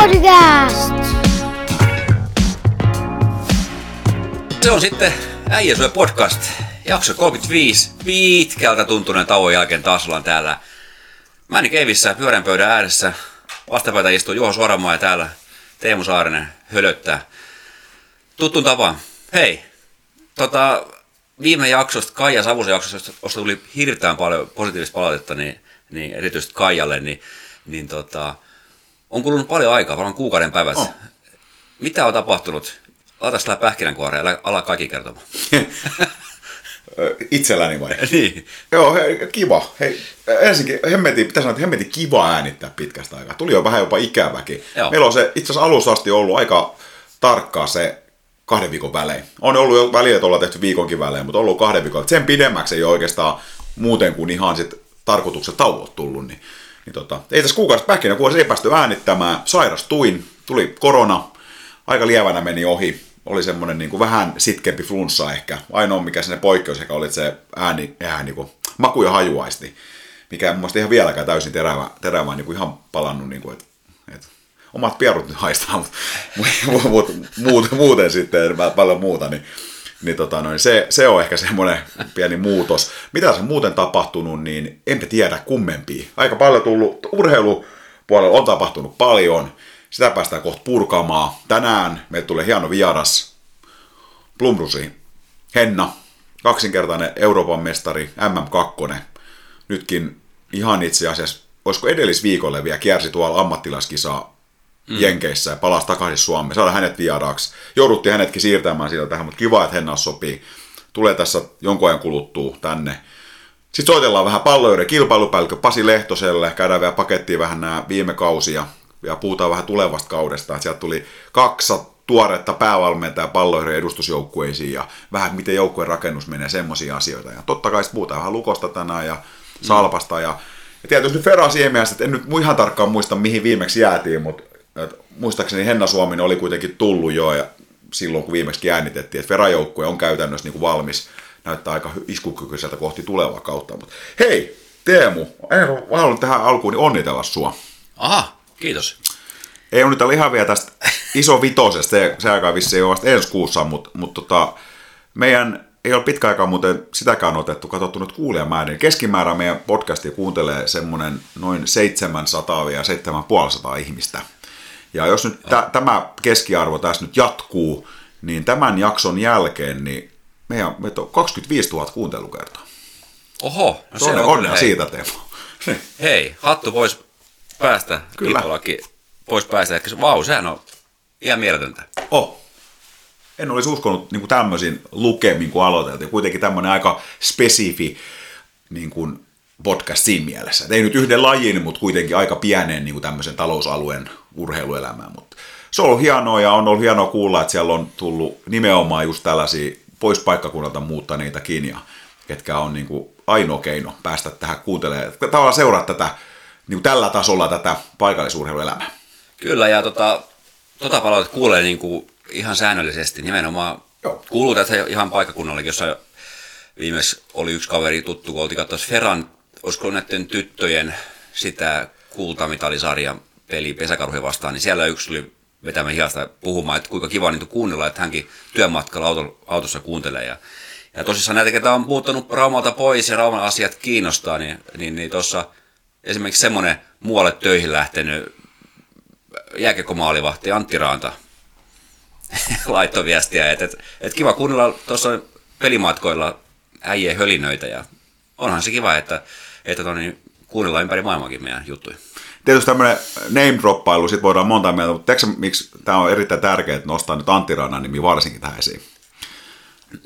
Podcast! Se on sitten Äijäsuoja podcast, jakso 35, pitkältä tuntuneen tauon jälkeen taas ollaan täällä Männi Keivissä pyörän pöydän ääressä. Vastapäätä istuu Juho Suoramaa ja täällä Teemu Saarinen hölöttää. Tuttuun tapaan. Hei, tota, viime jaksosta, Kaija Savusen jaksosta, josta tuli hirveän paljon positiivista palautetta, niin, niin erityisesti Kaijalle, niin, niin tota, on kulunut paljon aikaa, varmaan kuukauden päivät. On. Mitä on tapahtunut? Laita sitä pähkinänkuoreen ja ala kaikki kertomaan. Itselläni vai? niin. Joo, hei, kiva. Hei, ensinnäkin hemmeti, pitäisi sanoa, että hemmeti kiva äänittää pitkästä aikaa. Tuli jo vähän jopa ikäväkin. Joo. Meillä on se itse asiassa alusta asti ollut aika tarkkaa se kahden viikon välein. On ollut jo väliä, että ollaan tehty viikonkin välein, mutta ollut kahden viikon. Sen pidemmäksi ei ole oikeastaan muuten kuin ihan sit tarkoituksen tauot tullut. Niin, niin tota, ei tässä kuukaudessa pähkinä, kun ei päästy äänittämään. Sairastuin, tuli korona, aika lievänä meni ohi. Oli semmoinen niin kuin vähän sitkempi flunssa ehkä. Ainoa mikä sinne poikkeus ehkä oli se ääni, ääni niin kuin maku- ja hajuaisti, mikä ei mun ihan vieläkään täysin terävä, terävä niin kuin ihan palannut, niin kuin, että, että omat pierut nyt haistaa, mutta mut, mut, muuten, muuten sitten paljon muuta, niin, niin, tota noin, se, se on ehkä semmoinen pieni muutos. Mitä se on muuten tapahtunut, niin enpä tiedä kummempia. Aika paljon tullut, urheilupuolella on tapahtunut paljon, sitä päästään kohta purkamaan. Tänään meille tulee hieno vieras, Blumrusi, Henna, kaksinkertainen Euroopan mestari, MM2. Nytkin ihan itse asiassa, olisiko edellisviikolle vielä kiersi tuolla ammattilaiskisaa mm. Jenkeissä ja palasi takaisin Suomeen. Saada hänet vieraaksi. Jouduttiin hänetkin siirtämään sieltä tähän, mutta kiva, että Henna sopii. Tulee tässä jonkun ajan kuluttua tänne. Sitten soitellaan vähän palloiden kilpailupäällikkö Pasi Lehtoselle, käydään vielä pakettiin vähän nämä viime kausia ja puhutaan vähän tulevasta kaudesta. Että sieltä tuli kaksi tuoretta päävalmentajaa palloiden edustusjoukkueisiin ja vähän miten joukkueen rakennus menee, semmoisia asioita. Ja totta kai puhutaan vähän Lukosta tänään ja Salpasta ja, ja tietysti Fera Siemiästä, että en nyt ihan tarkkaan muista mihin viimeksi jäätiin, mutta et muistaakseni Henna Suominen oli kuitenkin tullut jo ja silloin kun viimeksi äänitettiin, että Fera-joukkue on käytännössä niin kuin valmis, näyttää aika iskukykyiseltä kohti tulevaa kautta. Mutta hei, Teemu, en halunnut tähän alkuun niin onnitella sua. Aha, kiitos. Ei onnitella ihan vielä tästä iso vitosesta, se, se aika vissiin ole vasta ensi kuussa, mutta, mutta tota, meidän ei ole pitkä aikaa muuten sitäkään otettu, katsottu nyt kuulijamäärin. Keskimäärä meidän podcastia kuuntelee semmoinen noin 700 ja 750 ihmistä. Ja jos nyt tä, tämä keskiarvo tässä nyt jatkuu, niin tämän jakson jälkeen niin meidän, meitä on 25 000 kuuntelukertaa. Oho, no se on onnea kyllä, siitä, Teemu. Hei, hattu pois päästä, Kyllä. pois päästä. Ehkä se, vau, sehän on ihan mieletöntä. Oh. En olisi uskonut niin kuin tämmöisiin lukemin, kun aloiteltiin. Kuitenkin tämmöinen aika spesifi niin kuin podcast siinä mielessä. Et ei nyt yhden lajin, mutta kuitenkin aika pienen niin kuin tämmöisen talousalueen urheiluelämään. Mutta se on ollut hienoa ja on ollut hienoa kuulla, että siellä on tullut nimenomaan just tällaisia pois paikkakunnalta muuttaneitakin ja ketkä on niin kuin ainoa keino päästä tähän kuuntelemaan. Tavallaan seuraa tätä niin kuin tällä tasolla tätä paikallisurheiluelämää. Kyllä, ja tota, tota palautetta kuulee niin kuin ihan säännöllisesti. Nimenomaan Joo. kuuluu tässä ihan paikkakunnallekin, jossa viimeksi oli yksi kaveri tuttu, kun oltiin katsoa Ferran, olisiko näiden tyttöjen sitä kultamitalisarjan peli pesäkarhuja vastaan, niin siellä yksi tuli vetämään hihasta puhumaan, että kuinka kiva niitä kuunnella, että hänkin työmatkalla auto, autossa kuuntelee. Ja, ja tosissaan näitä, ketä on muuttanut Raumalta pois ja Rauman asiat kiinnostaa, niin, niin, niin tuossa esimerkiksi semmoinen muualle töihin lähtenyt jääkekomaalivahti Antti Raanta laittoi viestiä, että, että, että kiva kuunnella tuossa pelimatkoilla äijien hölinöitä ja onhan se kiva, että, että toni, kuunnellaan ympäri maailmankin meidän juttuja. Tietysti tämmöinen name droppailu, sit voidaan monta mieltä, mutta tiedätkö miksi tämä on erittäin tärkeää, että nostaa nyt Antti Rannan nimi varsinkin tähän esiin?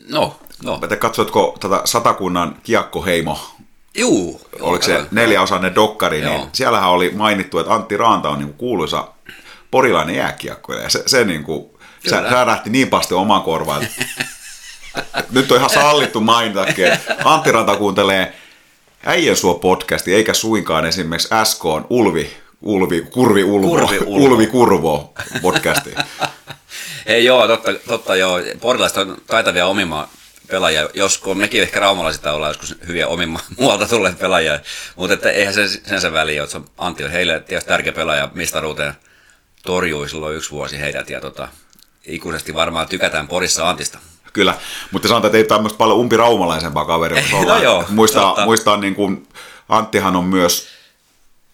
No, no. Että katsoitko tätä Satakunnan kiekkoheimo, Juu. oliko se joo. neljäosainen dokkari, niin Joo. siellähän oli mainittu, että Antti Raanta on niin kuuluisa porilainen jääkiekkoilija. Se, se niin kuin, sä, särähti niin pasti omaan korvaan, että nyt on ihan sallittu mainitakin, Antti Ranta kuuntelee Äijän suo podcasti, eikä suinkaan esimerkiksi SK on Ulvi, Ulvi, Kurvi Ulvo, Kurvi Ulvo. Ulvi Kurvo podcasti. Hei joo, totta, totta joo. Porilaiset on taitavia omima pelaajia, josko mekin ehkä raumalaisilta ollaan joskus hyviä omimma muualta tulleet pelaajia, mutta että eihän se sen väliä, että Antti on heille tietysti tärkeä pelaaja mistaruuteen torjui silloin yksi vuosi heidät ja tota, ikuisesti varmaan tykätään Porissa Antista. Kyllä, mutta sanotaan, että ei tämmöistä paljon umpiraumalaisempaa kaveria. Ei, no joo, muistaa, totta. muistaa niin kuin, Anttihan on myös,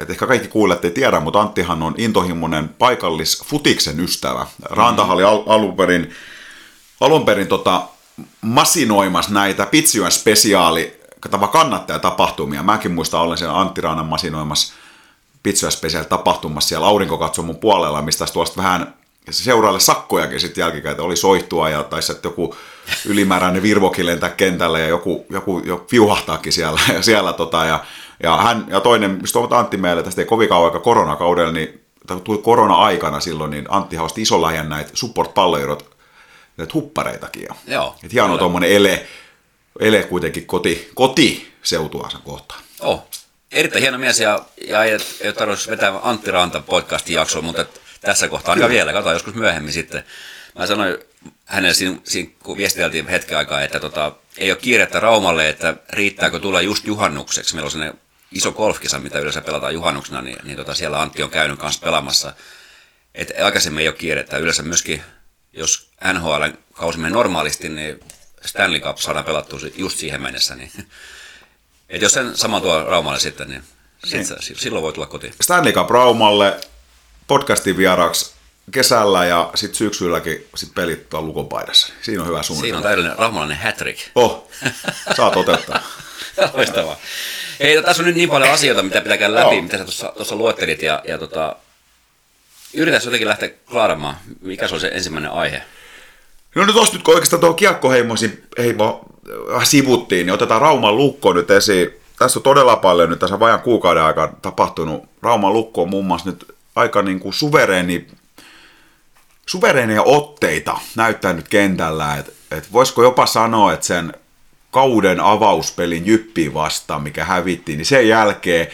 että ehkä kaikki kuulijat ei tiedä, mutta Anttihan on intohimoinen paikallis futiksen ystävä. Rantahan oli al- alun perin, alun perin tota, masinoimas näitä Pitsyön spesiaali kannattajatapahtumia. Mäkin muistan ollen siellä Antti Raanan masinoimassa Pitsyön spesiaali tapahtumassa siellä aurinkokatsomon puolella, mistä tuosta vähän seuraajalle sakkojakin sitten jälkikäteen oli soihtua ja taisi että joku ylimääräinen virvokin lentää kentälle ja joku, joku, joku viuhahtaakin siellä. Ja, siellä tota, ja, ja, hän, ja toinen, mistä on Antti meille, tästä ei kovin kauan aika koronakaudella, niin tai tuli korona-aikana silloin, niin Antti hausti isolla ajan näitä support palloirot näitä huppareitakin. Ja, Joo, et hieno tuommoinen ele, ele kuitenkin koti, kotiseutuansa kohtaan. Oh, erittäin hieno mies ja, ja ei, ei tarvitse vetää Antti Ranta podcastin jaksoa, mutta et tässä kohtaa aika vielä, katsotaan joskus myöhemmin sitten. Mä sanoin hänelle siinä, siinä kun viestiteltiin hetken aikaa, että tota, ei ole kiirettä Raumalle, että riittääkö tulla just juhannukseksi. Meillä on sellainen iso golfkisa, mitä yleensä pelataan juhannuksena, niin, niin tota, siellä Antti on käynyt kanssa pelaamassa. Et aikaisemmin ei ole kiirettä. Yleensä myöskin, jos NHL kausi menee normaalisti, niin Stanley Cup saadaan pelattua just siihen mennessä. Niin. Et jos sen sama tuo Raumalle sitten, niin, Niin. silloin voi tulla kotiin. Stanley Cup Raumalle podcastin vieraksi kesällä ja sitten syksylläkin sit pelit tuolla lukopaidassa. Siinä on hyvä Siinä on suunnitelma. täydellinen raumalainen hat-trick. Oh, saa toteuttaa. Loistavaa. Hei, no, tässä on nyt niin paljon asioita, mitä pitää käydä läpi, Joo. mitä sä tuossa, tuossa luettelit. Ja, ja tota, yritäs jotenkin lähteä klaaramaan, mikä se on se ensimmäinen aihe. No nyt tosta nyt kun oikeastaan tuo kiekkoheimoisin heimo äh, sivuttiin, niin otetaan Rauman lukko nyt esiin. Tässä on todella paljon nyt tässä vajan kuukauden aikana tapahtunut. Rauman lukko on muun muassa nyt aika niin kuin suvereeni, suvereeneja otteita näyttää nyt kentällä. Että et voisiko jopa sanoa, että sen kauden avauspelin jyppiin vastaan, mikä hävittiin, niin sen jälkeen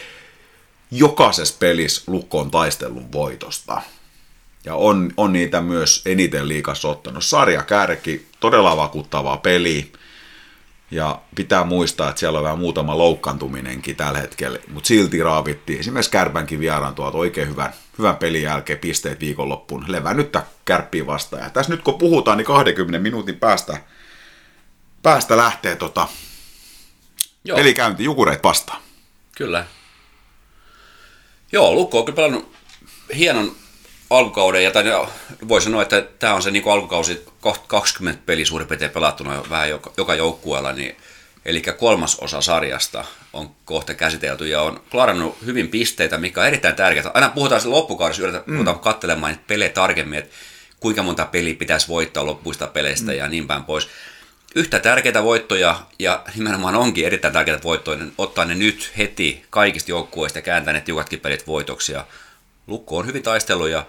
jokaisessa pelissä lukko on taistellut voitosta. Ja on, on niitä myös eniten liikassa ottanut. Sarja kärki, todella vakuuttavaa peli. Ja pitää muistaa, että siellä on vähän muutama loukkaantuminenkin tällä hetkellä, mutta silti raavittiin esimerkiksi Kärpänkin vieraan tuolta oikein hyvän, hyvän pelin jälkeen pisteet viikonloppuun. Levännyttä kärppiä vastaan. Ja tässä nyt kun puhutaan, niin 20 minuutin päästä, päästä lähtee tota Joo, pelikäynti Jukureit vastaan. kyllä. Joo, Lukko on kyllä pelannut hienon alkukauden, ja tai voi sanoa, että tämä on se niin alkukausi kohta 20 peli suurin piirtein pelattuna vähän joka, joka joukkueella, niin eli kolmas osa sarjasta on kohta käsitelty ja on klarannut hyvin pisteitä, mikä on erittäin tärkeää. Aina puhutaan sen loppukaudessa, yritetään mm. katselemaan niitä pelejä tarkemmin, että kuinka monta peliä pitäisi voittaa loppuista peleistä mm. ja niin päin pois. Yhtä tärkeitä voittoja, ja nimenomaan onkin erittäin tärkeitä voittoja, niin ottaa ne nyt heti kaikista joukkueista ja kääntää ne tiukatkin pelit voitoksi. Lukko on hyvin taistellut ja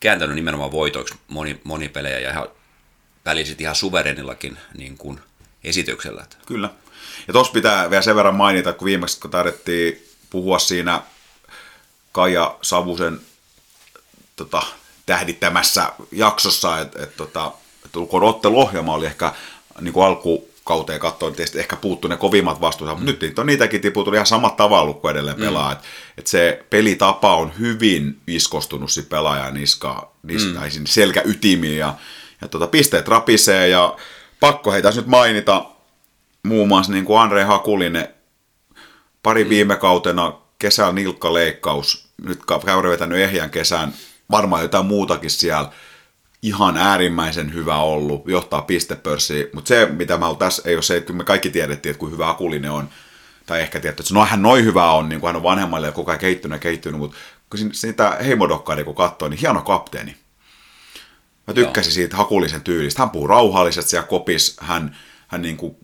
kääntänyt nimenomaan voitoiksi moni, moni pelejä ja ihan välisit ihan suverenillakin niin kuin esityksellä. Kyllä. Ja tuossa pitää vielä sen verran mainita, kun viimeksi kun tarvittiin puhua siinä Kaija Savusen tota, tähdittämässä jaksossa, että et, tota, et ulkoon otteluohjelma oli ehkä niin kuin alkukauteen katsoen, tietysti ehkä puuttu ne kovimmat vastuut, mutta nyt niitä on niitäkin tiputtu ihan samat tavalla kun edelleen pelaa. Mm. Että et se pelitapa on hyvin iskostunut si pelaajan niska, nis, mm. selkäytimiin ja, ja tota, pisteet rapisee ja pakko heitä nyt mainita, muun muassa niin kuin Andre Hakulinen pari mm. viime kautena kesällä nilkkaleikkaus, nyt käydä vetänyt ehjän kesän, varmaan jotain muutakin siellä, ihan äärimmäisen hyvä ollut, johtaa pistepörssiin, mutta se mitä mä olen tässä, ei ole se, että me kaikki tiedettiin, että kuinka hyvä Hakulinen on, tai ehkä tiedetty, että no hän noin hyvä on, niin kuin hän on vanhemmalle ja koko ajan kehittynyt ja kehittynyt, mutta kun sitä heimodokkaria kun katsoo, niin hieno kapteeni. Mä tykkäsin siitä Hakulisen tyylistä. Hän puhuu rauhallisesti siellä kopis, hän, hän niin kuin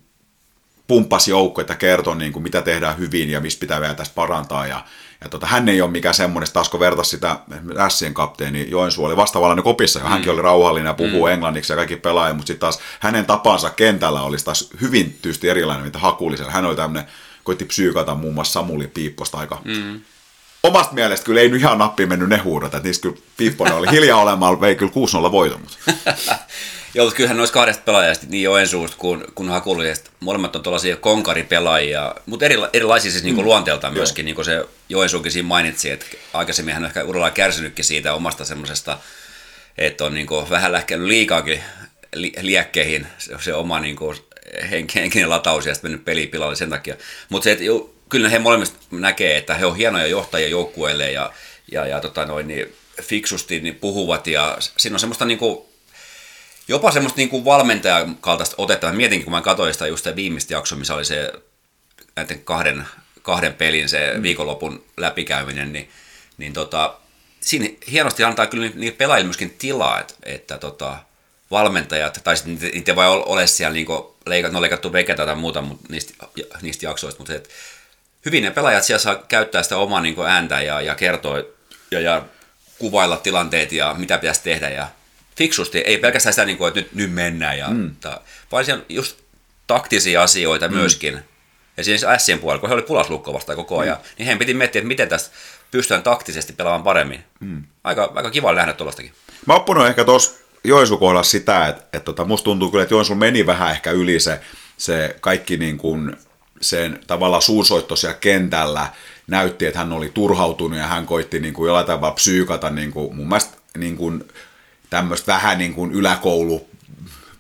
pumppasi joukkoita, kertoi niin kuin mitä tehdään hyvin ja mistä pitää vielä tässä parantaa. Ja, ja tota, hän ei ole mikään semmoinen, taas kun vertaisi sitä Ässien kapteeni Joensuu oli vastavallinen kopissa, ja hänkin oli rauhallinen ja puhuu mm. englanniksi ja kaikki pelaajia, mutta sitten taas hänen tapansa kentällä olisi taas hyvin tyysti erilainen, mitä Hakulisella. Hän oli tämmöinen, koitti psyykata muun muassa Samuli Piipposta aika mm. Omasta mielestä kyllä ei nyt ihan nappiin mennyt ne huudot, että niistä kyllä Piipponen oli hiljaa olemaan, vei kyllä 6-0 voiton. Joo, mutta kyllähän noista kahdesta pelaajasta, niin Joensuusta kuin, kuin Hakulista, molemmat on tuollaisia konkaripelaajia, mutta eri, erilaisia siis niin luonteeltaan myöskin, niin kuin se Joensuukin siinä mainitsi, että aikaisemmin hän on ehkä uralla kärsinytkin siitä omasta semmoisesta, että on niin kuin vähän lähkenyt liikaakin li, liekkeihin se, se oma niin kuin henkinen lataus ja sitten mennyt pelipilalle sen takia. Mutta se, että jo, kyllä he molemmista näkee, että he on hienoja johtajia joukkueelle ja, ja, ja tota noin, niin fiksusti niin puhuvat ja siinä on semmoista niin kuin, jopa semmoista niin kuin valmentajan kaltaista otetta. Mä mietinkin, kun mä katsoin sitä just sitä viimeistä jaksoa, missä oli se näiden kahden, kahden pelin se mm. viikonlopun läpikäyminen, niin, niin tota, siinä hienosti antaa kyllä niille pelaajille myöskin tilaa, että, että tota, valmentajat, tai sitten niitä, niitä voi ole siellä niin leikat, no leikattu veketä tai muuta mutta niistä, niistä jaksoista, mutta että hyvin ne pelaajat siellä saa käyttää sitä omaa niin ääntä ja, ja kertoa ja, ja kuvailla tilanteet ja mitä pitäisi tehdä ja fiksusti, ei pelkästään sitä, niin kuin, että nyt, nyt mennään, ja, mm. ta, vaan siellä just taktisia asioita mm. myöskin. Esimerkiksi Sien puolella, kun he oli pulaslukko vasta koko ajan, mm. niin heidän piti miettiä, että miten tästä pystytään taktisesti pelaamaan paremmin. Mm. Aika, aika kiva nähdä tuollaistakin. Mä oon ehkä tuossa Joensuun kohdalla sitä, että, että tota, musta tuntuu kyllä, että Joensuun meni vähän ehkä yli se, se kaikki niin kuin sen tavallaan suunsoitto siellä kentällä näytti, että hän oli turhautunut ja hän koitti niin kuin jollain tavalla psyykata niin kuin, mun mielestä niin kuin, tämmöistä vähän niin kuin yläkoulu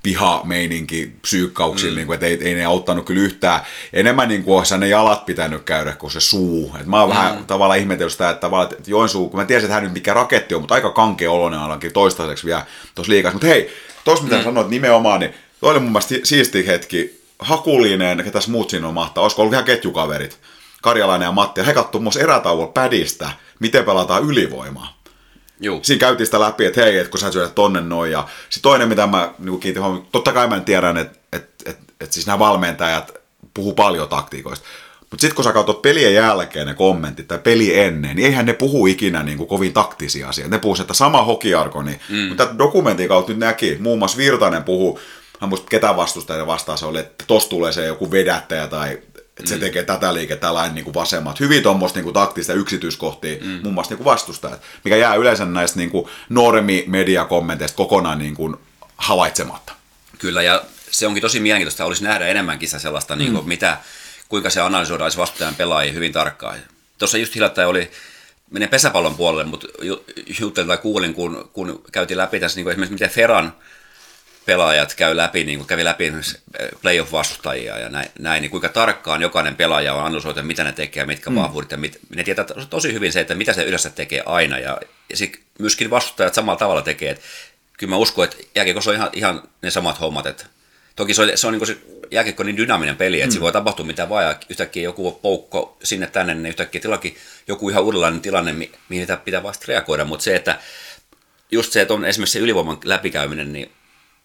pihameininki psyykkauksilla, mm. niin kuin, että ei, ei ne auttanut kyllä yhtään. Enemmän niin kuin ne jalat pitänyt käydä kuin se suu. Et mä oon mm. vähän tavallaan ihmetellyt sitä, että, tavallaan, että Joensuu, kun mä tiesin, että hän nyt mikä raketti on, mutta aika kankea oloinen alankin toistaiseksi vielä tuossa liikassa. Mutta hei, tuossa mitä mm. sanoit nimenomaan, niin toi oli mun mielestä siisti hetki. Hakulinen, ketäs muut siinä on mahtaa, olisiko ollut ihan ketjukaverit. Karjalainen ja Matti, he katsoivat musta erätauolla pädistä, miten pelataan ylivoimaa. Juu. Siinä käytiin sitä läpi, että hei, että kun sä syödät tonne noin. Ja sitten toinen, mitä mä niin kiitin huomioon, totta kai mä tiedän, että, että, että, että siis nämä valmentajat puhuu paljon taktiikoista. Mutta sitten kun sä katsot pelien jälkeen ne kommentit tai peli ennen, niin eihän ne puhu ikinä niin kuin kovin taktisia asioita. Ne puhuu, että sama hokiarko, niin, mm. mutta dokumentin kautta nyt näki, muun muassa Virtanen puhuu, hän muista ketä vastustaja vastaan se oli, että tossa tulee se joku vedättäjä tai että se mm. tekee tätä liikettä lain niin kuin vasemmat. Hyvin tuommoista niin taktista yksityiskohtia, mm. muun muassa niin kuin vastustajat, mikä jää yleensä näistä niin kuin normi-mediakommenteista kokonaan niin kuin havaitsematta. Kyllä, ja se onkin tosi mielenkiintoista, olisi nähdä enemmänkin sellaista, niin kuin, mm. mitä, kuinka se analysoidaan vastustajan pelaajia hyvin tarkkaan. Tuossa just hiljattain oli, menen pesäpallon puolelle, mutta juttelin tai kuulin, kun, kun käytiin läpi tässä niin kuin esimerkiksi miten Ferran pelaajat käy läpi, niin kuin kävi läpi playoff-vastustajia ja näin, näin, niin kuinka tarkkaan jokainen pelaaja on analysoitu, mitä ne tekee, mitkä mm. vahvuudet ja mit, ne tietää tosi hyvin se, että mitä se yleensä tekee aina ja, ja sit myöskin vastustajat samalla tavalla tekee, että kyllä mä uskon, että jääkiekossa on ihan, ihan ne samat hommat, että toki se on, se on niin se jääkiekko niin dynaaminen peli, että mm. se voi tapahtua mitä vaan ja yhtäkkiä joku poukko sinne tänne, niin yhtäkkiä tilakin joku ihan uudenlainen tilanne, mihin pitää vasta reagoida, mutta se, että just se, että on esimerkiksi se ylivoiman läpikäyminen, niin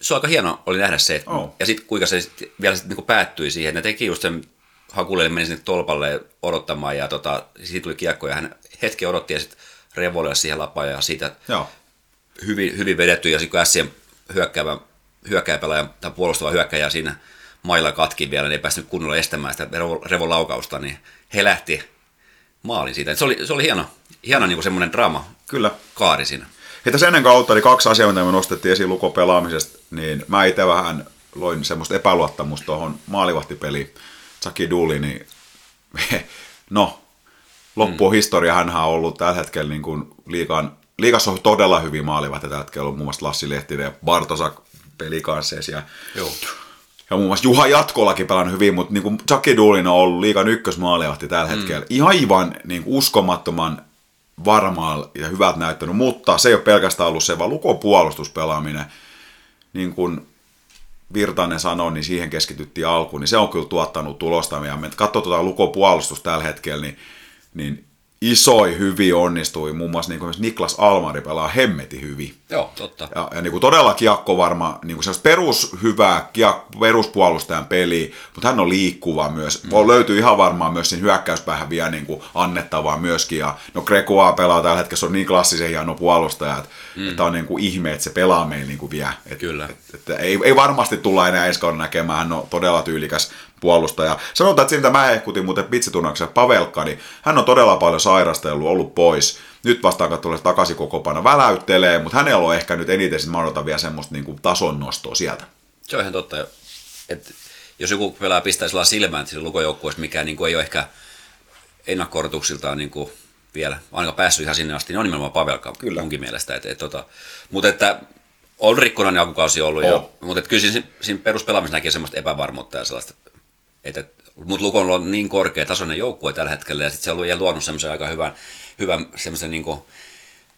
se on aika hieno oli nähdä se, että, oh. ja sitten kuinka se sit, vielä sit niinku päättyi siihen, ne teki just sen Hakulelle meni sinne tolpalle odottamaan ja tota, siitä tuli kiekko ja hän hetki odotti ja sitten revolilla siihen lapaan ja siitä Joo. Hyvin, hyvin vedetty ja sitten kun Sien hyökkäävä, hyökkääjäpelaaja tai puolustava hyökkäjä siinä mailla katki vielä, niin ei päässyt kunnolla estämään sitä revolaukausta, niin he lähti maalin siitä. se oli, se oli hieno, hieno niin semmoinen draama Kyllä. kaari siinä. Hei, tässä ennen kautta oli kaksi asiaa, mitä me nostettiin esiin lukopelaamisesta, niin mä itse vähän loin semmoista epäluottamusta tuohon maalivahtipeliin. Saki Dooley, niin no, loppu mm. historia. Hän on ollut tällä hetkellä niin kuin liikan, liikassa on todella hyvin maalivahti tällä hetkellä. On muun muassa Lassi Lehtinen ja Bartosak pelikansseissa. Ja, Joo. ja muun muassa Juha Jatkolakin pelannut hyvin, mutta niin kuin Jackie Doolin on ollut liikan ykkösmaalivahti tällä mm. hetkellä. Aivan niin kuin uskomattoman varmaa ja hyvät näyttänyt, mutta se ei ole pelkästään ollut se, vaan lukopuolustuspelaaminen, niin kuin Virtanen sanoi, niin siihen keskityttiin alkuun, niin se on kyllä tuottanut tulosta. Ja me katsotaan tuota tällä hetkellä, niin, niin isoi hyvin onnistui. Muun muassa niin kuin Niklas Almari pelaa hemmeti hyvin. Joo, totta. Ja, ja niin kuin todella kiekko varma, niin kuin perus hyvää kiek- peruspuolustajan peli, mutta hän on liikkuva myös. Mm. Löytyy ihan varmaan myös siinä hyökkäyspäähän vielä niin kuin annettavaa myöskin. Ja no Gregoa pelaa tällä hetkellä, se on niin klassisen hieno puolustaja, että, mm. että on niin kuin ihme, että se pelaa meillä niin kuin vielä. Et, Kyllä. Et, et, et, ei, ei, varmasti tulla enää ensi kauden näkemään, hän on todella tyylikäs puolustaja. Sanotaan, että siitä mä ehkutin muuten pitsitunnauksessa Pavelka, niin hän on todella paljon sairastellut, ollut pois. nyt vastaan tulee takaisin koko paino väläyttelee, mutta hänellä on ehkä nyt eniten, mä odotan vielä semmoista niin kuin tason nostoa sieltä. Se on ihan totta. Että jos joku pelaa pistää sillä silmään, että sillä lukojoukkueessa, mikä niin kuin ei ole ehkä ennakkoorotuksiltaan niin kuin vielä ainakaan päässyt ihan sinne asti, niin on nimenomaan Pavelka Kyllä. munkin mielestä. Et, et, tota, mutta että on rikkonainen alkukausi ollut, oh. jo, mutta et kyllä siinä, siinä peruspelaamissa näkee semmoista epävarmuutta ja sellaista, että et, mutta Lukon on niin korkea tasoinen joukkue tällä hetkellä ja sitten se on luonut semmoisen aika hyvän, hyvän semmoisen niin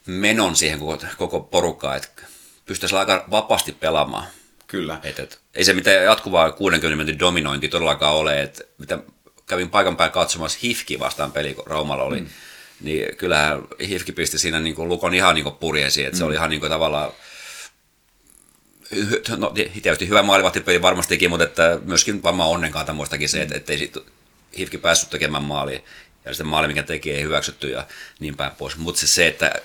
menon siihen koko, koko porukkaan, että pystyisi aika vapaasti pelaamaan. Kyllä. Et, et, ei se mitään jatkuvaa 60 minuutin dominointi todellakaan ole, että mitä kävin paikan päällä katsomassa Hifki vastaan peli, kun Raumalla oli, mm. niin kyllähän Hifki pisti siinä niin kuin Lukon ihan niin purjeisiin, että mm. se oli ihan niin kuin tavallaan no, tietysti hyvä maalivahtipeli varmastikin, mutta että myöskin varmaan onnenkantamoistakin se, mm. että ettei sit Hifki päässyt tekemään maalia ja sitten maali, mikä tekee, ei hyväksytty ja niin päin pois. Mutta se, se, että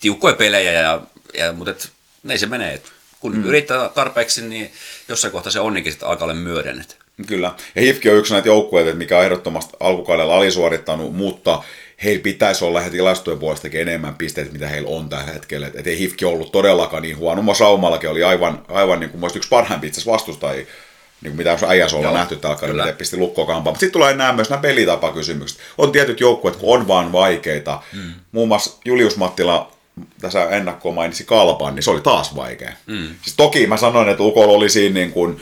tiukkoja pelejä, ja, ja, mutta et, näin se menee. Et kun mm. yrittää tarpeeksi, niin jossain kohtaa se onnikin sitten alkaa olla myöden. Kyllä. Ja HIFK on yksi näitä joukkueita, mikä on ehdottomasti alkukaudella alisuorittanut, mutta heillä pitäisi olla heti tilastojen puolestakin enemmän pisteitä, mitä heillä on tällä hetkellä. Että ei HIFK ollut todellakaan niin huono. Oma Saumallakin oli aivan, aivan niin kuin, yksi parhaimpi itse vastustajia niin kuin mitä äijäs ollaan nähty tällä kaudella, miten pisti kampaa. Mutta sitten tulee nämä myös nämä pelitapakysymykset. On tietyt joukkueet, kun on vaan vaikeita. Mm. Muun muassa Julius Mattila tässä ennakkoon mainitsi Kalpan, niin se oli taas vaikea. Mm. Siis toki mä sanoin, että Ukolla oli siinä niin kuin,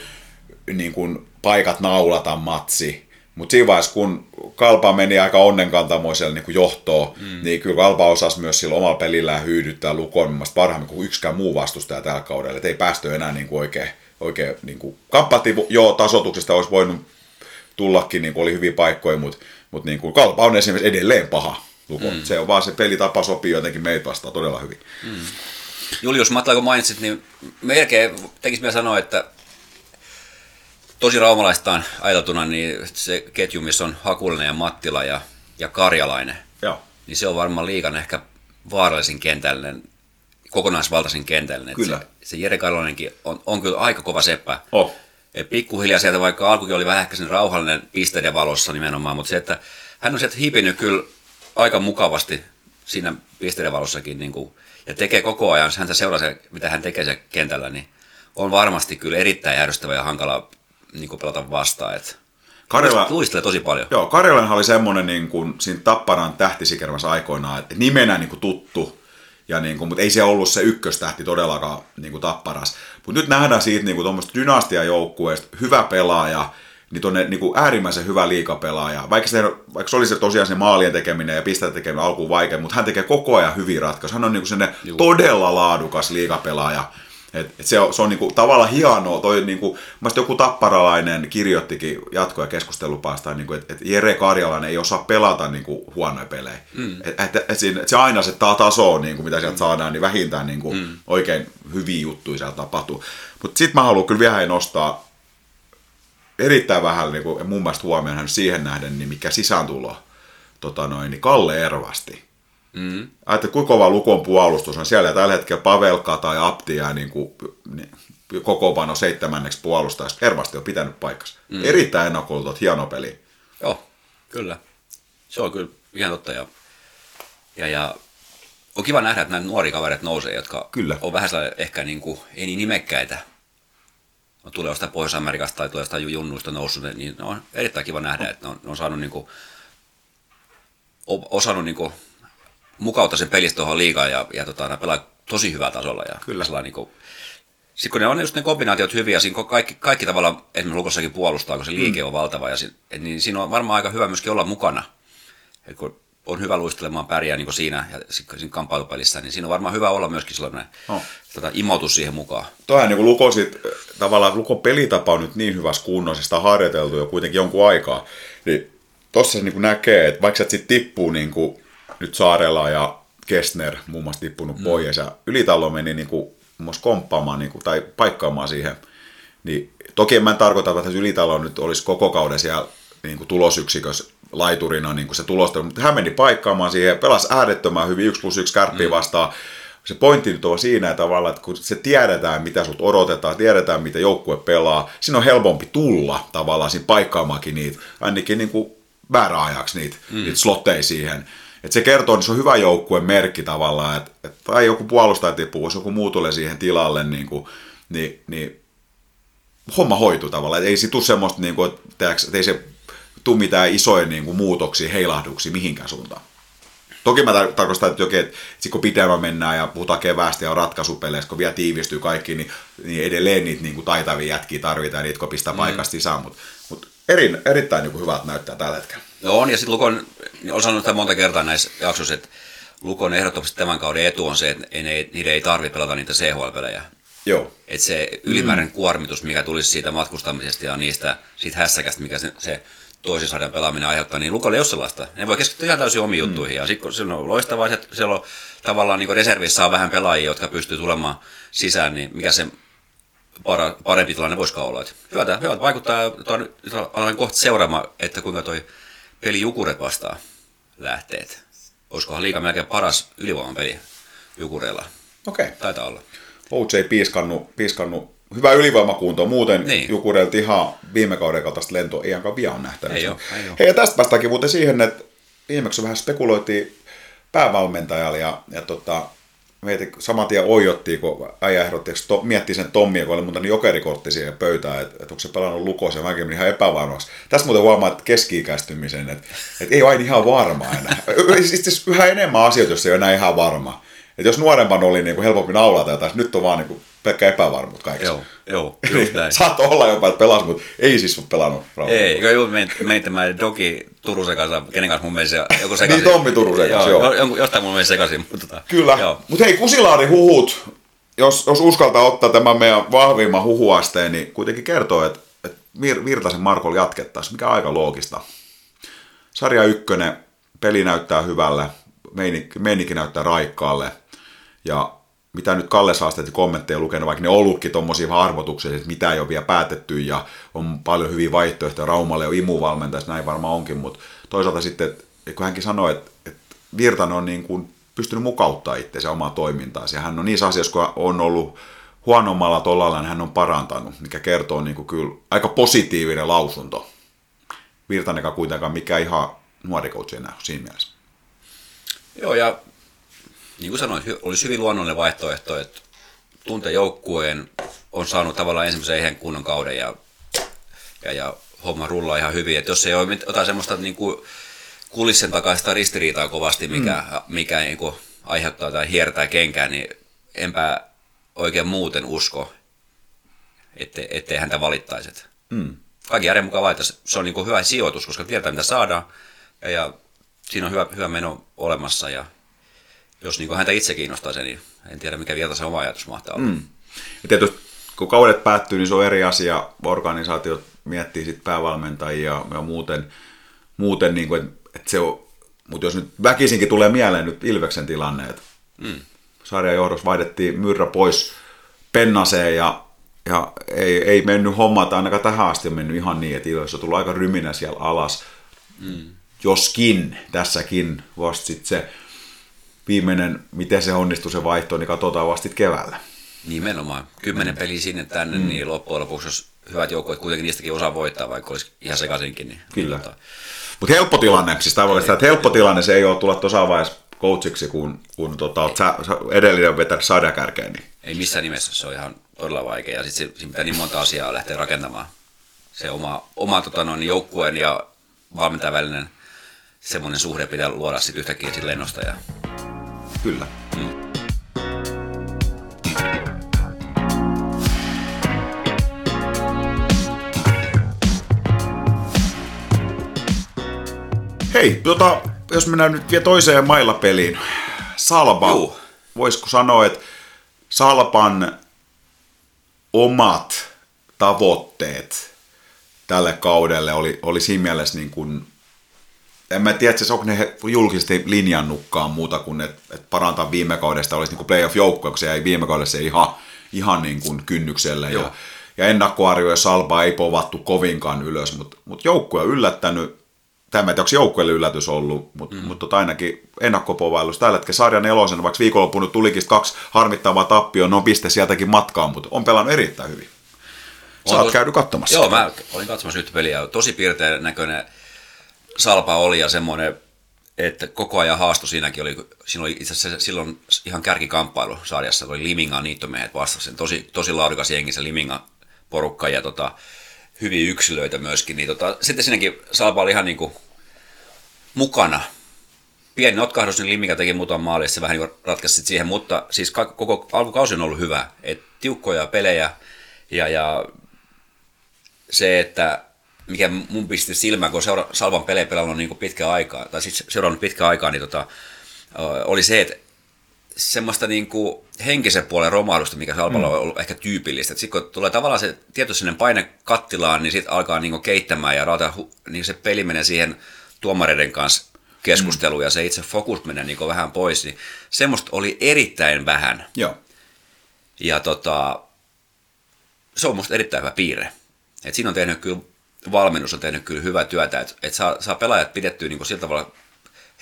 niin kuin paikat naulata matsi, mutta siinä vaiheessa, kun Kalpa meni aika onnenkantamoiselle niin johtoon, mm. niin kyllä Kalpa osasi myös sillä omalla pelillään hyydyttää Lukon parhaammin kuin yksikään muu vastustaja tällä kaudella. Et ei päästy enää niin kuin oikein oikein niin kuin, kampattiin, joo, tasotuksesta olisi voinut tullakin, niin kuin oli hyviä paikkoja, mutta, mutta niin kuin, Kalpa on esimerkiksi edelleen paha luko. Mm. Se on vaan se pelitapa sopii jotenkin meitä vastaan todella hyvin. Mm. Julius Matla, kun mainitsit, niin melkein tekisi vielä sanoa, että tosi raumalaistaan ajateltuna, niin se ketju, missä on Hakulinen ja Mattila ja, ja Karjalainen, Joo. niin se on varmaan liikan ehkä vaarallisin kentällinen kokonaisvaltaisen kentällinen. Kyllä. Se, se Jere Karolainenkin on, on kyllä aika kova seppä. Oh. Et pikkuhiljaa sieltä, vaikka alkukin oli vähän ehkä sen rauhallinen pisteiden valossa nimenomaan, mutta se, että hän on sieltä hipinyt kyllä aika mukavasti siinä pisteiden valossakin niin kuin, ja tekee koko ajan, häntä seuraa se, mitä hän tekee se kentällä, niin on varmasti kyllä erittäin järjestävä ja hankala niin kuin pelata vastaan. Että Karjala, luistelee tosi paljon. Joo, Karjalanhan oli semmoinen niin kuin, siinä Tapparan tähtisikermässä aikoinaan, että nimenä niin kuin tuttu, ja niin kuin, mutta ei se ollut se ykköstähti todellakaan niin kuin tapparas. Mutta nyt nähdään siitä niin kuin dynastiajoukkueesta hyvä pelaaja, niin tuonne niin kuin äärimmäisen hyvä liikapelaaja. Vaikka se, vaikka se oli se tosiaan se maalien tekeminen ja pisteiden tekeminen alkuun vaikea, mutta hän tekee koko ajan hyviä ratkaisuja. Hän on niin kuin todella laadukas liikapelaaja. Et, et se on, se on niinku tavallaan hienoa, toi niinku, joku tapparalainen kirjoittikin jatko- ja keskustelupasta, niinku, että et Jere Karjalainen ei osaa pelata niinku, huonoja pelejä. Mm. Et, et, et, siinä, et se aina se taso, niinku, mitä sieltä mm. saadaan, niin vähintään niinku, mm. oikein hyviä juttuja sieltä tapahtuu. Mutta sitten mä haluan kyllä vielä nostaa erittäin vähän niinku, mun mielestä huomioon siihen nähden, niin mikä sisääntulo tota noin, niin Kalle Ervasti Mm. Ajattelin, kuinka kova Lukon puolustus on siellä. Tällä hetkellä Pavelka tai Apti jää niin kuin, niin, kokoonpano seitsemänneksi puolustajaksi. Ervasti on pitänyt paikkansa. Mm. Erittäin ennakoitu, hieno peli. Joo, kyllä. Se on kyllä ihan totta. Ja, ja, ja on kiva nähdä, että nämä nuori kaverit nousee, jotka kyllä. on vähän ehkä niin kuin, ei niin nimekkäitä. On tulee jostain Pohjois-Amerikasta tai tulee jostain junnuista noussut, niin on erittäin kiva nähdä, että ne on, ne on saanut niin kuin, osannut niin kuin, mukauttaa sen pelistä tuohon liigaan ja, ja tota, ne pelaa tosi hyvää tasolla. Ja Kyllä. Niin kuin, sitten kun ne on just ne kombinaatiot hyviä, siinä kaikki, kaikki tavalla esimerkiksi Lukossakin puolustaa, kun se liike mm. on valtava, ja si, et, niin siinä on varmaan aika hyvä myöskin olla mukana. Et kun on hyvä luistelemaan pärjää niin siinä ja siinä kamppailupelissä, niin siinä on varmaan hyvä olla myöskin sellainen no. tota, imoutus siihen mukaan. Toihan niin Luko sit, tavallaan Lukon pelitapa on nyt niin hyvässä kunnossa, sitä on harjoiteltu jo kuitenkin jonkun aikaa, niin tossa niin näkee, että vaikka se sitten tippuu niin kuin nyt Saarella ja Kestner muun muassa tippunut mm. pois ja Ylitalo meni niin kuin, muun komppaamaan niin kuin, tai paikkaamaan siihen. Niin, toki en mä tarkoita, että Ylitalo nyt olisi koko kauden siellä niin kuin tulosyksikössä laiturina niin kuin se tulosta, mutta hän meni paikkaamaan siihen, pelasi äärettömän hyvin 1 plus 1 kärppiä mm. vastaan. Se pointti nyt on siinä tavalla, että kun se tiedetään, mitä sut odotetaan, tiedetään, mitä joukkue pelaa, siinä on helpompi tulla tavallaan siinä paikkaamaankin niitä, ainakin niin kuin määräajaksi niitä, mm. niitä slotteja siihen. Et se kertoo, että se on hyvä joukkueen merkki tavallaan, että, että tai joku puolustaja tippuu, jos joku muu tulee siihen tilalle, niin, kuin, niin, niin homma hoituu tavallaan. Et ei se tule semmoista, niin kuin, että, että ei se tule mitään isoja niin kuin, muutoksia, heilahduksia mihinkään suuntaan. Toki mä tar- tarkoitan, että, jokin, että sit kun pidemmän mennään ja puhutaan keväästä ja on ratkaisupeleissä, kun vielä tiivistyy kaikki, niin, niin edelleen niitä niin kuin taitavia jätkiä tarvitaan, niitä kun pistää mm. paikasta sisään, mutta mut erin, erittäin niin kuin hyvältä näyttää tällä hetkellä. No on, ja sitten Lukon, olen sanonut sitä monta kertaa näissä jaksoissa, että Lukon ehdottomasti tämän kauden etu on se, että ei, niiden ei tarvitse pelata niitä CHL-pelejä. Joo. Että se ylimääräinen mm. kuormitus, mikä tulisi siitä matkustamisesta ja niistä siitä hässäkästä, mikä se, se toisen sarjan pelaaminen aiheuttaa, niin Lukolle ei ole sellaista. Ne voi keskittyä ihan täysin omiin mm. juttuihin. Ja sitten se on loistavaa, että siellä on tavallaan niin reservissä on vähän pelaajia, jotka pystyy tulemaan sisään, niin mikä se para, parempi tilanne voisikaan olla. Että hyvältä, hyvältä vaikuttaa, aloin kohta seuraamaan, että kuinka toi peli Jukuret vastaa lähteet. Olisikohan liikaa melkein paras ylivoiman peli Jukureilla. Okei. Okay. Taitaa olla. Ei piiskannut, piiskannut hyvä ylivoimakunto. Muuten niin. Jukureilta ihan viime kauden kaltaista lentoa ei ainakaan vielä ole nähtänyt. Ei ole, ei ole. Hei, ja tästä päästäänkin muuten siihen, että viimeksi vähän spekuloitiin päävalmentajalla ja, ja tota, mietin, saman tien oijottiin, kun äijä ehdotti, to, miettii sen Tommi, kun oli muuta niin jokerikortti siihen pöytään, että, että onko se pelannut lukossa, ja mäkin ihan epävarmaksi. Tässä muuten huomaa, että keski-ikäistymisen, että, että ei ole ihan varma enää. Itse yhä enemmän asioita, jos ei ole enää ihan varma. Että jos nuorempan oli niin kuin helpompi naulata jotain, nyt on vaan niin kuin pelkkä epävarmuus kaikessa. Joo, joo, just näin. Saat olla jopa, että pelas, mutta ei siis ole pelannut. Ei, kun meni tämä Doki Turusen kanssa, kenen kanssa mun mielestä joku sekaisin. niin Tommi Turusen kanssa, joo. joo. Jostain mun mielestä sekaisin. Mutta tota, Kyllä, mutta hei Kusilaari huhut, jos, jos uskaltaa ottaa tämän meidän vahvimman huhuasteen, niin kuitenkin kertoo, että, että Virtasen Markolla jatkettaisiin, mikä on aika loogista. Sarja ykkönen, peli näyttää hyvälle, meininki, meininki näyttää raikkaalle, ja mitä nyt Kalle saa sitten kommentteja lukenut, vaikka ne on ollutkin tuommoisia arvotuksia, että mitä ei ole vielä päätetty ja on paljon hyviä vaihtoehtoja, Raumalle on imuvalmentajassa, näin varmaan onkin, mutta toisaalta sitten, että kun hänkin sanoi, että, että Virtanen on niin kuin pystynyt mukauttaa itseänsä omaa toimintaansa ja hän on niissä asioissa, kun on ollut huonommalla tolalla, niin hän on parantanut, mikä kertoo niin kuin kyllä aika positiivinen lausunto. Virtanen kuitenkaan mikä ihan nuori coach enää siinä mielessä. Joo, ja niin kuin sanoin, olisi hyvin luonnollinen vaihtoehto, että tunte joukkueen on saanut tavallaan ensimmäisen ihan kunnon kauden ja, ja, ja homma rullaa ihan hyvin. Että jos ei ole jotain semmoista niin kuin kulissen takaista ristiriitaa kovasti, mikä, mm. mikä niin kuin aiheuttaa tai hiertää kenkään, niin enpä oikein muuten usko, ettei, ettei häntä valittaisi. Mm. Kaikki järjen mukaan valittaisi. Se on niin kuin hyvä sijoitus, koska tietää mitä saadaan ja, ja siinä on hyvä, hyvä meno olemassa ja jos niin häntä itse kiinnostaa se, niin en tiedä mikä vielä se oma ajatus mahtaa olla. Mm. Ja tietysti kun kaudet päättyy, niin se on eri asia. Organisaatio miettii sitten päävalmentajia ja muuten, muuten niin kuin, että se on, mutta jos nyt väkisinkin tulee mieleen nyt Ilveksen tilanne, että mm. sarjan johdossa vaihdettiin Myrrä pois Pennaseen ja, ja ei, ei mennyt hommat, ainakaan tähän asti on mennyt ihan niin, että Ilves on tullut aika ryminä siellä alas. Mm. Joskin, tässäkin vasta sitten se viimeinen, miten se onnistuu se vaihto, niin katsotaan vasta keväällä. Nimenomaan. Kymmenen peliä sinne tänne, mm. niin loppujen lopuksi, jos hyvät joukkueet kuitenkin niistäkin osaa voittaa, vaikka olisi ihan sekaisinkin. Niin Kyllä. Tota... Mutta helppo tilanne, siis tämä että helppo tilanne, se ei ole tulla tuossa vaiheessa coachiksi, kun, kun tota, sä, sä edellinen vetänyt sadakärkeen. Niin. Ei missään nimessä, se on ihan todella vaikea. Ja sitten siinä pitää niin monta asiaa lähteä rakentamaan. Se oma, oma tota, noin, joukkueen ja valmentajan välinen semmoinen suhde pitää luoda sitten yhtäkkiä sit lennosta. Ja Kyllä. Mm. Hei, tota, jos mennään nyt vielä toiseen mailapeliin. Salpa, Juu. voisiko sanoa, että Salpan omat tavoitteet tälle kaudelle oli, oli siinä mielessä niin kuin en mä tiedä, että onko ne julkisesti linjannutkaan muuta kuin, että, että parantaa viime kaudesta olisi niin playoff-joukkue, kun se jäi viime kaudessa ihan, ihan niin kuin kynnykselle. Joo. Ja, ja ennakkoarjoja Salpa ei povattu kovinkaan ylös, mutta, mutta joukkue on yllättänyt, tämä onko joukkueelle yllätys ollut, mutta, mm. mutta tota ainakin ennakkopovailus. Tällä hetkellä sarjan nelosen, vaikka viikonloppuun tulikin kaksi harmittavaa tappioon, no piste sieltäkin matkaan, mutta on pelannut erittäin hyvin. Sä oot käynyt katsomassa. Joo, mä olin katsomassa nyt peliä. Tosi piirtein näköinen Salpa oli ja semmoinen että koko ajan haasto siinäkin oli, siinä oli itse asiassa silloin ihan kärkikamppailu sarjassa, oli Limingan niittomiehet vastassa, tosi, tosi laadukas jengi se Limingan porukka ja tota, hyviä yksilöitä myöskin, niin tota, sitten siinäkin Salpa oli ihan niin kuin mukana. Pieni notkahdus, niin Liminga teki muutaman maali, se vähän niin ratkaisi siihen, mutta siis koko alkukausi on ollut hyvä, et tiukkoja pelejä ja, ja se, että mikä mun pisti silmään, kun seura, Salvan pelejä pelannut niin pitkään aikaa, tai siis seurannut pitkään aikaa, niin tota, oli se, että semmoista niin kuin henkisen puolen romahdusta, mikä Salpalla mm. on ollut ehkä tyypillistä. Sitten kun tulee tavallaan se tietoinen paine kattilaan, niin sitten alkaa niin keittämään ja rauta, niin se peli menee siihen tuomareiden kanssa keskusteluun mm. ja se itse fokus menee niin vähän pois. Niin semmoista oli erittäin vähän. Joo. Ja tota, se on musta erittäin hyvä piirre. Et siinä on tehnyt kyllä valmennus on tehnyt kyllä hyvää työtä, että, että saa, saa pelaajat pidettyä niin kuin sillä tavalla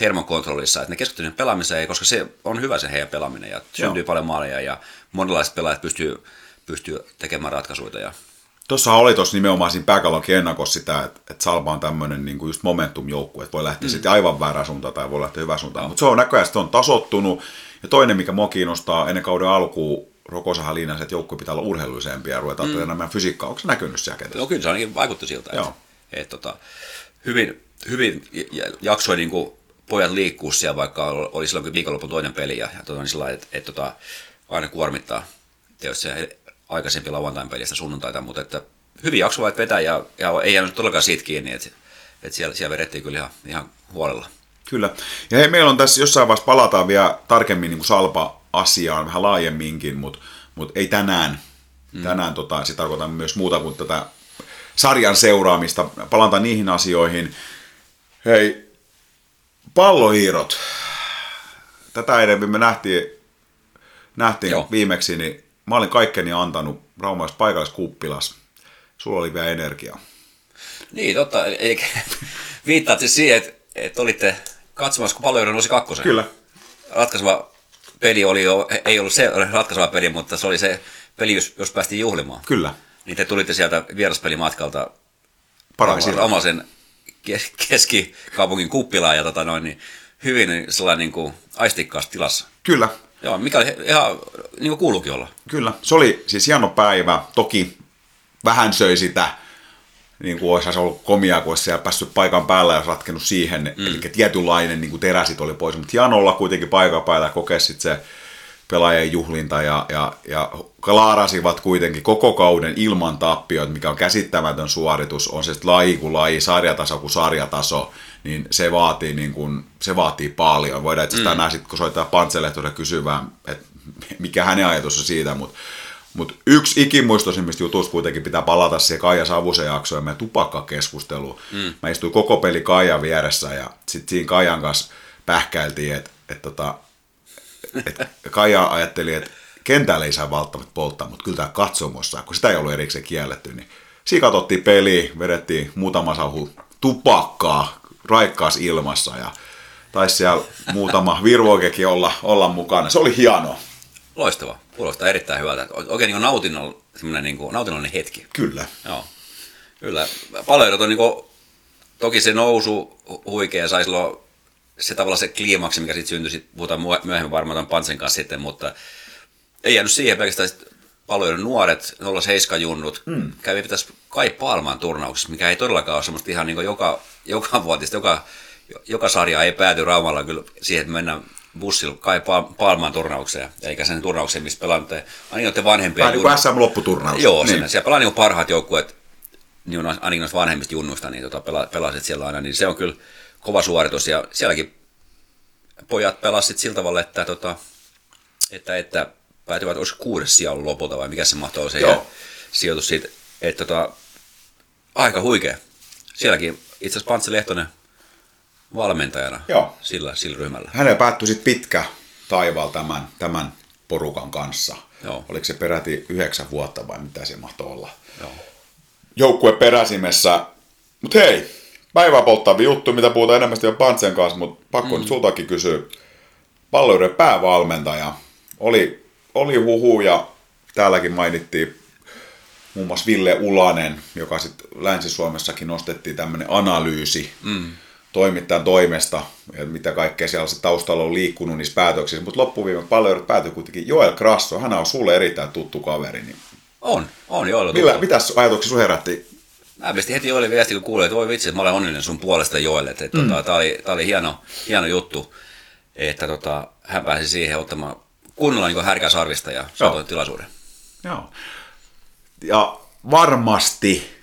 hermokontrollissa, että ne keskittyvät pelaamiseen, koska se on hyvä se heidän pelaaminen ja syntyy Joo. paljon maaleja ja monenlaiset pelaajat pystyy, pystyy tekemään ratkaisuja. Ja... Tuossa oli tuossa nimenomaan siinä pääkallonkin ennakossa sitä, että, että Salva on tämmöinen niin just momentum-joukku, että voi lähteä mm. sitten aivan väärään suuntaan tai voi lähteä hyvään suuntaan, mutta se on näköjään, on tasottunut. Ja toinen, mikä mua kiinnostaa ennen kauden alkuun, Rokosahan linjasi, että joukkue pitää olla urheilullisempia ja ruvetaan mm. enemmän fysiikkaa. Onko se näkynyt siellä kentässä? No kyllä se ainakin vaikutti siltä. Että, Että, että, tota, hyvin, hyvin jaksoi niin kuin pojat liikkuu siellä, vaikka oli silloin kun viikonloppu toinen peli ja, ja tota, niin sillä että, että, tota, aina kuormittaa tietysti se aikaisempi lauantain pelistä sunnuntaita, mutta että hyvin jaksoi vetää ja, ja ei jäänyt todellakaan siitä kiinni, että, että siellä, siellä vedettiin kyllä ihan, ihan huolella. Kyllä. Ja hei, meillä on tässä jossain vaiheessa palataan vielä tarkemmin niin kuin Salpa-asiaan vähän laajemminkin, mutta, mutta ei tänään. Mm. Tänään tota, se tarkoittaa myös muuta kuin tätä sarjan seuraamista. Palataan niihin asioihin. Hei, pallohiirot. Tätä ennen me nähtiin, nähtiin Joo. viimeksi, niin mä olin kaikkeni antanut Raumais paikalliskuppilas. Sulla oli vielä energiaa. Niin, totta. Eikä viittaat siis siihen, että, että olitte katsomassa, kun pallohiiro nousi kakkosen. Kyllä. Ratkaiseva peli oli jo, ei ollut se ratkaiseva peli, mutta se oli se peli, jos, jos päästiin juhlimaan. Kyllä. Niin te tulitte sieltä vieraspelimatkalta oman sen keskikaupungin kuppilaan ja tota noin, niin hyvin sellainen niin kuin aistikkaassa tilassa. Kyllä. Joo, mikä oli ihan niin kuin kuuluukin olla. Kyllä. Se oli siis hieno päivä. Toki vähän söi sitä, niin kuin olisi ollut komia, kun olisi siellä päässyt paikan päällä ja ratkennut siihen. Mm. Eli tietynlainen niin kuin teräsit oli pois. Mutta hieno olla kuitenkin paikan päällä ja kokea se pelaajien juhlinta ja, ja, ja klaarasivat kuitenkin koko kauden ilman tappioita, mikä on käsittämätön suoritus, on se laji kuin laji, sarjataso kuin sarjataso, niin se vaatii, niin kuin, se vaatii paljon. Voidaan itse asiassa mm. tänään sitten, kun soittaa Pantselehtoisen kysyvään, että mikä hänen ajatus on siitä, mutta mutta yksi ikimuistoisimmista jutuista kuitenkin pitää palata siihen Kaija Savusen jaksoon ja meidän tupakkakeskusteluun. Mm. Mä istuin koko peli Kaijan vieressä ja sitten siinä Kaijan kanssa pähkäiltiin, että et tota, et Kaija ajatteli, että kentällä ei saa välttämättä polttaa, mutta kyllä tämä katsomossa, kun sitä ei ollut erikseen kielletty, niin siinä katsottiin peli, vedettiin muutama sauhu tupakkaa raikkaassa ilmassa ja taisi siellä muutama virvoikekin olla, olla mukana. Se oli hienoa. Loistava. Kuulostaa erittäin hyvältä. Oikein niin nautinnollinen, niin kuin, nautinnollinen hetki. Kyllä. Joo. Kyllä. Paljon on niin kuin, toki se nousu huikea sai silloin se tavallaan se kliimaksi, mikä sitten syntyi, sit puhutaan myöhemmin varmaan tämän Pantsen kanssa sitten, mutta ei jäänyt siihen pelkästään paljon nuoret 07 junnut mm. kävi pitäisi Kai Palman turnauksessa, mikä ei todellakaan ole semmoista ihan niin joka, joka vuotista, joka, joka sarja ei pääty Raumalla kyllä siihen, että mennään bussilla Kai Palman turnaukseen, eikä sen turnaukseen, missä pelaa ainakin vanhempia. Tämä niin SM-lopputurnaus. Joo, niin. siellä pelaa niin parhaat joukkueet, niin on ainakin noista vanhemmista junnuista, niin tota, pela, pelasit siellä aina, niin se on kyllä kova suoritus, ja sielläkin pojat pelasivat sillä tavalla, että, tota, että, että päätyvät, olisi kuudes sijalla lopulta vai mikä se mahtoi se Joo. sijoitus siitä, että tota, aika huikea. Sielläkin itse asiassa Pantsi Lehtonen valmentajana Joo. Sillä, sillä ryhmällä. Hänellä päättyi sitten pitkä taivaal tämän, tämän porukan kanssa. Joo. Oliko se peräti yhdeksän vuotta vai mitä se mahtoi olla? Joo. Joukkue peräsimessä. Mutta hei, päivää polttavia juttu, mitä puhutaan enemmän vielä Pantsen kanssa, mutta pakko mm. nyt sultakin kysyä. Palloiden päävalmentaja oli, oli huhu ja täälläkin mainittiin muun muassa Ville Ulanen, joka sitten Länsi-Suomessakin nostettiin tämmöinen analyysi. Mm. Toimittajan toimesta, ja mitä kaikkea siellä se taustalla on liikkunut niissä päätöksissä, mutta loppuviime paljon päätyi kuitenkin Joel Krasso, hän on sulle erittäin tuttu kaveri. Niin On, on Joel. millä, mitäs ajatuksia sun herätti? Mä pistin heti Joelle viesti, kun kuulin, että voi vitsi, että mä olen onnellinen sun puolesta Joelle. Että, mm. tota, tää, oli, tää oli hieno, hieno juttu, että tota, hän pääsi siihen ottamaan kunnolla niin härkää sarvista ja saatoin tilaisuuden. Joo. Ja varmasti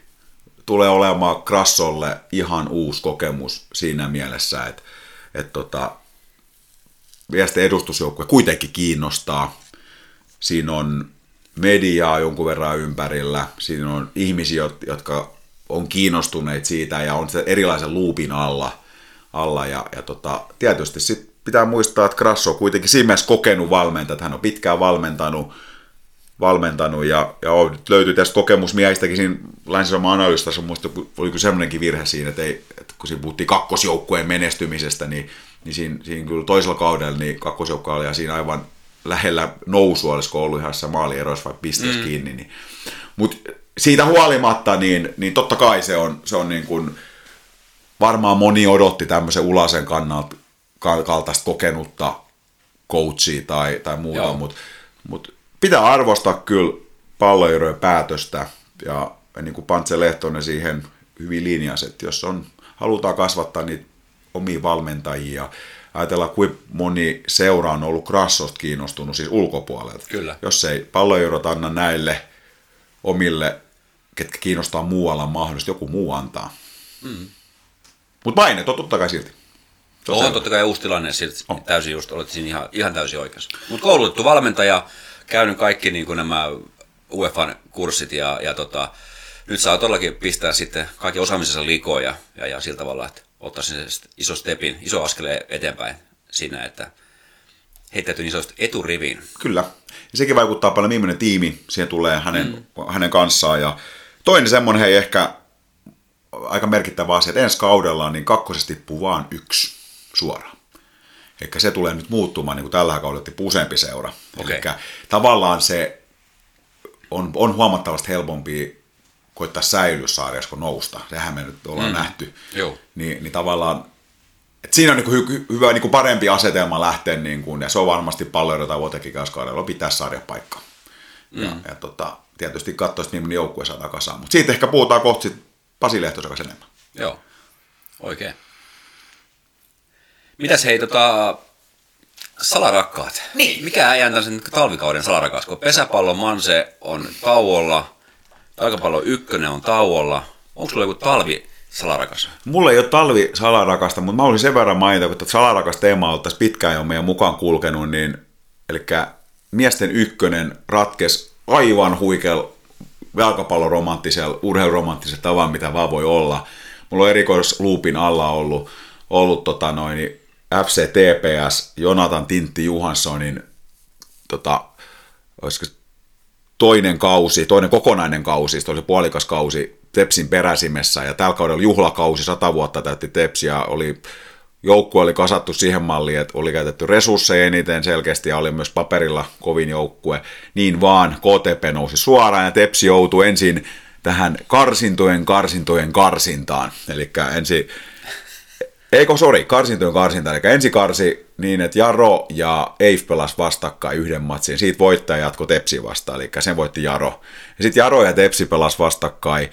tulee olemaan Krassolle ihan uusi kokemus siinä mielessä, että, että tota, miesten edustusjoukkue kuitenkin kiinnostaa. Siinä on mediaa jonkun verran ympärillä, siinä on ihmisiä, jotka on kiinnostuneet siitä ja on erilaisen luupin alla. alla ja, ja tota, tietysti sit pitää muistaa, että Krasso on kuitenkin siinä mielessä kokenut valmentaja, että hän on pitkään valmentanut, valmentanut ja, ja on, löytyy tästä kokemusmiehistäkin siinä länsisoman analyysissa, muista oliko semmoinenkin virhe siinä, että, ei, että kun siinä puhuttiin kakkosjoukkueen menestymisestä, niin, niin siinä, siinä kyllä toisella kaudella niin kakkosjoukko oli siinä aivan lähellä nousua, olisiko ollut ihan maalieroissa vai pisteessä mm. kiinni. Niin. Mutta siitä huolimatta, niin, niin totta kai se on, se on niin kuin, varmaan moni odotti tämmöisen Ulasen kannalta kaltaista kokenutta coachia tai, tai muuta, mutta mut pitää arvostaa kyllä palloirojen päätöstä ja niin kuin Pantse Lehtonen siihen hyvin linjasi, että jos on, halutaan kasvattaa niitä omia valmentajia, ajatellaan kuinka moni seura on ollut Krassosta kiinnostunut siis ulkopuolelta. Kyllä. Jos ei palloirot anna näille omille, ketkä kiinnostaa muualla mahdollisesti, joku muu antaa. Mm. Mutta mainet on totta kai silti. Se on, on totta kai uusi tilanne, silti on. täysin just, olet siinä ihan, ihan täysin oikeassa. Mutta koulutettu valmentaja, käynyt kaikki niin kuin nämä UEFan kurssit ja, ja tota, nyt saa todellakin pistää sitten kaikki osaamisensa likoon ja, ja, ja sillä tavalla, että ottaa sen iso stepin, iso askeleen eteenpäin siinä, että heittäytyy niin sanotusti eturiviin. Kyllä. Ja sekin vaikuttaa paljon, millainen tiimi siihen tulee hänen, mm. hänen kanssaan. Ja toinen semmoinen hei ehkä aika merkittävä asia, että ensi kaudella niin kakkosesti tippuu vaan yksi suoraan. Eli se tulee nyt muuttumaan, niin kuin tällä kaudella tippuu useampi seura. Okay. Eli tavallaan se on, on huomattavasti helpompi koittaa säilyä sarjassa kuin nousta. Sehän me nyt ollaan mm. nähty. Joo. Niin, niin tavallaan et siinä on niin kuin hy, hyvä niin kuin parempi asetelma lähteä, niin kuin, ja se on varmasti paljon jota vuotekin kaudella pitää sarjapaikka. Mm. Ja, ja tota, tietysti katsoa, millainen joukkue saadaan kasaan. Mutta siitä ehkä puhutaan kohta Pasi Lehtosen kanssa enemmän. Joo, oikein. Mitäs hei, tota, salarakkaat. Niin. Mikä äijän sen talvikauden salarakas, kun pesäpallon manse on tauolla, taikapallon ykkönen on tauolla. Onko sulla joku talvi salarakas? Mulla ei ole talvi salarakasta, mutta mä olisin sen verran mainita, kun salarakas teema on pitkään jo meidän mukaan kulkenut, niin eli miesten ykkönen ratkes aivan huikealla jalkapalloromanttisella, urheiluromanttisella tavan, mitä vaan voi olla. Mulla on erikoisluupin alla ollut, ollut tota noin, FC TPS, Jonathan Tintti Johanssonin tota, olisiko toinen kausi, toinen kokonainen kausi, se oli puolikas kausi Tepsin peräsimessä ja tällä kaudella juhlakausi, sata vuotta täytti Tepsi ja oli joukkue oli kasattu siihen malliin, että oli käytetty resursseja eniten selkeästi ja oli myös paperilla kovin joukkue. Niin vaan KTP nousi suoraan ja Tepsi joutui ensin tähän karsintojen karsintojen karsintaan. Eli ensin Eikö, sori, karsintojen karsinta, eli ensi karsi niin, että Jaro ja Eif pelas vastakkain yhden matsin, siitä voittaja jatko Tepsi vastaan, eli sen voitti Jaro. Ja sitten Jaro ja Tepsi pelas vastakkain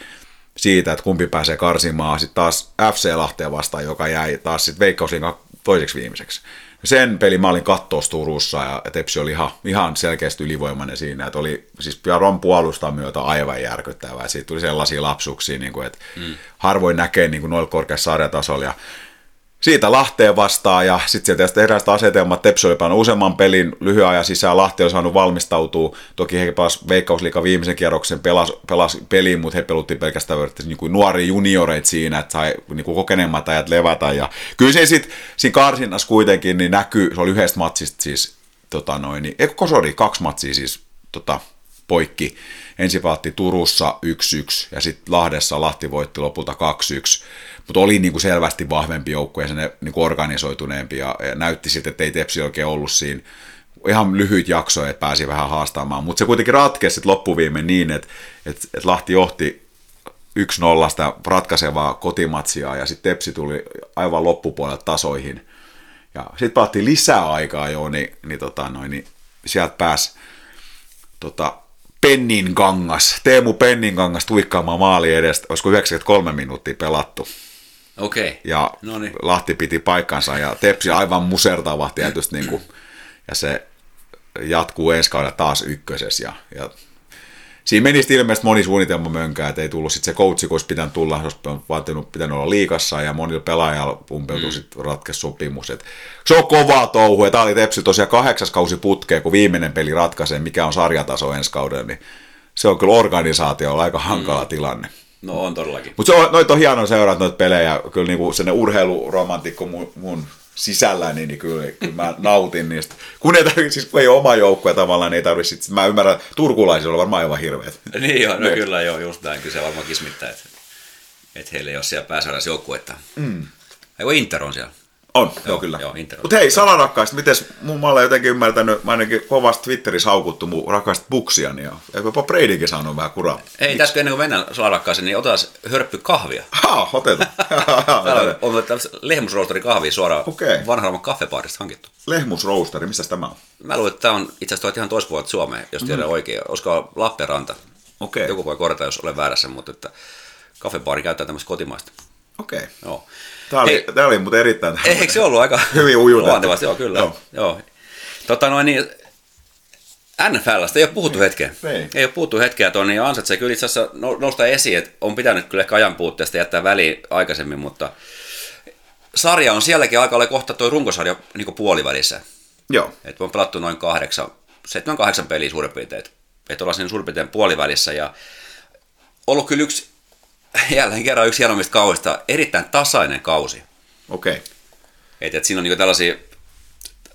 siitä, että kumpi pääsee karsimaan, sitten taas FC Lahteen vastaan, joka jäi taas sitten Veikkausliigan toiseksi viimeiseksi. Sen peli mä olin kattoos Turussa ja Tepsi oli ihan, ihan selkeästi ylivoimainen siinä, että oli siis Jaron puolustaa myötä aivan järkyttävää. Siitä tuli sellaisia lapsuksia, niin kuin, että mm. harvoin näkee niin kuin noilla korkeassa sarjatasolla. Ja siitä Lahteen vastaan ja sitten sieltä erästä asetelmat. Tepsi oli useamman pelin lyhyen ajan sisään. Lahti oli saanut valmistautua. Toki he pelas Veikkausliikan viimeisen kierroksen pelas, pelas peliin, mutta he pelutti pelkästään niin kuin nuori junioreit siinä, että sai niin kuin kokeneemmat ajat levätä. Ja kyllä se sitten siinä karsinnassa kuitenkin niin näkyy, se oli yhdestä matsista siis, tota noin, niin, eikö sori, kaksi matsia siis tota, poikki. Ensin vaatti Turussa 1-1 ja sitten Lahdessa Lahti voitti lopulta 2-1 mutta oli niin kuin selvästi vahvempi joukkue ja sen niin kuin organisoituneempi ja, ja näytti sitten, että ei Tepsi oikein ollut siinä ihan lyhyt jakso, että pääsi vähän haastamaan, mutta se kuitenkin ratkesi loppuviime niin, että, että, että Lahti johti 1-0 sitä ratkaisevaa kotimatsia ja sitten Tepsi tuli aivan loppupuolelle tasoihin. Ja sitten pelattiin lisää aikaa jo, niin, niin, tota, noin, niin sieltä pääsi tota, Pennin kangas, Teemu Pennin kangas tuikkaamaan maali edestä, olisiko 93 minuuttia pelattu. Okei. Okay. Ja Noniin. Lahti piti paikkansa ja Tepsi aivan musertava tietysti niin kuin, ja se jatkuu ensi kaudella taas ykkösessä ja, ja siinä meni sitten ilmeisesti moni suunnitelma mönkää, että ei tullut sitten se coachi, kun olisi pitänyt tulla, olisi vaatinut, pitänyt olla liikassa ja monilla pelaajalla pumpeutui mm. sitten ratkes sopimus. Et se on kovaa touhu ja tämä oli Tepsi tosiaan kahdeksas kausi putkeen, kun viimeinen peli ratkaisee, mikä on sarjataso ensi kaudella, niin se on kyllä organisaatio aika hankala mm. tilanne. No on todellakin. Mutta noita on hienoa seurata noita pelejä, kyllä niinku sen urheiluromantikko mun, mun sisällä, niin, niin kyllä, kyllä mä nautin niistä. Kun ei tarvitse, siis kun ei ole oma joukkue tavallaan, niin ei tarvitse, sit, mä ymmärrän, turkulaisilla on varmaan aivan hirveät. Niin joo, no kyllä joo, just näin, kyllä se varmaan kismittää, että, että heillä ei ole siellä pääsarjassa joukkuetta. Mm. Eikö Inter on siellä? On, joo, joo kyllä. Joo. Mutta hei, salarakkaista, miten mun mä olen jotenkin ymmärtänyt, mä ainakin kovasti Twitterissä haukuttu mun rakasta buksiani ja jopa Bradykin saanut vähän kuraa. Ei, tässä ennen kuin mennään salarakkaaseen, niin otetaan hörppy kahvia. Ha, otetaan. Täällä on, on lehmusroosteri kahvia suoraan Okei. vanhan kaffepaarista hankittu. Lehmusroosteri, mistä tämä on? Mä luulen, että tämä on itse asiassa ihan toispuolelta Suomeen, jos tiedän oikein. Olisiko Lappeenranta? Okei. Joku voi korjata, jos olen väärässä, mutta että kaffepaari käyttää tämmöistä kotimaista. Okei. Joo. Tämä oli, Hei. tämä oli muuten erittäin... Eikö se ollut aika Hyvin ujutettu. luontevasti? Joo, kyllä. Joo. Joo. Tota noin, niin, NFLstä ei ole puhuttu hetkeä. Ei. Ei ole puhuttu hetkeä tuonne, niin ansaitsee kyllä itse asiassa nou- nousta esiin, että on pitänyt kyllä ehkä ajan puutteesta jättää väliin aikaisemmin, mutta sarja on sielläkin aika olla kohta tuo runkosarja niin puolivälissä. Joo. Että on pelattu noin kahdeksan, seitsemän kahdeksan peliä suurin piirtein. Että ollaan siinä suurin piirtein puolivälissä ja ollut kyllä yksi, jälleen kerran yksi hienommista kausista, erittäin tasainen kausi. Okei. Et, et siinä on niinku tällaisia,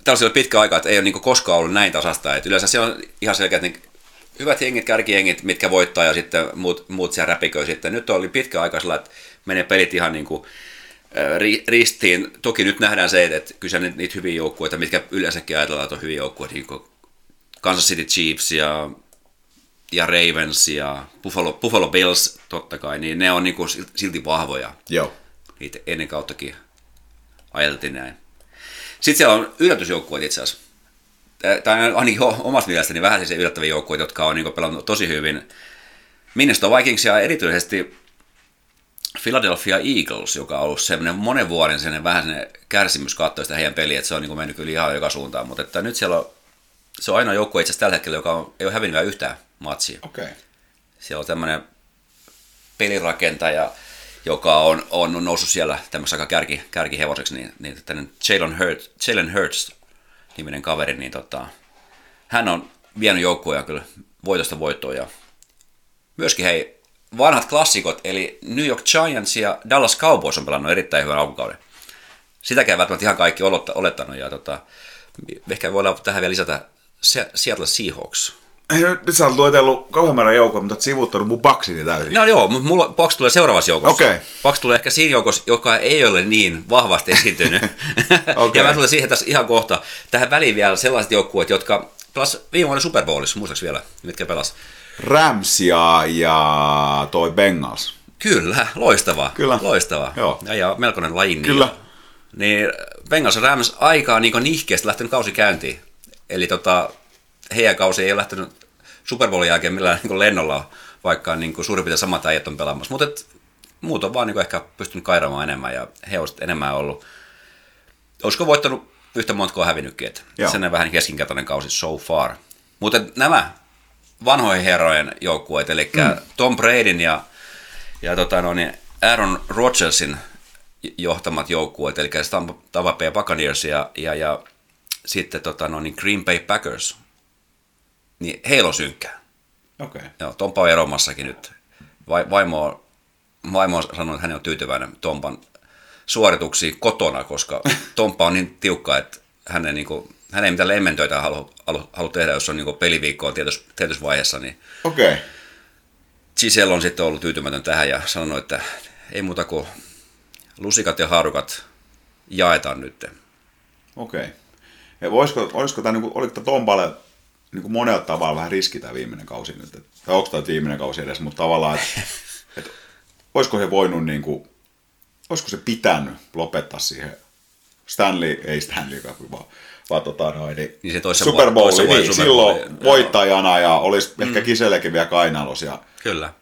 tällaisia oli pitkä aika, että ei ole niinku koskaan ollut näin tasasta. Et yleensä siellä on ihan selkeät niin hyvät jengit, kärkijengit, mitkä voittaa ja sitten muut, muut siellä räpiköi sitten. Nyt oli pitkä aika sillä, että menee pelit ihan niinku, äh, ri- ristiin. Toki nyt nähdään se, että, että ni- niitä hyviä joukkueita, mitkä yleensäkin ajatellaan, että on hyviä joukkueita, niin kuin Kansas City Chiefs ja, ja Ravens ja Buffalo, Buffalo Bills totta kai, niin ne on niinku silti vahvoja Joo. niitä ennen kauttakin ajateltiin näin. Sitten siellä on yllätysjoukkueet itse asiassa. Tai ainakin omasta mielestäni vähän siis yllättäviä joukkueita, jotka on niin pelannut tosi hyvin. Minnesota Vikings ja erityisesti Philadelphia Eagles, joka on ollut semmoinen monen vuoden sellainen vähän sellainen kärsimys katsoa sitä heidän peliä, että se on niin mennyt kyllä ihan joka suuntaan. Mutta että nyt siellä on, se on ainoa joukkue itse asiassa tällä hetkellä, joka on, ei ole hävinnyt yhtään matsia. Okei. Siellä on tämmöinen pelirakentaja, joka on, on noussut siellä tämmöisessä aika kärki, kärkihevoseksi, niin, niin tämmöinen Jalen Hurts, Jalen Hurts niminen kaveri, niin tota, hän on vienyt joukkueja kyllä voitosta voittoon ja myöskin hei, vanhat klassikot, eli New York Giants ja Dallas Cowboys on pelannut erittäin hyvän alkukauden. Sitäkään välttämättä ihan kaikki oletta- olettanut ja tota, ehkä voidaan tähän vielä lisätä Se- Seattle Seahawks. Ei, nyt, sä oot luetellut kauhean määrän joukkoja, mutta oot sivuttanut mun baksini täysin. No joo, mutta mulla Box tulee seuraavassa joukossa. Okei. Box tulee ehkä siinä joukossa, joka ei ole niin vahvasti esiintynyt. Okei. ja mä tulen siihen tässä ihan kohta. Tähän väliin vielä sellaiset joukkueet, jotka pelas viime vuonna Super Bowlissa, muistaakseni vielä, mitkä pelas. Rams ja, ja toi Bengals. Kyllä, loistavaa. Kyllä. Loistavaa. Joo. Ja, ja melkoinen laji. Kyllä. Niin Bengals ja Rams aikaa niin nihkeästi lähtenyt kausi käyntiin. Eli tota, heidän kausi ei ole lähtenyt Super Bowlin jälkeen millään niin lennolla, vaikka niin kuin suurin piirtein samat äijät on pelaamassa. Mutta et, muut on vaan niin ehkä pystynyt kairamaan enemmän ja he ovat enemmän ollut. Olisiko voittanut yhtä monta kuin hävinnytkin, että sen vähän keskinkertainen kausi so far. Mutta nämä vanhojen herrojen joukkueet, eli mm. Tom Bradyn ja, ja tota, no, niin Aaron Rodgersin johtamat joukkueet, eli Tampa Bay Buccaneers ja, ja, ja sitten tota, no, niin Green Bay Packers, niin heillä on synkkää. Okei. Okay. Joo, Tompa on eromassakin nyt. Vai, vaimo, on, vaimo on sanonut, että hän on tyytyväinen Tompan suorituksiin kotona, koska Tompa on niin tiukka, että hän ei, niin kuin, hän ei mitään lemmentöitä halua, halua, halua tehdä, jos on niin peliviikkoa tietyssä, tietyssä vaiheessa, niin Okei. Okay. Giselle on sitten ollut tyytymätön tähän ja sanonut, että ei muuta kuin lusikat ja haarukat jaetaan nyt. Okei. Okay. Ja voisiko, olisiko tämä, niinku, oliko tämä Tompalle niinku monella tavalla vähän riski tämä viimeinen kausi nyt? Et, tai onko tämä viimeinen kausi edes, mutta tavallaan, että et, olisiko he voinut, niin kuin, olisiko se pitänyt lopettaa siihen Stanley, ei Stanley Cup, vaan, vaan tota noin, niin, Niin se Super Bowl, niin, Super silloin joo. voittajana ja olisi mm. ehkä kisellekin vielä kainalos. Ja, Kyllä.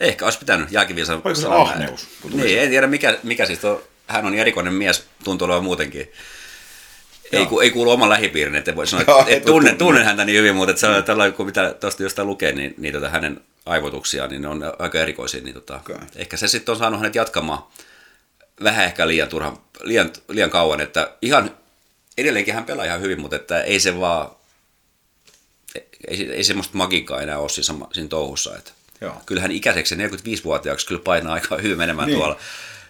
Ehkä olisi pitänyt jälkiviisan Oliko se ahneus, Niin, en tiedä mikä, mikä siis on. Hän on niin erikoinen mies, tuntuu olevan muutenkin. Ei, ku, ei kuulu oman lähipiirin, että voi sanoa, Joo, että et tunnen, tunne. tunnen häntä niin hyvin, mutta että tällainen, kun mitä tuosta jostain lukee, niin, niin tota, hänen aivotuksiaan, niin ne on aika erikoisia. Niin tota, Okei. Ehkä se sitten on saanut hänet jatkamaan vähän ehkä liian, turhan, liian, liian kauan, että ihan edelleenkin hän pelaa ihan hyvin, mutta että ei se vaan, ei, ei semmoista magiikkaa enää ole siinä, siinä touhussa. Että Joo. Kyllähän ikäiseksi 45-vuotiaaksi kyllä painaa aika hyvin menemään niin. tuolla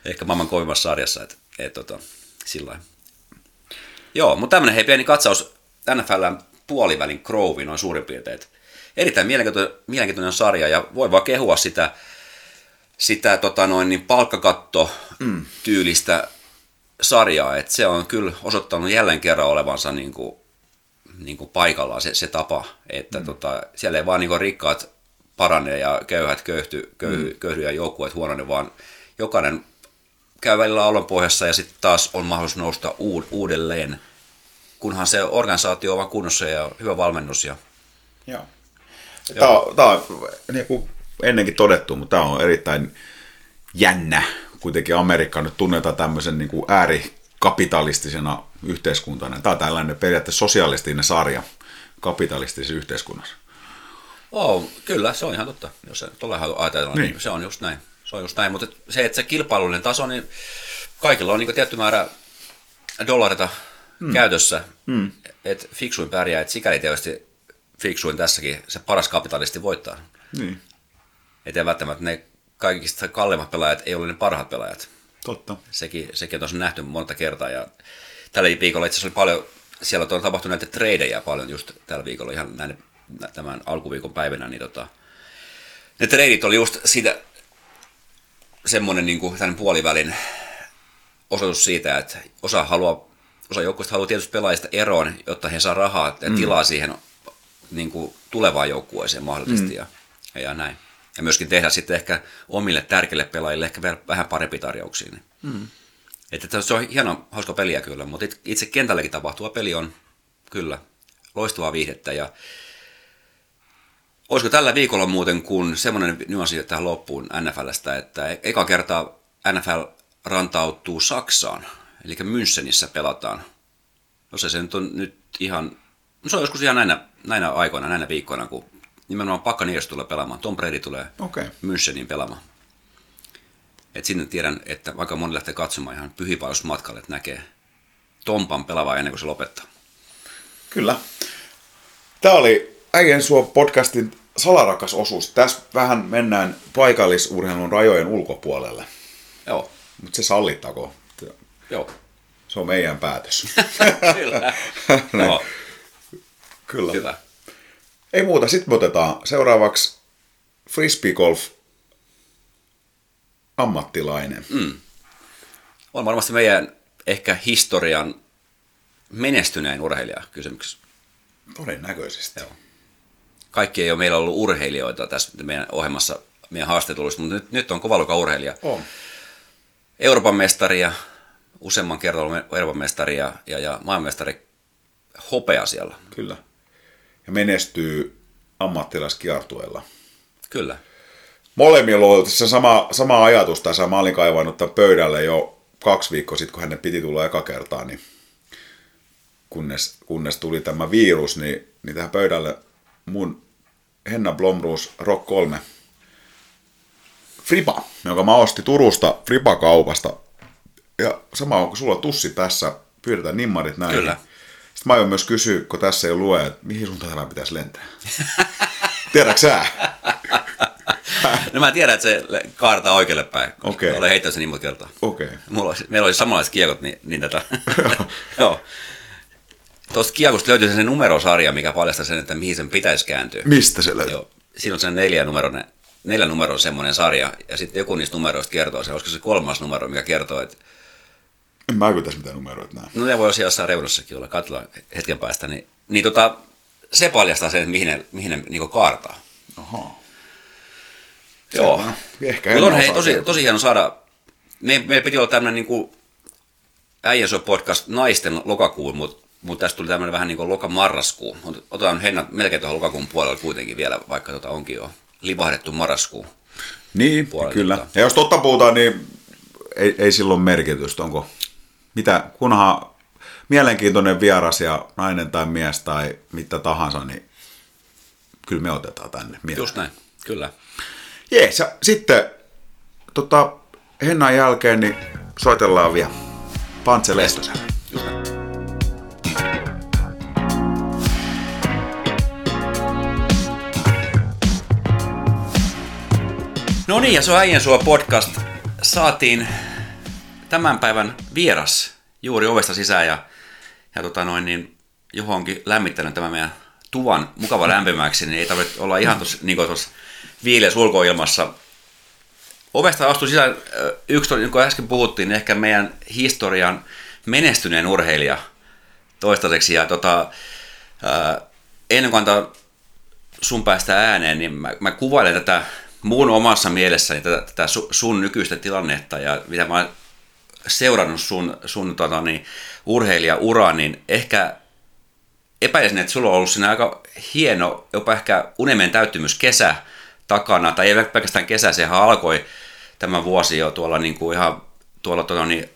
ehkä maailman kovimmassa sarjassa. Että, et, tota, sillä lailla. Joo, mutta tämmöinen hei pieni katsaus NFLn puolivälin Groviin noin suurin piirtein. Erittäin mielenkiintoinen, mielenkiintoinen sarja ja voi vaan kehua sitä, sitä tota noin, niin palkkakatto tyylistä sarjaa, että se on kyllä osoittanut jälleen kerran olevansa niin kuin, niin kuin paikallaan se, se tapa, että mm. tota, siellä ei vaan niin kuin rikkaat parane ja köyhät köyhty, köyhy, mm. köyhy ja joukkueet huonone, vaan jokainen käy välillä aallon pohjassa ja sitten taas on mahdollisuus nousta uud, uudelleen, kunhan se organisaatio on vaan kunnossa ja hyvä valmennus. Ja, Joo. Tämä on, tämä on niin kuin ennenkin todettu, mutta tämä on erittäin jännä. Kuitenkin Amerikka nyt tunnetaan tämmöisen niin kuin äärikapitalistisena yhteiskuntana. Tämä on tällainen periaatteessa sosialistinen sarja kapitalistisessa yhteiskunnassa. oh, kyllä, se on ihan totta, jos se tuolla ajatellaan, niin. niin se on just näin. Se on just näin, mutta se, että se kilpailullinen taso, niin kaikilla on niin tietty määrä dollareita mm. käytössä, mm. että fiksuin pärjää, että sikäli tietysti fiksuin tässäkin, se paras kapitalisti voittaa. Niin, Että välttämättä ne kaikista kalleimmat pelaajat ei ole ne parhaat pelaajat. totta. Sekin, sekin on tuossa nähty monta kertaa ja tällä viikolla itse asiassa oli paljon, siellä on tapahtunut näitä tradeja paljon just tällä viikolla ihan näin, tämän alkuviikon päivänä, niin tota, ne treidit oli just siitä semmoinen niin kuin tämän puolivälin osoitus siitä, että osa haluaa, osa joukkueista haluaa tietysti pelaajista eroon, jotta he saa rahaa ja tilaa siihen niin kuin tulevaan joukkueeseen mahdollisesti mm. ja, ja näin. Ja myöskin tehdä sitten ehkä omille tärkeille pelaajille ehkä vähän parempi tarjouksia. Niin. Mm. Että se on hieno, hauska peliä kyllä, mutta it- itse kentälläkin tapahtuva peli on kyllä loistavaa viihdettä. Ja olisiko tällä viikolla muuten kun semmoinen nyanssi tähän loppuun NFLstä, että eka kertaa NFL rantautuu Saksaan, eli Münchenissä pelataan. No se, se nyt on nyt ihan, no se on joskus ihan näinä, näinä aikoina, näinä viikkoina, kun nimenomaan Buccaneers tulee pelaamaan, Tom Brady tulee Okei. Münchenin pelaamaan. Et sinne tiedän, että vaikka moni lähtee katsomaan ihan pyhipausmatkalle, että näkee Tompan pelaavaa ennen kuin se lopettaa. Kyllä. Tämä oli Äijän suo podcastin salarakas osuus. Tässä vähän mennään paikallisurheilun rajojen ulkopuolelle. Joo, Mutta se sallittako? joo. Se on meidän päätös. Kyllä. Joo, Kyllä. hyvä. Ei muuta, sitten me otetaan seuraavaksi frisbee golf ammattilainen. Mm. On varmasti meidän ehkä historian menestynein urheilija kysymyksessä. Todennäköisesti. Joo. Kaikki ei ole meillä ollut urheilijoita tässä meidän ohjelmassa, meidän haastatteluissa, mutta nyt, nyt on kova luokka urheilija. On. Euroopan mestari ja useamman kerran ollut Euroopan mestari ja, ja, ja maailmanmestari hopea siellä. Kyllä. Ja menestyy ammattilaiskiertueella. Kyllä. Molemmilla on se sama, sama ajatus tässä. Mä olin kaivannut tämän pöydälle jo kaksi viikkoa sitten, kun hänen piti tulla eka kertaa, niin kunnes, kunnes tuli tämä virus, niin, niin tähän pöydälle mun Henna Blomroos Rock 3 Fripa, jonka mä ostin Turusta Fripa-kaupasta. Ja sama on, kun sulla on tussi tässä, pyydetään nimmarit näin. Kyllä. Sitten mä aion myös kysyä, kun tässä ei lue, että mihin suuntaan tämä pitäisi lentää. Tiedätkö sä? No mä tiedän, että se kaartaa oikealle päin. Okei. Olen heittänyt sen niin monta kertaa. Okei. Mulla olisi, meillä oli samanlaiset kiekot, niin, niin tätä. Joo. Tuosta kiekosta löytyy se numerosarja, mikä paljastaa sen, että mihin sen pitäisi kääntyä. Mistä se löytyy? Joo. Siinä on se neljä numeroinen, neljä numeron semmoinen sarja, ja sitten joku niistä numeroista kertoo se, olisiko se kolmas numero, mikä kertoo, että En mä kyllä tässä mitään numeroita näe. no ne voi siellä jossain reunassakin olla, katsotaan hetken päästä, niin, niin tota, se paljastaa sen, että mihin ne, mihin ne niin kaartaa. Aha. Joo. Ehkä Mutta on hei, tosi, kertoa. tosi hieno saada, me, meillä piti olla tämmöinen niin äijäsö podcast naisten lokakuun, mutta mut tästä tuli tämmöinen vähän niin kuin lokamarraskuu. Otetaan Henna melkein tuohon lokakuun puolella kuitenkin vielä, vaikka tota onkin jo livahdettu marraskuu. Niin, puolelta. kyllä. Ja jos totta puhutaan, niin ei, ei silloin merkitystä. Onko mitä, kunhan mielenkiintoinen vieras ja nainen tai mies tai mitä tahansa, niin kyllä me otetaan tänne. mieleen. Just näin, kyllä. Jees, ja sitten tota, Hennan jälkeen niin soitellaan vielä Pantse Lestoselle. Just näin. No niin, ja se on Äijän sua podcast. Saatiin tämän päivän vieras juuri ovesta sisään ja, ja tota noin, niin Juho onkin lämmittänyt tämän meidän tuvan mukava lämpimäksi, niin ei tarvitse olla ihan tuossa niin viileässä ulkoilmassa. Ovesta astui sisään yksi, niin kuin äsken puhuttiin, niin ehkä meidän historian menestyneen urheilija toistaiseksi. Ja tota, ennen kuin antaa sun päästä ääneen, niin mä, mä kuvailen tätä mun omassa mielessäni, tätä, tätä su, sun nykyistä tilannetta ja mitä mä oon seurannut sun, sun tota, niin, urheilijauraa, niin ehkä epäisin, että sulla on ollut siinä aika hieno, jopa ehkä unelmien täyttymys kesä takana, tai ei pelkästään kesä, sehän alkoi tämä vuosi jo tuolla niin kuin ihan tuolla tuolla niin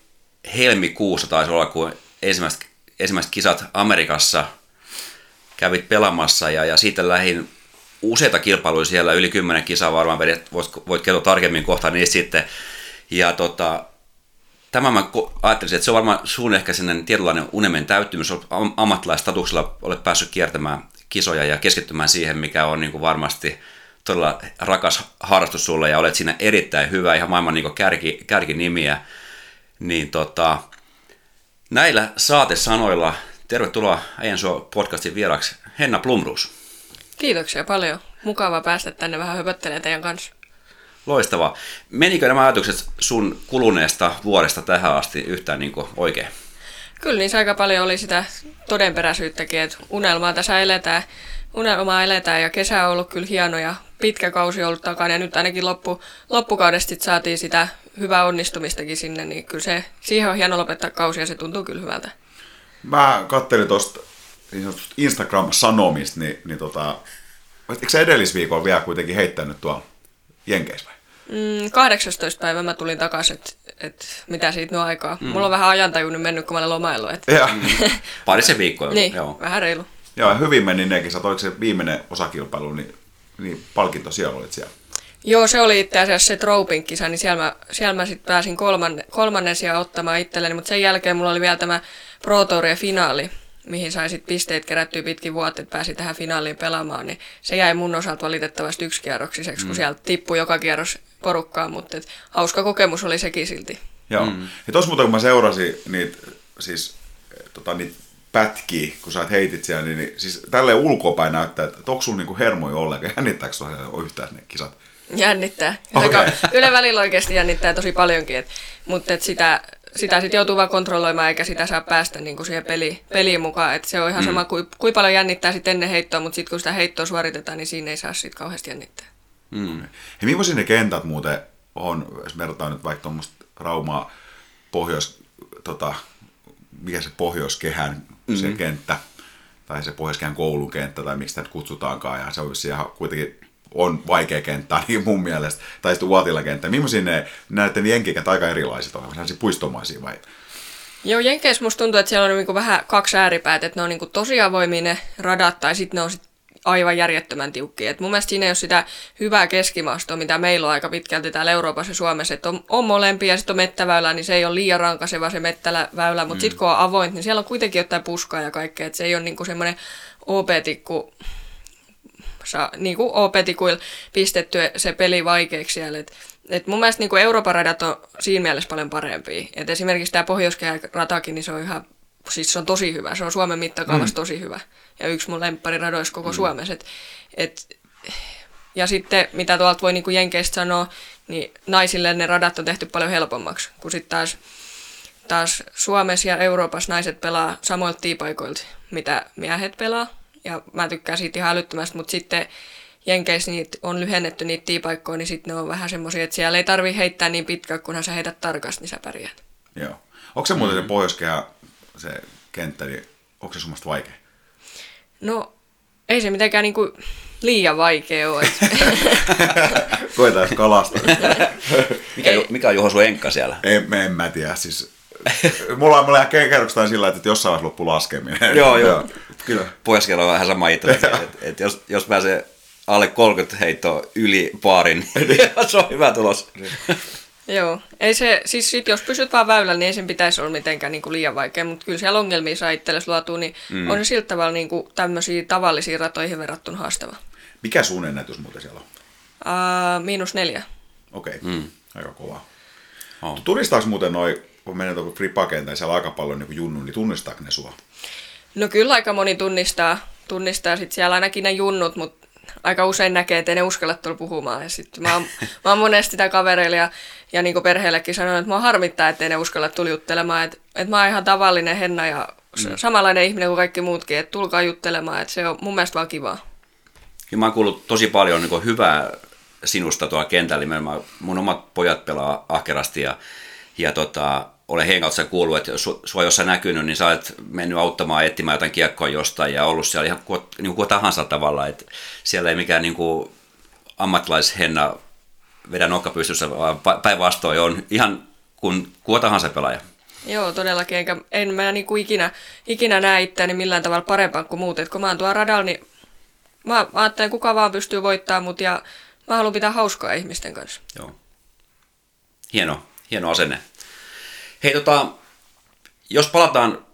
helmikuussa taisi olla, kun ensimmäiset, ensimmäiset kisat Amerikassa kävit pelaamassa ja, ja siitä lähin useita kilpailuja siellä, yli kymmenen kisaa varmaan vedet, voit, voit kertoa tarkemmin kohta niistä sitten. Ja tota, tämä mä ajattelisin, että se on varmaan sun ehkä sellainen tietynlainen unelmien täyttymys, olet am- ammattilaistatuksella olet päässyt kiertämään kisoja ja keskittymään siihen, mikä on niin kuin varmasti todella rakas harrastus sulle ja olet siinä erittäin hyvä, ihan maailman niin kärki, kärkinimiä. Niin tota, näillä saatesanoilla tervetuloa sua podcastin vieraksi Henna Plumruus. Kiitoksia paljon. Mukava päästä tänne vähän höpöttelemään teidän kanssa. Loistavaa. Menikö nämä ajatukset sun kuluneesta vuodesta tähän asti yhtään niin kuin oikein? Kyllä niissä aika paljon oli sitä todenperäisyyttäkin, että unelmaa tässä eletään, unelmaa eletään ja kesä on ollut kyllä hieno ja pitkä kausi on ollut takana ja nyt ainakin loppu, loppukaudesta saatiin sitä hyvää onnistumistakin sinne, niin kyllä se, siihen on hieno lopettaa kausi ja se tuntuu kyllä hyvältä. Mä kattelin tuosta niin sanotusta Instagram-sanomista, niin, niin tota, eikö sä edellisviikolla vielä kuitenkin heittänyt tuolla Jenkeissä vai? Mm, 18. päivä mä tulin takaisin, että et, mitä siitä nyt aikaa. Mm. Mulla on vähän ajantaju nyt mennyt, kun mä olen lomaillut. Et, Ja, Parisen viikkoa. niin, Joo. vähän reilu. joo, ja hyvin meni ne kisat. Oliko se viimeinen osakilpailu, niin, niin palkinto siellä olit siellä. Joo, se oli itse asiassa se Tropin kisa, niin siellä mä, siellä mä sitten pääsin kolmanne, kolmannen sijaan ottamaan itselleni, mutta sen jälkeen mulla oli vielä tämä Pro Tourien finaali, mihin sai sit pisteet kerättyä pitkin vuotta, että pääsi tähän finaaliin pelaamaan, niin se jäi mun osalta valitettavasti yksi kierroksiseksi, kun sieltä tippui joka kierros porukkaan, mutta et, hauska kokemus oli sekin silti. Joo. Mm. Ja tuossa muuten kun mä seurasin niitä, siis, eh, tota, niitä pätkiä, kun sä et heitit siellä, niin, niin siis tälleen ulkopäin näyttää, että onko sulla niinku hermoja ollenkaan, jännittääkö sulla yhtään ne kisat? Jännittää. Okay. Kyllä välillä oikeasti jännittää tosi paljonkin, et, mutta et sitä, sitä sitten joutuu vaan kontrolloimaan, eikä sitä saa päästä niinku siihen peli, peliin mukaan. Et se on ihan mm. sama, kuin kui paljon jännittää sitten ennen heittoa, mutta sitten kun sitä heittoa suoritetaan, niin siinä ei saa sitten kauheasti jännittää. Mm. Hei, millaisia ne kentät muuten on, jos verrataan nyt vaikka tuommoista Raumaa pohjois, tota, mikä se pohjoiskehän mm-hmm. se kenttä, tai se pohjoiskehän koulukenttä, tai miksi sitä nyt kutsutaankaan, ja se on ihan kuitenkin on vaikea kenttä, niin mun mielestä, tai sitten Uotila kenttä. Millaisia ne näiden jenkikenttä aika erilaiset on, sellaisia puistomaisia vai? Joo, Jenkeissä musta tuntuu, että siellä on niinku vähän kaksi ääripäät, että ne on niinku tosi avoimia ne radat, tai sitten ne on sit aivan järjettömän tiukkia. Et mun mielestä siinä ei ole sitä hyvää keskimaastoa, mitä meillä on aika pitkälti täällä Euroopassa ja Suomessa, että on, on molempia ja sitten on mettäväylä, niin se ei ole liian rankaseva se mettäväylä, mutta mm. sitten kun on avoin, niin siellä on kuitenkin jotain puskaa ja kaikkea, että se ei ole niinku semmoinen OP-tikku, sa, niin kuin OP-tikuilla pistetty se peli vaikeaksi siellä. Et, et mun mielestä niin kuin Euroopan radat on siinä mielessä paljon parempia. Et esimerkiksi tämä pohjoiskehä ratakin, niin se on ihan, siis se on tosi hyvä. Se on Suomen mittakaavassa mm. tosi hyvä. Ja yksi mun lemppariradoissa koko mm. Suomessa. Et, et, ja sitten, mitä tuolta voi niin kuin Jenkeistä sanoa, niin naisille ne radat on tehty paljon helpommaksi, kun sitten taas, taas Suomessa ja Euroopassa naiset pelaa samoilta tiipaikoilta, mitä miehet pelaa ja mä tykkään siitä ihan älyttömästi, mutta sitten Jenkeissä niitä on lyhennetty niitä tiipaikkoja, niin sitten ne on vähän semmoisia, että siellä ei tarvi heittää niin pitkään, kunhan sä heität tarkasti, niin sä pärjäät. Joo. Onko se muuten se pohjoiskehä, se kenttä, niin onko se sun mielestä vaikea? No, ei se mitenkään niinku liian vaikea ole. Koetaan kalastaa. Mikä, mikä on Juho sun enkka siellä? en, en mä tiedä, siis mulla on mulla kerrokstaan sillä, että jossain vaiheessa loppu laskeminen. joo, joo. Kyllä. Pohjois on vähän sama itse. että et jos, jos pääsee alle 30 heittoa yli paarin, niin se on hyvä tulos. Joo, ei se, siis sit jos pysyt vaan väylällä, niin ei sen pitäisi olla mitenkään niin kuin liian vaikea, mutta kyllä siellä ongelmia saa itsellesi luotua, niin mm. on se siltä tavalla niin kuin tämmöisiä tavallisiin ratoihin verrattuna haastava. Mikä sun ennätys muuten siellä on? Uh, miinus neljä. Okei, okay. mm. aika kova. Oh. Tunnistaako muuten noin, kun menee tuohon fripakentaan ja siellä on aika paljon niin junnu, niin tunnistaako ne sua? No kyllä aika moni tunnistaa, tunnistaa sitten siellä ainakin ne junnut, mutta aika usein näkee, että ei ne uskalla tulla puhumaan. Ja sit mä, oon, mä oon monesti sitä kavereille ja, ja niin perheellekin sanonut, että mä harmittaa, että ei ne uskalla tulla juttelemaan. Että, että mä oon ihan tavallinen henna ja mm. samanlainen ihminen kuin kaikki muutkin, että tulkaa juttelemaan, että se on mun mielestä vaan kivaa. Ja mä oon kuullut tosi paljon niin hyvää sinusta tuolla kentällä. Mun omat pojat pelaa ahkerasti ja, ja tota, olen kautta kuullut, että jos sua jossain näkynyt, niin sä olet mennyt auttamaan etsimään jotain kiekkoa jostain ja ollut siellä ihan niin kuin tahansa tavalla. Että siellä ei mikään niin kuin ammattilaishenna vedä nokka pystyssä, vaan päinvastoin on ihan kuin kuka tahansa pelaaja. Joo, todellakin. Enkä, en mä niin kuin ikinä, ikinä näe itseäni millään tavalla parempaa kuin muut. Et kun mä oon tuolla radalla, niin mä ajattelen, kuka vaan pystyy voittamaan mut ja mä haluan pitää hauskaa ihmisten kanssa. Joo. Hieno, hieno asenne. Hei tota, jos palataan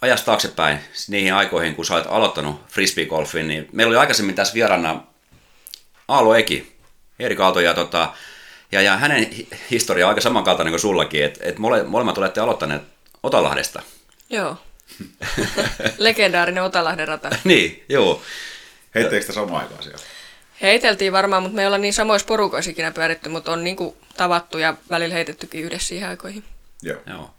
ajasta taaksepäin niihin aikoihin, kun sä olet aloittanut frisbeegolfin, niin meillä oli aikaisemmin tässä vieraana Aalo Eki, Erik Aalto, ja, tota, ja, ja hänen historia on aika samankaltainen kuin sullakin, että et mole, molemmat olette aloittaneet Otalahdesta. Joo. Legendaarinen Otalahden rata. niin, joo. Heitteekö sitä samaan aikaan siellä? Heiteltiin varmaan, mutta me ei olla niin samoissa porukoissa ikinä pyöritty, mutta on niin kuin tavattu ja välillä heitettykin yhdessä siihen aikoihin. Joo. Joo.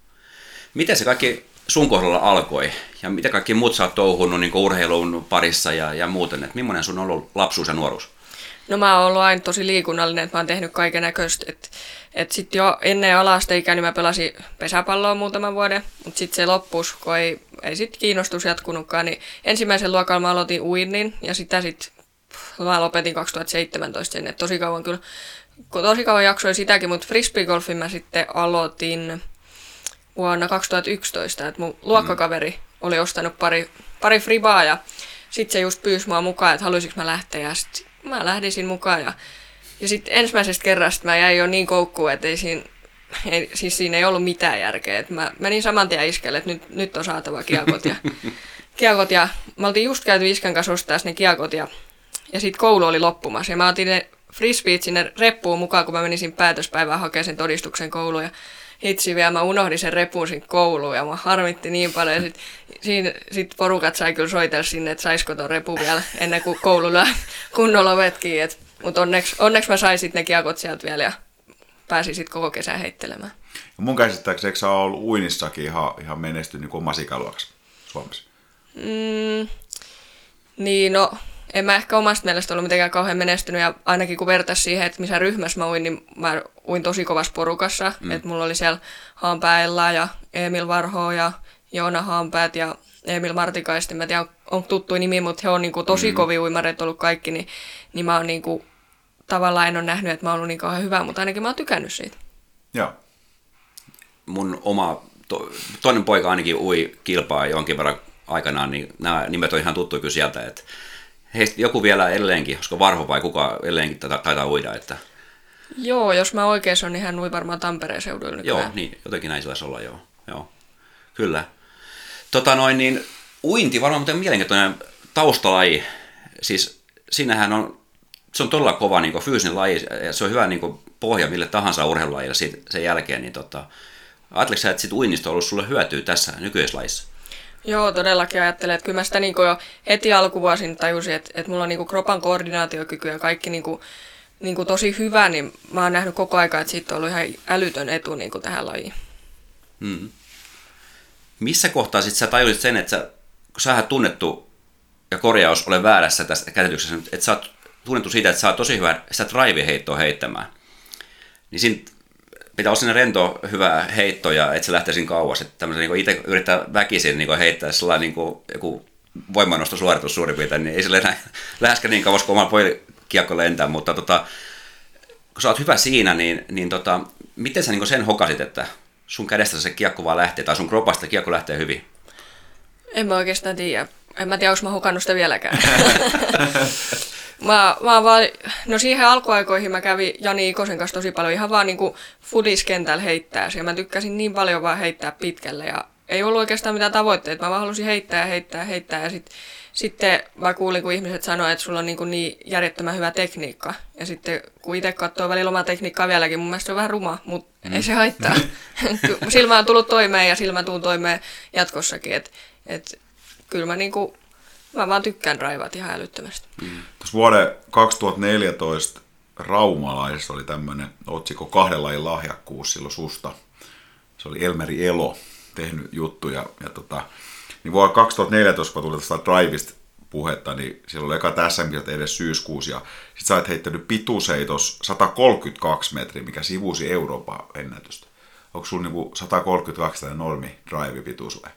Miten se kaikki sun kohdalla alkoi ja mitä kaikki muut sä oot touhunut niin urheilun parissa ja, ja muuten, että millainen sun on ollut lapsuus ja nuoruus? No mä oon ollut aina tosi liikunnallinen, että mä oon tehnyt kaiken näköistä. Että et sitten jo ennen alasteikää niin mä pelasin pesäpalloa muutaman vuoden, mutta sitten se loppus, kun ei, ei sitten kiinnostus jatkunutkaan, niin ensimmäisen luokalla mä aloitin uinnin ja sitä sitten mä lopetin 2017 sen, että tosi kauan kyllä, tosi kauan jaksoin sitäkin, mutta frisbeegolfin mä sitten aloitin vuonna 2011, että mun luokkakaveri mm. oli ostanut pari, pari fribaa ja sitten se just pyysi mua mukaan, että haluaisinko mä lähteä ja sitten mä lähdisin mukaan ja, ja sitten ensimmäisestä kerrasta mä jäin jo niin koukkuun, että ei siinä, ei, siis siinä ei ollut mitään järkeä. Et mä menin saman tien iskelle, että nyt, nyt on saatava kiekot ja, kiekot ja mä oltiin just käyty iskän kanssa ostaa ne kiekot ja, ja sitten koulu oli loppumassa ja mä otin ne frisbeet sinne reppuun mukaan, kun mä menisin päätöspäivään hakemaan sen todistuksen kouluun ja hitsi vielä, mä unohdin sen repun sinne kouluun ja mä harmitti niin paljon. Ja sit, siinä, sit porukat sai kyllä soitella sinne, että saisiko ton repu vielä ennen kuin koululla kunnolla vetkin. Mutta onneksi, onneksi mä sain sitten ne kiekot sieltä vielä ja pääsin sitten koko kesän heittelemään. Ja mun käsittääkseni sä ollut uinissakin ihan, ihan menestynyt niin omassa ikäluokassa Suomessa? Mm, niin, no en mä ehkä omasta mielestä ollut mitenkään kauhean menestynyt ja ainakin kun vertaisi siihen, että missä ryhmässä mä uin, niin mä uin tosi kovassa porukassa. Mm. Että mulla oli siellä Haanpäällä ja Emil Varho ja Joona Haanpäät ja Emil Martikaista. Mä tiedän, on tuttu nimi, mutta he on niin kuin tosi mm. kovin uimareet ollut kaikki, niin, niin mä oon niin kuin, tavallaan en ole nähnyt, että mä oon ollut niin kauhean hyvä, mutta ainakin mä oon tykännyt siitä. Joo. Mun oma, to, toinen poika ainakin ui kilpaa jonkin verran aikanaan, niin nämä nimet on ihan tuttu kyllä sieltä, että heistä joku vielä edelleenkin, koska Varho vai kuka edelleenkin taitaa uida, että... Joo, jos mä oikeassa on, niin hän ui varmaan Tampereen seuduilla nykyään. Joo, niin, jotenkin näin saisi olla, joo. joo. Kyllä. Tota noin, niin uinti varmaan muuten mielenkiintoinen taustalaji. Siis siinähän on, se on todella kova niin kuin, fyysinen laji ja se on hyvä niin kuin, pohja mille tahansa urheilulajille sen jälkeen. Niin, tota, Ajatteliko sä, että sit uinnista on ollut sulle hyötyä tässä nykyisessä lajissa? Joo, todellakin ajattelen, että kyllä mä sitä niin jo heti alkuvuosin tajusin, että, että mulla on niin kropan koordinaatiokyky ja kaikki niin kuin, niin kuin tosi hyvä, niin mä oon nähnyt koko aika, että siitä on ollut ihan älytön etu niin kuin tähän lajiin. Hmm. Missä kohtaa sitten sä tajusit sen, että sä, kun sä tunnettu ja korjaus ole väärässä tässä käsityksessä, että sä oot tunnettu siitä, että sä oot tosi hyvä sitä drive-heittoa heittämään. Niin siinä pitää olla sinne rento hyvä heitto ja et se lähtee kauas. Että tämmöisen niin itse yrittää väkisin niin heittää sellainen niin kuin, joku voimannostosuoritus suurin piirtein, niin ei sille enää läheskään niin kauas kuin oma kiekko lentää, mutta tota, kun sä oot hyvä siinä, niin, niin tota, miten sä niin sen hokasit, että sun kädestä se kiekko vaan lähtee, tai sun kropasta kiekko lähtee hyvin? En mä oikeastaan tiedä. En mä tiedä, onko mä hukannut sitä vieläkään. mä, mä vaan, no siihen alkuaikoihin mä kävin Jani Ikosen kanssa tosi paljon ihan vaan niinku fudiskentällä heittää. Ja mä tykkäsin niin paljon vaan heittää pitkälle ja ei ollut oikeastaan mitään tavoitteita. Mä vaan halusin heittää ja heittää ja heittää ja sit, sitten mä kuulin, kun ihmiset sanoivat, että sulla on niin, niin järjettömän hyvä tekniikka. Ja sitten kun itse katsoo välillä omaa tekniikkaa vieläkin, mun mielestä se on vähän ruma, mutta mm. ei se haittaa. silmä on tullut toimeen ja silmä tuun toimeen jatkossakin. Et, et, kyllä mä, niin kuin, mä vaan tykkään raivat ihan älyttömästi. Mm. Tuossa vuoden 2014 Raumalaisessa oli tämmöinen otsikko kahden lajin lahjakkuus silloin susta. Se oli Elmeri Elo tehnyt juttuja. Ja tota, niin vuonna 2014, kun tuli tästä Drivista puhetta, niin silloin oli eka tässä edes syyskuussa, ja sit sä oot heittänyt pituuseitos 132 metriä, mikä sivusi Euroopan ennätystä. Onko sulla niinku 132 tai normi drive pituus vai?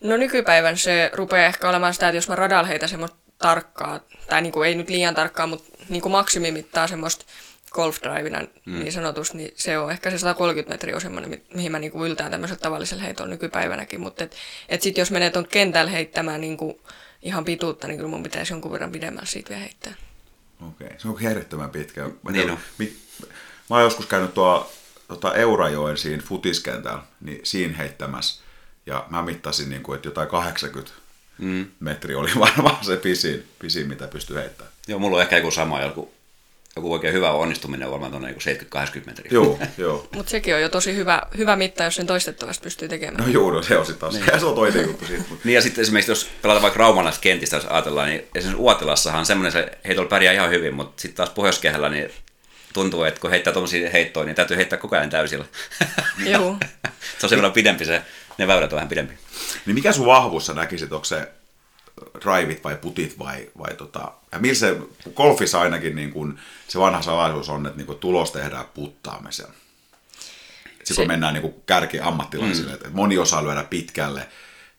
No nykypäivän se rupeaa ehkä olemaan sitä, että jos mä radalla heitän semmoista tarkkaa, tai niinku ei nyt liian tarkkaa, mutta niinku maksimimittaa semmoista golfdrivina mm. niin sanotusti, niin se on ehkä se 130 metriä on semmoinen, mi- mihin mä niinku yltään tämmöisellä tavallisella heitolla nykypäivänäkin, mutta et, et sitten jos menee tuon kentällä heittämään niinku ihan pituutta, niin kyllä mun pitäisi jonkun verran pidemmällä siitä vielä heittää. Okei, okay. se on järjettömän pitkä. Mä, niin mä oon joskus käynyt tuo tota Eurajoen siinä futiskentällä, niin siinä heittämässä, ja mä mittasin, niin kuin, että jotain 80 mm. metriä oli varmaan se pisin, pisin mitä pystyy heittämään. Joo, mulla on ehkä joku sama, joku joku oikein hyvä onnistuminen on varmaan tuonne 70-80 metriä. Joo, joo. Mutta sekin on jo tosi hyvä, hyvä mitta, jos sen toistettavasti pystyy tekemään. No joo, no se on sitten taas. Niin. se on toinen juttu siitä. Mutta... niin ja sitten esimerkiksi jos pelataan vaikka Raumalaisesta kentistä, jos ajatellaan, niin esimerkiksi Uotilassahan semmoinen se heitolla pärjää ihan hyvin, mutta sitten taas pohjoiskehällä niin tuntuu, että kun heittää tuommoisia heittoja, niin täytyy heittää koko ajan täysillä. Joo. se on sen pidempi se, ne väylät on vähän pidempi. Niin mikä sun vahvuus sä näkisit, onko se driveit vai putit vai, vai tota, ja millä se, golfissa ainakin niin kun, se vanha salaisuus on, että niin kun tulos tehdään puttaamisella. Sitten kun mennään niin kärki ammattilaisille, mm. että moni osaa lyödä pitkälle,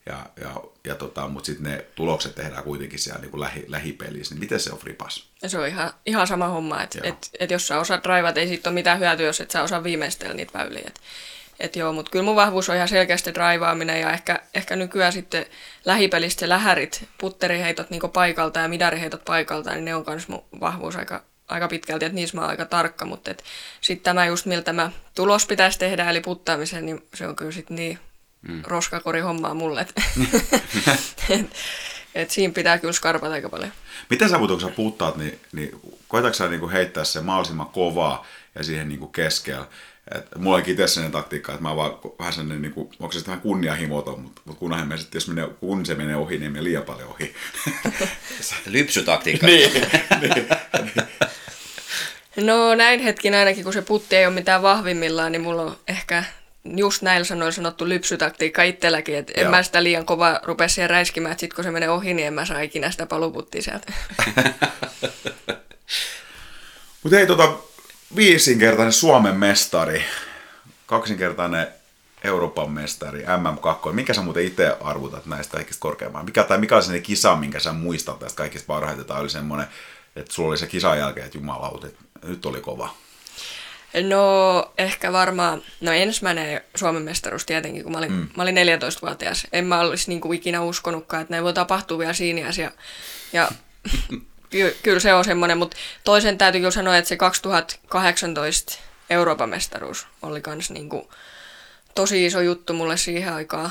ja, ja, ja tota, mutta sitten ne tulokset tehdään kuitenkin siellä niin lähi, lähipelissä, niin miten se on fripas? Se on ihan, ihan sama homma, että et, et jos sä osaat drivata, ei siitä ole mitään hyötyä, jos et sä osaa viimeistellä niitä väyliä. Et, et joo, mutta kyllä mun vahvuus on ihan selkeästi draivaaminen ja ehkä, ehkä nykyään sitten lähipelistä se lähärit, putteriheitot niin paikalta ja midariheitot paikalta, niin ne on myös mun vahvuus aika, aika pitkälti, että niissä mä oon aika tarkka, mutta sitten tämä just miltä tämä tulos pitäisi tehdä, eli puttaamisen, niin se on kyllä sitten niin mm. roskakori hommaa mulle, että et, et siinä pitää kyllä skarpata aika paljon. Miten sä, kun sä puttaat, niin, niin koetatko sä niin heittää se mahdollisimman kovaa ja siihen niin keskellä? Et mulla on itse sellainen taktiikka, että mä vaan vähän sellainen, niin kuin, onko se vähän kunnianhimoton, mutta, mutta kunhan me sitten, jos menee, kun se menee ohi, niin menee liian paljon ohi. Lypsytaktiikka. niin, niin, No näin hetkin ainakin, kun se putti ei ole mitään vahvimmillaan, niin mulla on ehkä just näillä sanoilla sanottu lypsytaktiikka itselläkin, että en mä sitä liian kova rupea siihen räiskimään, että sit kun se menee ohi, niin en mä saa ikinä sitä paluputtia sieltä. Mutta hei, tota, viisinkertainen Suomen mestari, kaksinkertainen Euroopan mestari, MM2. Mikä sä muuten itse arvutat näistä kaikista korkeamman? Mikä, tai mikä oli se kisa, minkä sä muistat tästä kaikista parhaiten? Tai oli semmoinen, että sulla oli se kisan jälkeen, että jumalauta, että nyt oli kova. No ehkä varmaan, no ensimmäinen Suomen mestaruus tietenkin, kun mä olin, mm. mä olin 14-vuotias. En mä olisi niin kuin ikinä uskonutkaan, että näin voi tapahtua vielä siinä ja, ja ky- kyllä se on semmoinen, mutta toisen täytyy kyllä sanoa, että se 2018 Euroopan mestaruus oli kans niinku tosi iso juttu mulle siihen aikaan.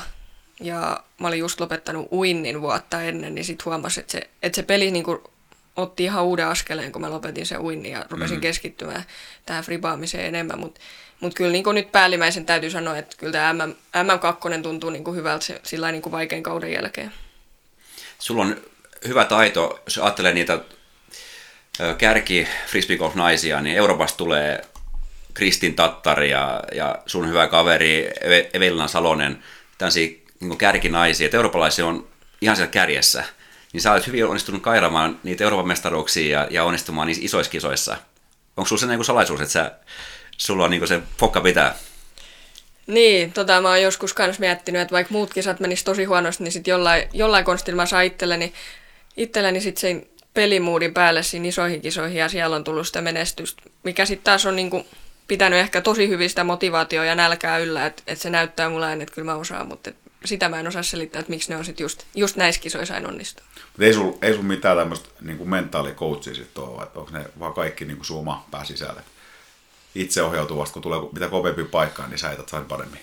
Ja mä olin just lopettanut uinnin vuotta ennen, niin sitten huomasin, että se, että se peli niinku otti ihan uuden askeleen, kun mä lopetin se uinnin ja rupesin mm. keskittymään tähän fribaamiseen enemmän. Mutta mut kyllä niin nyt päällimmäisen täytyy sanoa, että kyllä tämä MM, MM2 tuntuu niin hyvältä sillä niin vaikean kauden jälkeen. Sulla on hyvä taito, jos ajattelee niitä kärki frisbeegolf naisia, niin Euroopasta tulee Kristin Tattari ja, ja sun hyvä kaveri Evelina Salonen, tämmöisiä niin kärkinaisia. Että eurooppalaisia on ihan siellä kärjessä. niin sä olet hyvin onnistunut kairamaan niitä Euroopan mestaruuksia ja, ja onnistumaan niissä isoissa kisoissa. Onko sulla se niin salaisuus, että sä, sulla on niin se fokka pitää? Niin, tota mä oon joskus kans miettinyt, että vaikka muut kisat menis tosi huonosti, niin sit jollain, jollain konstilla mä saan itselleni, itselleni sit sen pelimuudin päälle siinä isoihin kisoihin ja siellä on tullut sitä menestystä, mikä sitten taas on niinku pitänyt ehkä tosi hyvistä motivaatioa ja nälkää yllä, että et se näyttää mulle aina, että kyllä mä osaan, mutta sitä mä en osaa selittää, että miksi ne on sitten just, just näissä kisoissa aina onnistuu. Mutta ei sulla ei sul mitään tämmöistä niin mentaalikoutsia sitten ole, että onko ne vaan kaikki niin sun oma pää sisälle? Itseohjautuvasta, kun tulee mitä kovempi paikkaan, niin sä etät sain paremmin.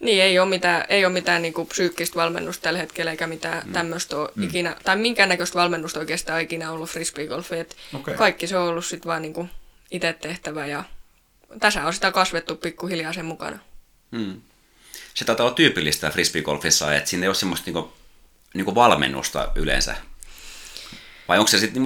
Niin, ei ole mitään, ei ole mitään niin kuin psyykkistä valmennusta tällä hetkellä, eikä mitään mm. tämmöistä ole mm. ikinä, tai minkäännäköistä valmennusta oikeastaan ikinä ollut frisbeegolfi. Okay. Kaikki se on ollut sitten vaan niin kuin itse tehtävä ja tässä on sitä kasvettu pikkuhiljaa sen mukana. Mm. Se taitaa olla tyypillistä frisbeegolfissa, että siinä ei ole semmoista niinku, niinku valmennusta yleensä. Vai onko se sitten,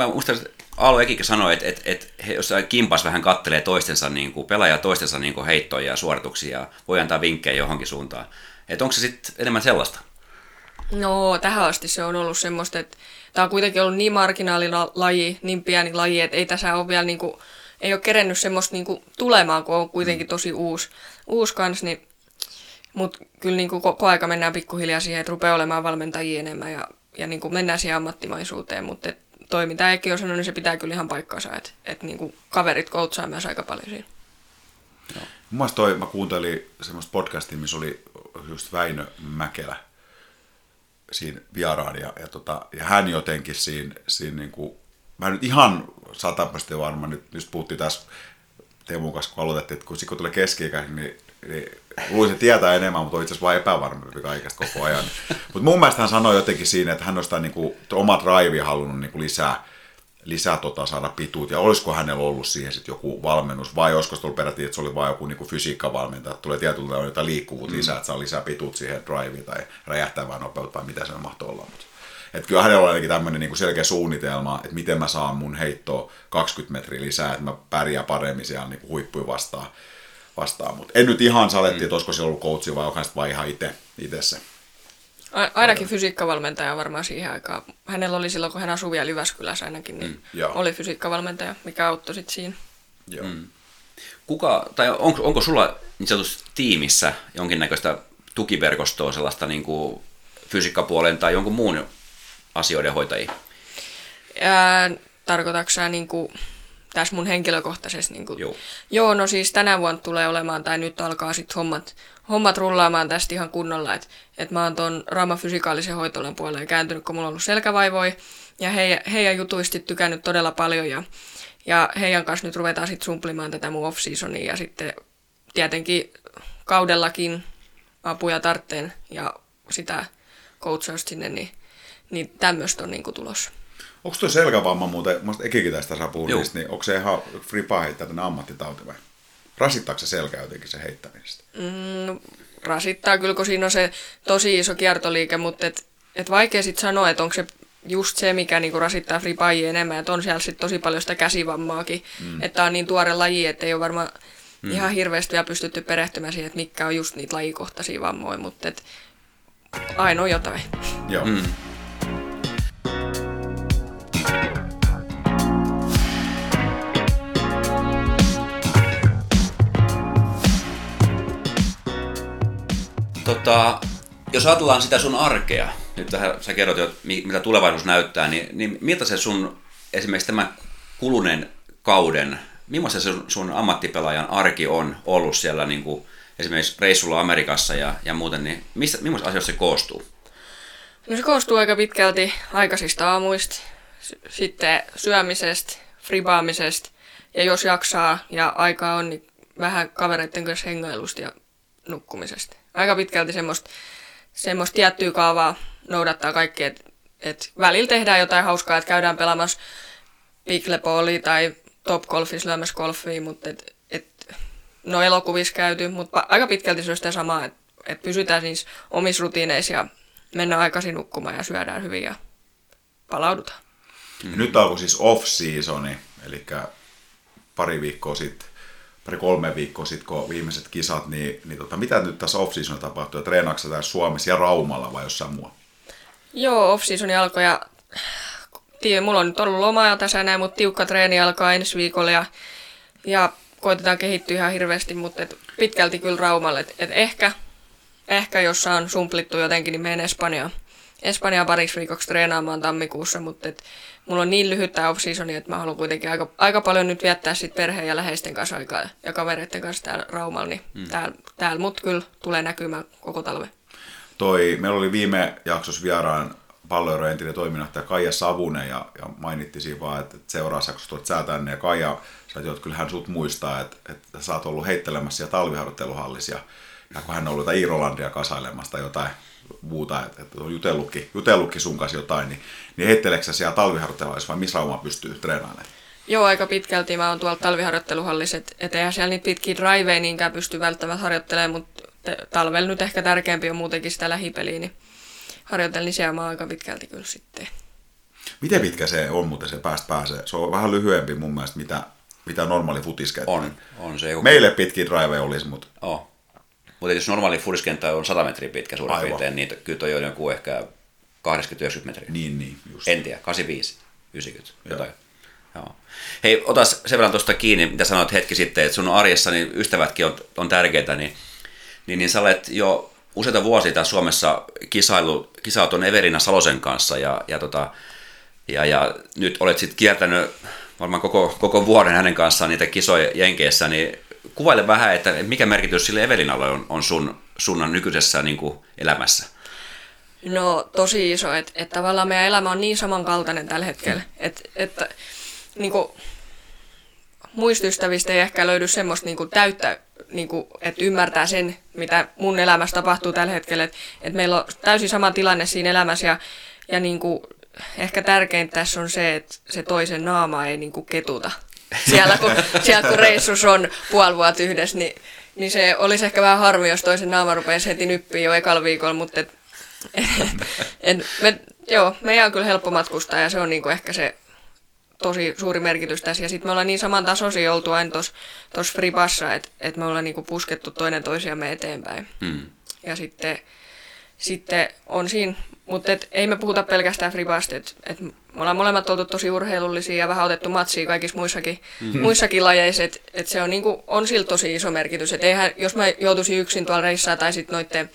Aalo Ekikä sanoi, että, että, että he, jos kimpas vähän kattelee toistensa, niin kuin, pelaaja toistensa niin kuin heittoja ja suorituksia ja voi antaa vinkkejä johonkin suuntaan. Että onko se sitten enemmän sellaista? No, tähän asti se on ollut semmoista, että tämä on kuitenkin ollut niin marginaalilaji, niin pieni laji, että ei tässä ole vielä niin kuin, ei ole kerennyt semmoista niin kuin tulemaan, kun on kuitenkin tosi uusi, uusi kans, niin mutta kyllä niin kuin koko aika mennään pikkuhiljaa siihen, että rupeaa olemaan valmentajia enemmän ja, ja niin kuin mennään siihen ammattimaisuuteen, mutta toi, mitä Eikki on sanonut, niin se pitää kyllä ihan paikkaansa, että, että niin kuin kaverit koutsaa myös aika paljon siinä. Mun toi, mä kuuntelin semmoista podcastia, missä oli just Väinö Mäkelä siinä vieraan, ja, ja, tota, ja hän jotenkin siinä, siinä niin kuin, mä nyt ihan satapäisesti varma, nyt just puhuttiin tässä Teemun kanssa, kun aloitettiin, että kun Sikko tulee keski niin, niin luulisin tietää enemmän, mutta on itse asiassa vain epävarmempi kaikesta koko ajan. mutta mun mielestä hän sanoi jotenkin siinä, että hän olisi sitä niin kuin, omat raivi halunnut niin kuin lisää, lisää tota, saada pituut, ja olisiko hänellä ollut siihen sitten joku valmennus, vai olisiko se ollut peräti, että se oli vain joku niin fysiikkavalmentaja, että tulee tietyllä tavalla jotain liikkuvuutta mm. lisää, että saa lisää pituut siihen driveen tai räjähtävää nopeutta, vai mitä se mahtoi olla. Mutta että kyllä hänellä on ainakin tämmöinen niin selkeä suunnitelma, että miten mä saan mun heittoa 20 metriä lisää, että mä pärjään paremmin siellä niin huippuja vastaan. Vastaan. Mutta en nyt ihan saletti, mm. että olisiko se ollut coachi vai onko vai ihan itse, itse se. Ainakin fysiikkavalmentaja varmaan siihen aikaan. Hänellä oli silloin, kun hän asui vielä Jyväskylässä ainakin, niin mm, oli fysiikkavalmentaja, mikä auttoi sitten siinä. Joo. Mm. Kuka, tai onko, onko sulla niin sanotusti tiimissä jonkinnäköistä tukiverkostoa sellaista niin kuin fysiikkapuolen tai jonkun muun asioiden hoitajia? Ää, tarkoitatko niin kuin, tässä mun henkilökohtaisesti? Niin kuin, Joo. Joo, no siis tänä vuonna tulee olemaan, tai nyt alkaa sitten hommat, hommat rullaamaan tästä ihan kunnolla, että et mä oon tuon fysikaalisen hoitolan puolelle kääntynyt, kun mulla on ollut selkävaivoi, ja he, heidän jutuisti tykännyt todella paljon, ja, ja heidän kanssa nyt ruvetaan sitten sumplimaan tätä mun off-seasonia, ja sitten tietenkin kaudellakin apuja tartteen ja sitä coachausta sinne, niin niin tämmöistä on niinku tulossa. Onko tuo selkävamma muuten, mä Ekikin tästä saa puhua niistä, niin onko se ihan fripa heittää tänne ammattitauti vai? Rasittaako se selkä jotenkin se heittämistä? Mm, rasittaa kyllä, kun siinä on se tosi iso kiertoliike, mutta et, et vaikea sitten sanoa, että onko se just se, mikä niinku rasittaa fripaajia enemmän, että on siellä sitten tosi paljon sitä käsivammaakin, mm. että on niin tuore laji, että ei ole varmaan mm. ihan hirveästi vielä pystytty perehtymään siihen, että mitkä on just niitä lajikohtaisia vammoja, mutta et aina on jotain. Joo. Mm. Tota, jos ajatellaan sitä sun arkea, nyt tähän sä kerrot jo, mitä tulevaisuus näyttää, niin, niin miltä se sun esimerkiksi tämän kuluneen kauden, millaisen se sun, sun ammattipelaajan arki on ollut siellä niin kuin esimerkiksi reissulla Amerikassa ja, ja muuten, niin mistä, millaisista asioista se koostuu? No se koostuu aika pitkälti aikaisista aamuista, sitten syömisestä, fribaamisesta ja jos jaksaa ja aikaa on, niin vähän kavereiden kanssa hengailusta ja nukkumisesta aika pitkälti semmoista, semmoista tiettyä kaavaa noudattaa kaikki, että et välillä tehdään jotain hauskaa, että käydään pelaamassa pickleballia tai top golfissa lyömässä golfia, mutta et, et, no elokuvissa käyty, mutta aika pitkälti se on sitä samaa, että et pysytään siis omissa rutiineissa ja mennään aikaisin nukkumaan ja syödään hyvin ja palaudutaan. Nyt alkoi siis off-seasoni, eli pari viikkoa sitten pari-kolme viikkoa sitten, kun viimeiset kisat, niin, niin tota, mitä nyt tässä off-season tapahtui? Treenaatko tässä Suomessa ja Raumalla vai jossain muualla? Joo, off-season alkoi ja tiedä, mulla on nyt ollut lomaa tässä näin, mutta tiukka treeni alkaa ensi viikolla ja, ja koitetaan kehittyä ihan hirveästi, mutta et pitkälti kyllä Raumalle. Et, et ehkä, ehkä jos saan sumplittu jotenkin, niin menen Espanjaan. Espanjaan pariksi viikoksi treenaamaan tammikuussa, mutta et mulla on niin lyhyt tämä off että mä haluan kuitenkin aika, aika paljon nyt viettää sit perheen ja läheisten kanssa aikaa ja kavereiden kanssa täällä Raumalla, niin mm. täällä, täällä mut kyllä tulee näkymään koko talve. Toi, meillä oli viime jaksossa vieraan palloeuro entinen toiminnanjohtaja Kaija Savunen ja, ja mainittiin siinä vaan, että, seuraavassa jaksossa tuot sä tänne ja Kaija, sä että kyllähän sut muistaa, että, että sä oot ollut heittelemässä ja talviharjoitteluhallissa ja, ja kun hän on ollut jotain Iirolandia kasailemassa tai jotain muuta, että, että on jutellutkin, jutellutkin sun kanssa jotain, niin, niin heitteleekö sä siellä talviharjoitteluhallissa vai missä Rauma pystyy treenaamaan? Joo, aika pitkälti mä oon tuolla talviharjoitteluhallissa, että et eihän siellä niitä pitkiä driveja niinkään pysty välttämättä harjoittelemaan, mutta talvella nyt ehkä tärkeämpi on muutenkin sitä lähipeliä, niin harjoitellen, niin siellä mä aika pitkälti kyllä sitten. Miten pitkä se on muuten se päästä pääsee? Se on vähän lyhyempi mun mielestä, mitä, mitä normaali futiskenttä. On, on se. Joku... Meille pitki drive olisi, mutta... Oh. Mutta jos normaali futiskenttä on 100 metriä pitkä suurin piirtein, niin kyllä toi on joku ehkä 80-90 metriä. Niin, niin, just. En tiedä, 85, 90, jotain. Joo. Hei, otas sen verran tuosta kiinni, mitä sanoit hetki sitten, että sun arjessa niin ystävätkin on, on tärkeitä, niin, niin, niin sä olet jo useita vuosia täällä Suomessa kisailu, tuon Everina Salosen kanssa ja, ja, tota, ja, ja nyt olet sitten kiertänyt varmaan koko, koko vuoden hänen kanssaan niitä kisoja Jenkeissä, niin kuvaile vähän, että mikä merkitys sille Evelinalle on, on sun, sun nykyisessä niin kuin, elämässä? No tosi iso, että, että tavallaan meidän elämä on niin samankaltainen tällä hetkellä, että, että niin kuin, muistiystävistä ei ehkä löydy semmoista niin kuin, täyttä niin kuin, että ymmärtää sen, mitä mun elämässä tapahtuu tällä hetkellä. Että, että meillä on täysin sama tilanne siinä elämässä ja, ja niin kuin, ehkä tärkeintä tässä on se, että se toisen naama ei niin kuin ketuta. Siellä kun, siellä kun reissus on puoli vuotta yhdessä, niin, niin se olisi ehkä vähän harmi, jos toisen naama rupeaisi heti nyppiä jo ekalla viikolla, mutta et, et, me, joo, meidän on kyllä helppo matkustaa ja se on niin kuin ehkä se tosi suuri merkitys tässä. Ja sitten me ollaan niin saman tasoisia oltu aina tuossa Fribassa, että et me ollaan niinku puskettu toinen toisiamme eteenpäin. Mm. Ja sitten, sitten on siinä, mutta et ei me puhuta pelkästään Fribasta, että et me ollaan molemmat oltu tosi urheilullisia ja vähän otettu matsia kaikissa muissakin, mm-hmm. muissakin lajeissa, että et se on, niinku, on sillä tosi iso merkitys. Et eihän, jos mä joutuisin yksin tuolla reissaa tai sitten noiden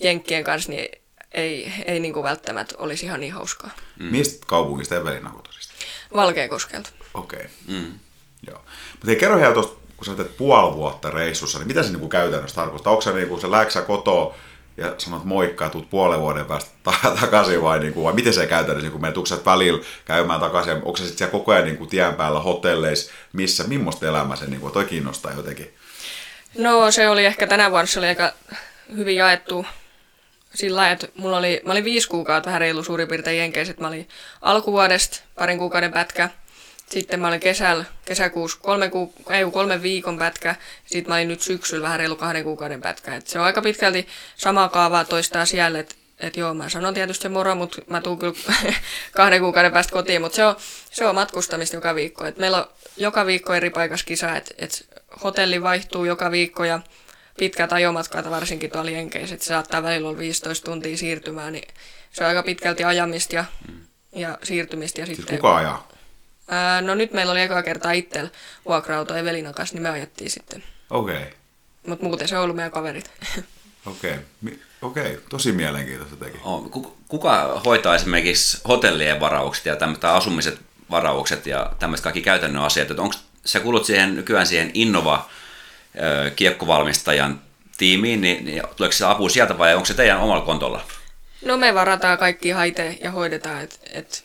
jenkkien kanssa, niin ei, ei niinku välttämättä olisi ihan niin hauskaa. Mm. Mistä kaupungista Evelina kotoisin? Valkeakoskelta. Okei. Okay. Mm. Joo. Mutta kerro ihan tuosta, kun sä teet puoli vuotta reissussa, niin mitä se niinku käytännössä tarkoittaa? Onko se niinku se läksä kotoa ja sanot moikka ja tuut puolen vuoden päästä takaisin vai, niinku, vai miten se käytännössä, kun menet sä välillä käymään takaisin, onko se sitten siellä koko ajan niinku tien päällä hotelleissa, missä, millaista elämää se niinku, toi kiinnostaa jotenkin? No se oli ehkä tänä vuonna se oli aika hyvin jaettu sillä lailla, että mulla oli, mä olin viisi kuukautta vähän reilu suurin piirtein jenkeissä, mä olin alkuvuodesta parin kuukauden pätkä, sitten mä olin kesällä, kesäkuussa kolme, kuu, ei, kolme viikon pätkä, sitten mä olin nyt syksyllä vähän reilu kahden kuukauden pätkä. Et se on aika pitkälti samaa kaavaa toistaa siellä, että et joo, mä sanon tietysti moro, mutta mä tuun kyllä kahden kuukauden päästä kotiin, mutta se on, se on matkustamista joka viikko. Et meillä on joka viikko eri paikassa kisa, että et hotelli vaihtuu joka viikko ja pitkät ajomatkat varsinkin tuolla Jenkeissä, että se saattaa välillä olla 15 tuntia siirtymään, niin se on aika pitkälti ajamista ja, mm. ja siirtymistä. Ja siis sitten, kuka ajaa? Ää, no nyt meillä oli eka kertaa itsellä vuokra-auto Evelinan kanssa, niin me ajettiin sitten. Okei. Okay. Mutta muuten se on ollut meidän kaverit. Okei, okay. Okei, okay. tosi mielenkiintoista teki. Kuka hoitaa esimerkiksi hotellien varaukset ja tämmöiset asumiset varaukset ja tämmöiset kaikki käytännön asiat? Onko sä kuulut siihen nykyään siihen Innova kiekkovalmistajan tiimiin, niin, niin tuleeko se apu sieltä vai onko se teidän omalla kontolla? No me varataan kaikki haite ja hoidetaan, että et,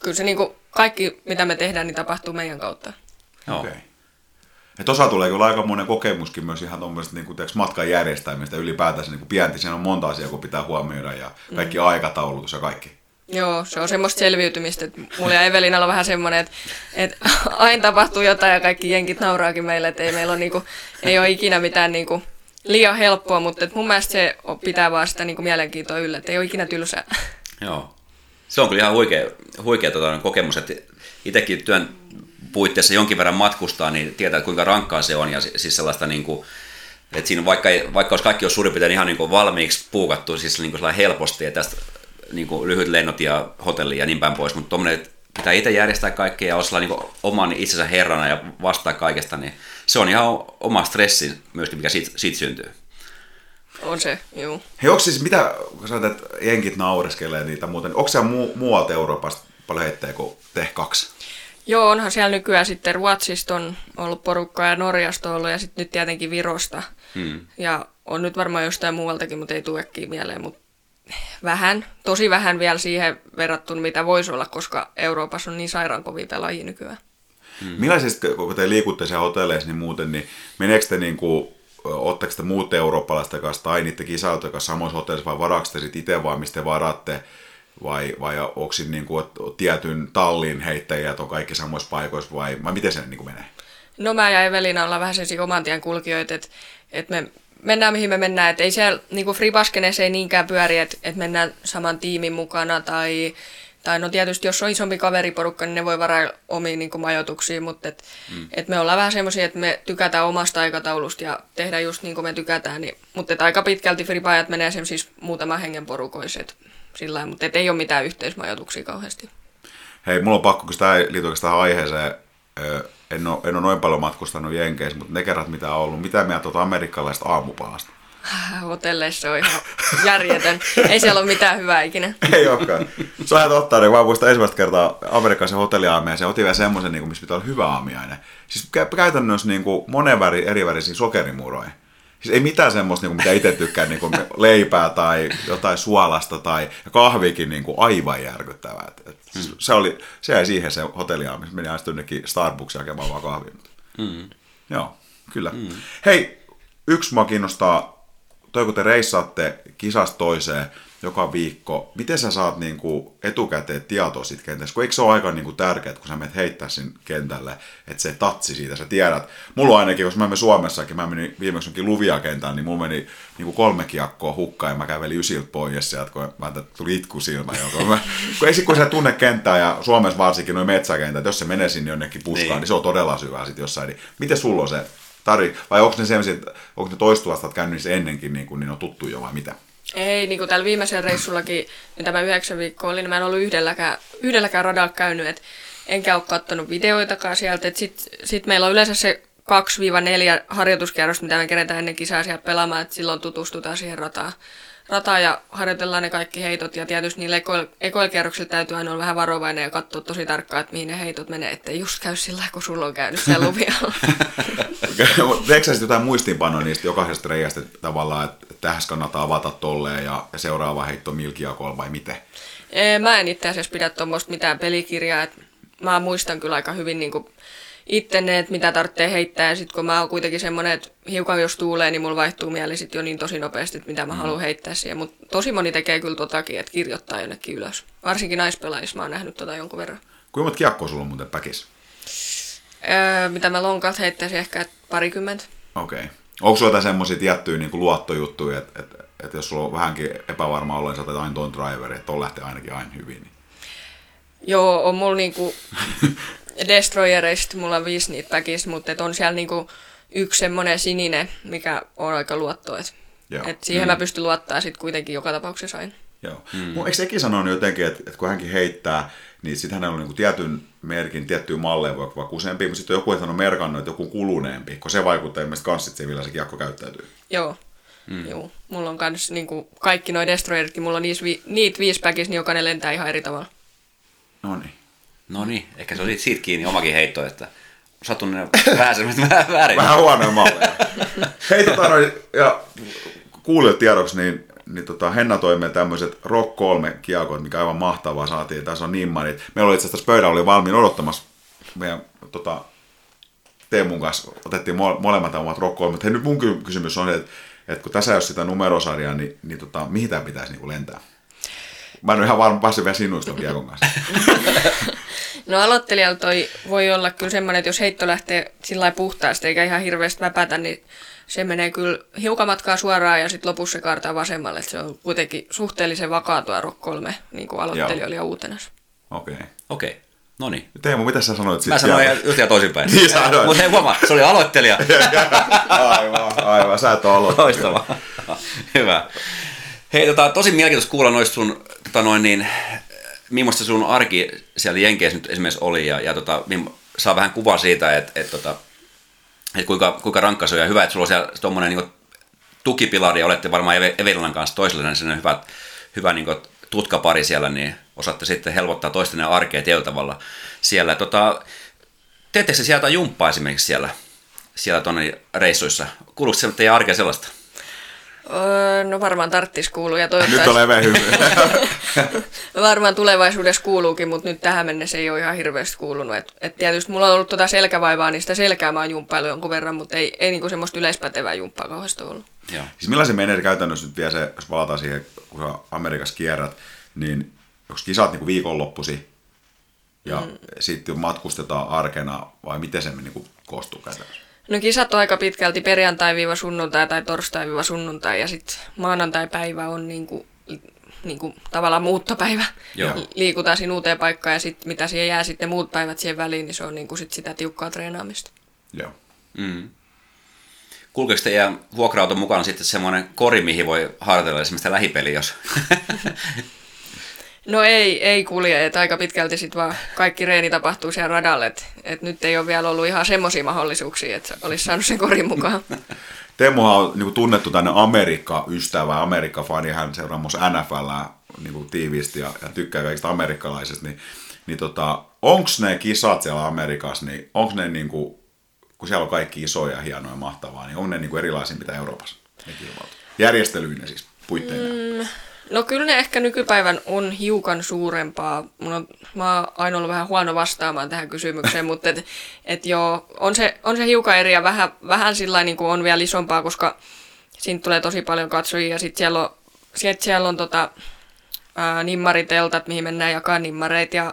kyllä se niinku, kaikki mitä me tehdään, niin tapahtuu meidän kautta. Joo. Okay. Ja tuossa tulee kyllä aika kokemuskin myös ihan tuommoisesta niin matkan järjestämistä ylipäätänsä niin pientä. Siinä on monta asiaa, kun pitää huomioida ja kaikki mm. aikataulutus ja kaikki. Joo, se on semmoista selviytymistä. Että mulla ja Evelinalla on vähän semmoinen, että, että aina tapahtuu jotain ja kaikki jenkit nauraakin meille, että ei meillä ole, niinku, ei ole ikinä mitään niinku, liian helppoa, mutta että mun mielestä se pitää vaan sitä niinku, mielenkiintoa yllä, että ei ole ikinä tylsää. Joo. Se on kyllä ihan huikea, huikea tota, kokemus, että itsekin työn puitteissa jonkin verran matkustaa, niin tietää, kuinka rankkaa se on ja siis sellaista niin kuin, että siinä vaikka, vaikka olisi kaikki olisi suurin piirtein ihan niin kuin valmiiksi puukattu siis niin kuin helposti, ja tästä niin kuin lyhyt lennot ja hotelli ja niin päin pois, mutta tuommoinen, että pitää itse järjestää kaikkea ja olla niin oman itsensä herrana ja vastaa kaikesta, niin se on ihan oma stressi myöskin, mikä siitä, siitä syntyy. On se, juu. Hei, onko siis mitä, kun sanoit, että jenkit naureskelee niitä muuten, onko se muu, muualta Euroopasta paljon heittejä kuin te kaksi? Joo, onhan siellä nykyään sitten Ruotsista on ollut porukkaa ja Norjasta ollut ja sitten nyt tietenkin Virosta. Hmm. Ja on nyt varmaan jostain muualtakin, mutta ei tulekin mieleen, mutta vähän, tosi vähän vielä siihen verrattuna, mitä voisi olla, koska Euroopassa on niin sairaan kovia pelaajia nykyään. Hmm. Millaisesti, kun te liikutte siellä hotelleissa, niin muuten, niin meneekö te niin kuin, ottaako te muut eurooppalaisten kanssa tai niiden kisailta kanssa samoissa hotellissa vai varaaksi te sitten itse vaan, mistä te varaatte vai, vai onko niin kuin, tietyn tallin heittäjiä, on kaikki samoissa paikoissa vai, vai miten se niin kuin menee? No mä ja Evelina ollaan vähän sellaisia oman tien kulkijoita, että, että me mennään mihin me mennään, että ei siellä niin kuin Fribaskenes ei niinkään pyöri, että, että mennään saman tiimin mukana tai, tai no tietysti jos on isompi kaveriporukka, niin ne voi varaa omiin niin kuin majoituksiin, mutta et, mm. et me ollaan vähän semmoisia, että me tykätään omasta aikataulusta ja tehdään just niin kuin me tykätään, niin, mutta et aika pitkälti fripajat menee siis muutama hengen porukoiset sillä mutta et ei ole mitään yhteismajoituksia kauheasti. Hei, mulla on pakko, kun tämä ei liity tähän aiheeseen, en ole, en ole noin paljon matkustanut Jenkeissä, mutta ne kerrat mitä on ollut, mitä mieltä tuota amerikkalaista aamupalasta? Hotelleissa on ihan järjetön. Ei siellä ole mitään hyvää ikinä. Ei olekaan. Se on ihan totta, niin mä muistan ensimmäistä kertaa amerikkalaisen hotelliaamiaisen. Otin vielä semmoisen, niin missä pitää olla hyvä aamiainen. Siis käytännössä niin kuin monen väri, eri värisiä sokerimuroja. Siis ei mitään semmoista, niin kuin, mitä itse tykkään, niin kuin leipää tai jotain suolasta tai kahvikin niin kuin aivan järkyttävää. Et, et, mm. se, oli, se jäi siihen se hotelliaami. Meni aina jonnekin Starbucksia hakemaan vaan kahvia. Mm. Joo, kyllä. Mm. Hei, yksi mua kiinnostaa, toi kun te reissaatte kisasta toiseen, joka viikko. Miten sä saat niin kuin etukäteen tietoa siitä kentästä? Kun eikö se ole aika niin kuin tärkeää, kun sä menet heittää sinne kentälle, että se tatsi siitä, sä tiedät. Mulla ainakin, koska mä menin Suomessakin, mä menin viimeksi jonkin Luvia kentällä, niin mulla meni niin kuin kolme kiekkoa hukkaan ja mä kävelin ysiltä pois sieltä, kun mä tuli itku silmä. Mä, kun ei kun sä tunne kenttää ja Suomessa varsinkin noin metsäkentät, jos se menee sinne jonnekin puskaan, niin, niin se on todella syvää sitten jossain. Niin miten sulla on se Tari, vai onko ne sellaisia, onko ne toistuvasti, että käynyt ennenkin, niin, kuin, niin on tuttu jo vai mitä? Ei, niin kuin tällä viimeisellä reissullakin, mitä mä yhdeksän viikkoa olin, niin mä en ollut yhdelläkään, yhdelläkään radalla käynyt, et enkä ole katsonut videoitakaan sieltä. Sitten sit meillä on yleensä se 2-4 harjoituskierrosta, mitä me keretään ennen kisaa siellä pelaamaan, että silloin tutustutaan siihen rataan, rataan ja harjoitellaan ne kaikki heitot. Ja tietysti niillä ekoilla kierroksilla täytyy aina olla vähän varovainen ja katsoa tosi tarkkaan, että mihin ne heitot menee, ettei just käy sillä kun sulla on käynyt siellä luvialla. Teekö sä jotain muistiinpanoa niistä jokaisesta reiästä tavallaan, että tähän kannattaa avata tolleen ja, seuraava heitto milkiakolla vai miten? Mä en itse asiassa pidä tuommoista mitään pelikirjaa. Mä muistan kyllä aika hyvin niin itse ne, että mitä tarvitsee heittää. Ja sitten kun mä oon kuitenkin semmoinen, että hiukan jos tuulee, niin mulla vaihtuu mieli sit jo niin tosi nopeasti, että mitä mä mm. haluan heittää siihen. Mutta tosi moni tekee kyllä totakin, että kirjoittaa jonnekin ylös. Varsinkin naispelaajissa mä oon nähnyt tota jonkun verran. Kuinka monta kiekkoa sulla on muuten päkis? Öö, mitä mä lonkalta heittäisin ehkä parikymmentä. Okei. Okay. Onko sulla semmoisia tiettyjä niin luottojuttuja, että, että, että jos sulla on vähänkin epävarma olo, niin sä aina tuon driveri, että on lähtee ainakin aina hyvin? Niin. Joo, on mulla niinku Destroyereista mulla on viisi niitä päkistä, mutta et on siellä niinku yksi semmoinen sininen, mikä on aika luotto. Et, et siihen mm. mä pystyn luottaa sitten kuitenkin joka tapauksessa aina. Joo. Mm. Eikö sekin sanonut jotenkin, että, että kun hänkin heittää, niin sitten hänellä on niin tietyn merkin, tiettyä malleja voi vaikka useampi, mutta sitten joku, hän on merkannut, että joku kuluneempi, kun se vaikuttaa ilmeisesti kans sitten millä se kiekko käyttäytyy. Joo. Mm. Joo. Mulla on kans niin kuin kaikki noin destroyeritkin, mulla on niitä, vi- niitä viisi päkissä, niin jokainen lentää ihan eri tavalla. No niin. No niin, ehkä se oli siitä kiinni omakin heitto, että satun ne vähän väärin. Vähän huonoja malleja. Hei tota noin, ja kuulijat tiedoksi, niin niin tota, Henna toi meille tämmöiset Rock 3 kiekot, mikä aivan mahtavaa saatiin. Tässä on niin manit. Meillä oli itse asiassa pöydällä oli valmiin odottamassa meidän tota, Teemun kanssa otettiin molemmat omat Rock 3, mutta hei, nyt mun kysymys on, että, että kun tässä ei ole sitä numerosarjaa, niin, niin tota, mihin tämä pitäisi niin kuin lentää? Mä en ole ihan varma päässyt vielä sinuista kiekon kanssa. No aloittelijalla toi voi olla kyllä semmoinen, että jos heitto lähtee sillä puhtaasti eikä ihan hirveästi väpätä, niin se menee kyllä hiukan matkaa suoraan ja sitten lopussa se kaartaa vasemmalle. Että se on kuitenkin suhteellisen vakaa tuo Rock 3, niin kuin aloittelijoilla ja uutena. Okei. Okay. Okei. Okay. No niin. Teemu, mitä sä sanoit siitä? Mä sanoin ihan just ihan toisinpäin. niin sanoin. Mutta hei huomaa, se oli aloittelija. aivan, aivan. Sä et ole aloittelija. Loistavaa. Hyvä. Hei, tota, tosi mielenkiintoista kuulla noista sun, tota noin niin, millaista sun arki siellä Jenkeissä nyt esimerkiksi oli, ja, ja tota, saa vähän kuvaa siitä, että et, tota, et kuinka, kuinka rankka se on, ja hyvä, että sulla on siellä tuommoinen niin tukipilari, ja olette varmaan Evelinan kanssa toisellinen sellainen hyvä, hyvä niin tutkapari siellä, niin osaatte sitten helpottaa toisten arkea tietyllä tavalla siellä. Tota, teettekö se sieltä jumppaa esimerkiksi siellä, siellä tuonne reissuissa? Kuuluuko se teidän arkea sellaista? Öö, no varmaan tarttis kuuluu ja toivottavasti... Nyt on leveä hyvä. varmaan tulevaisuudessa kuuluukin, mutta nyt tähän mennessä ei ole ihan hirveästi kuulunut. Et, et tietysti mulla on ollut tuota selkävaivaa, niin sitä selkää mä oon jumppailu jonkun verran, mutta ei, ei niinku semmoista yleispätevää jumppaa kauheasti ollut. Joo. Siis millaisen menee käytännössä nyt vielä se, jos palataan siihen, kun sä Amerikassa kierrät, niin onko kisat niinku viikonloppusi ja mm. sitten matkustetaan arkena vai miten se niinku koostuu käytännössä? No kisat on aika pitkälti perjantai-sunnuntai tai torstai-sunnuntai ja sitten maanantai-päivä on niinku, niinku tavallaan muuttopäivä. Joo. Liikutaan siinä uuteen paikkaan ja sitten mitä siihen jää sitten muut päivät siihen väliin, niin se on niinku sit sitä tiukkaa treenaamista. Joo. Mm. Kulkeeko teidän vuokra-auton mukana sitten semmoinen kori, mihin voi harjoitella esimerkiksi lähipeli, jos No ei, ei kulje, että aika pitkälti sitten vaan kaikki reeni tapahtuu siellä radalle, että et nyt ei ole vielä ollut ihan semmoisia mahdollisuuksia, että olisi saanut sen korin mukaan. Teemuhan on niin tunnettu tänne Amerikka-ystävä, Amerikka-fani, hän seuraa myös NFL niin tiiviisti ja, ja tykkää kaikista amerikkalaisista, niin, niin tota, onko ne kisat siellä Amerikassa, niin onko ne niin kuin, kun siellä on kaikki isoja, hienoja ja mahtavaa, niin on ne niin kuin erilaisia mitä Euroopassa ne Järjestelyinen siis puitteina. Mm, No kyllä ne ehkä nykypäivän on hiukan suurempaa. Mun on, mä oon aina ollut vähän huono vastaamaan tähän kysymykseen, mutta et, et joo, on se, on se hiukan eri ja vähän, vähän sillä niin kuin on vielä isompaa, koska siinä tulee tosi paljon katsojia ja sitten siellä on, sit siellä on tota, ää, nimmariteltat, mihin mennään jakaa nimmareita ja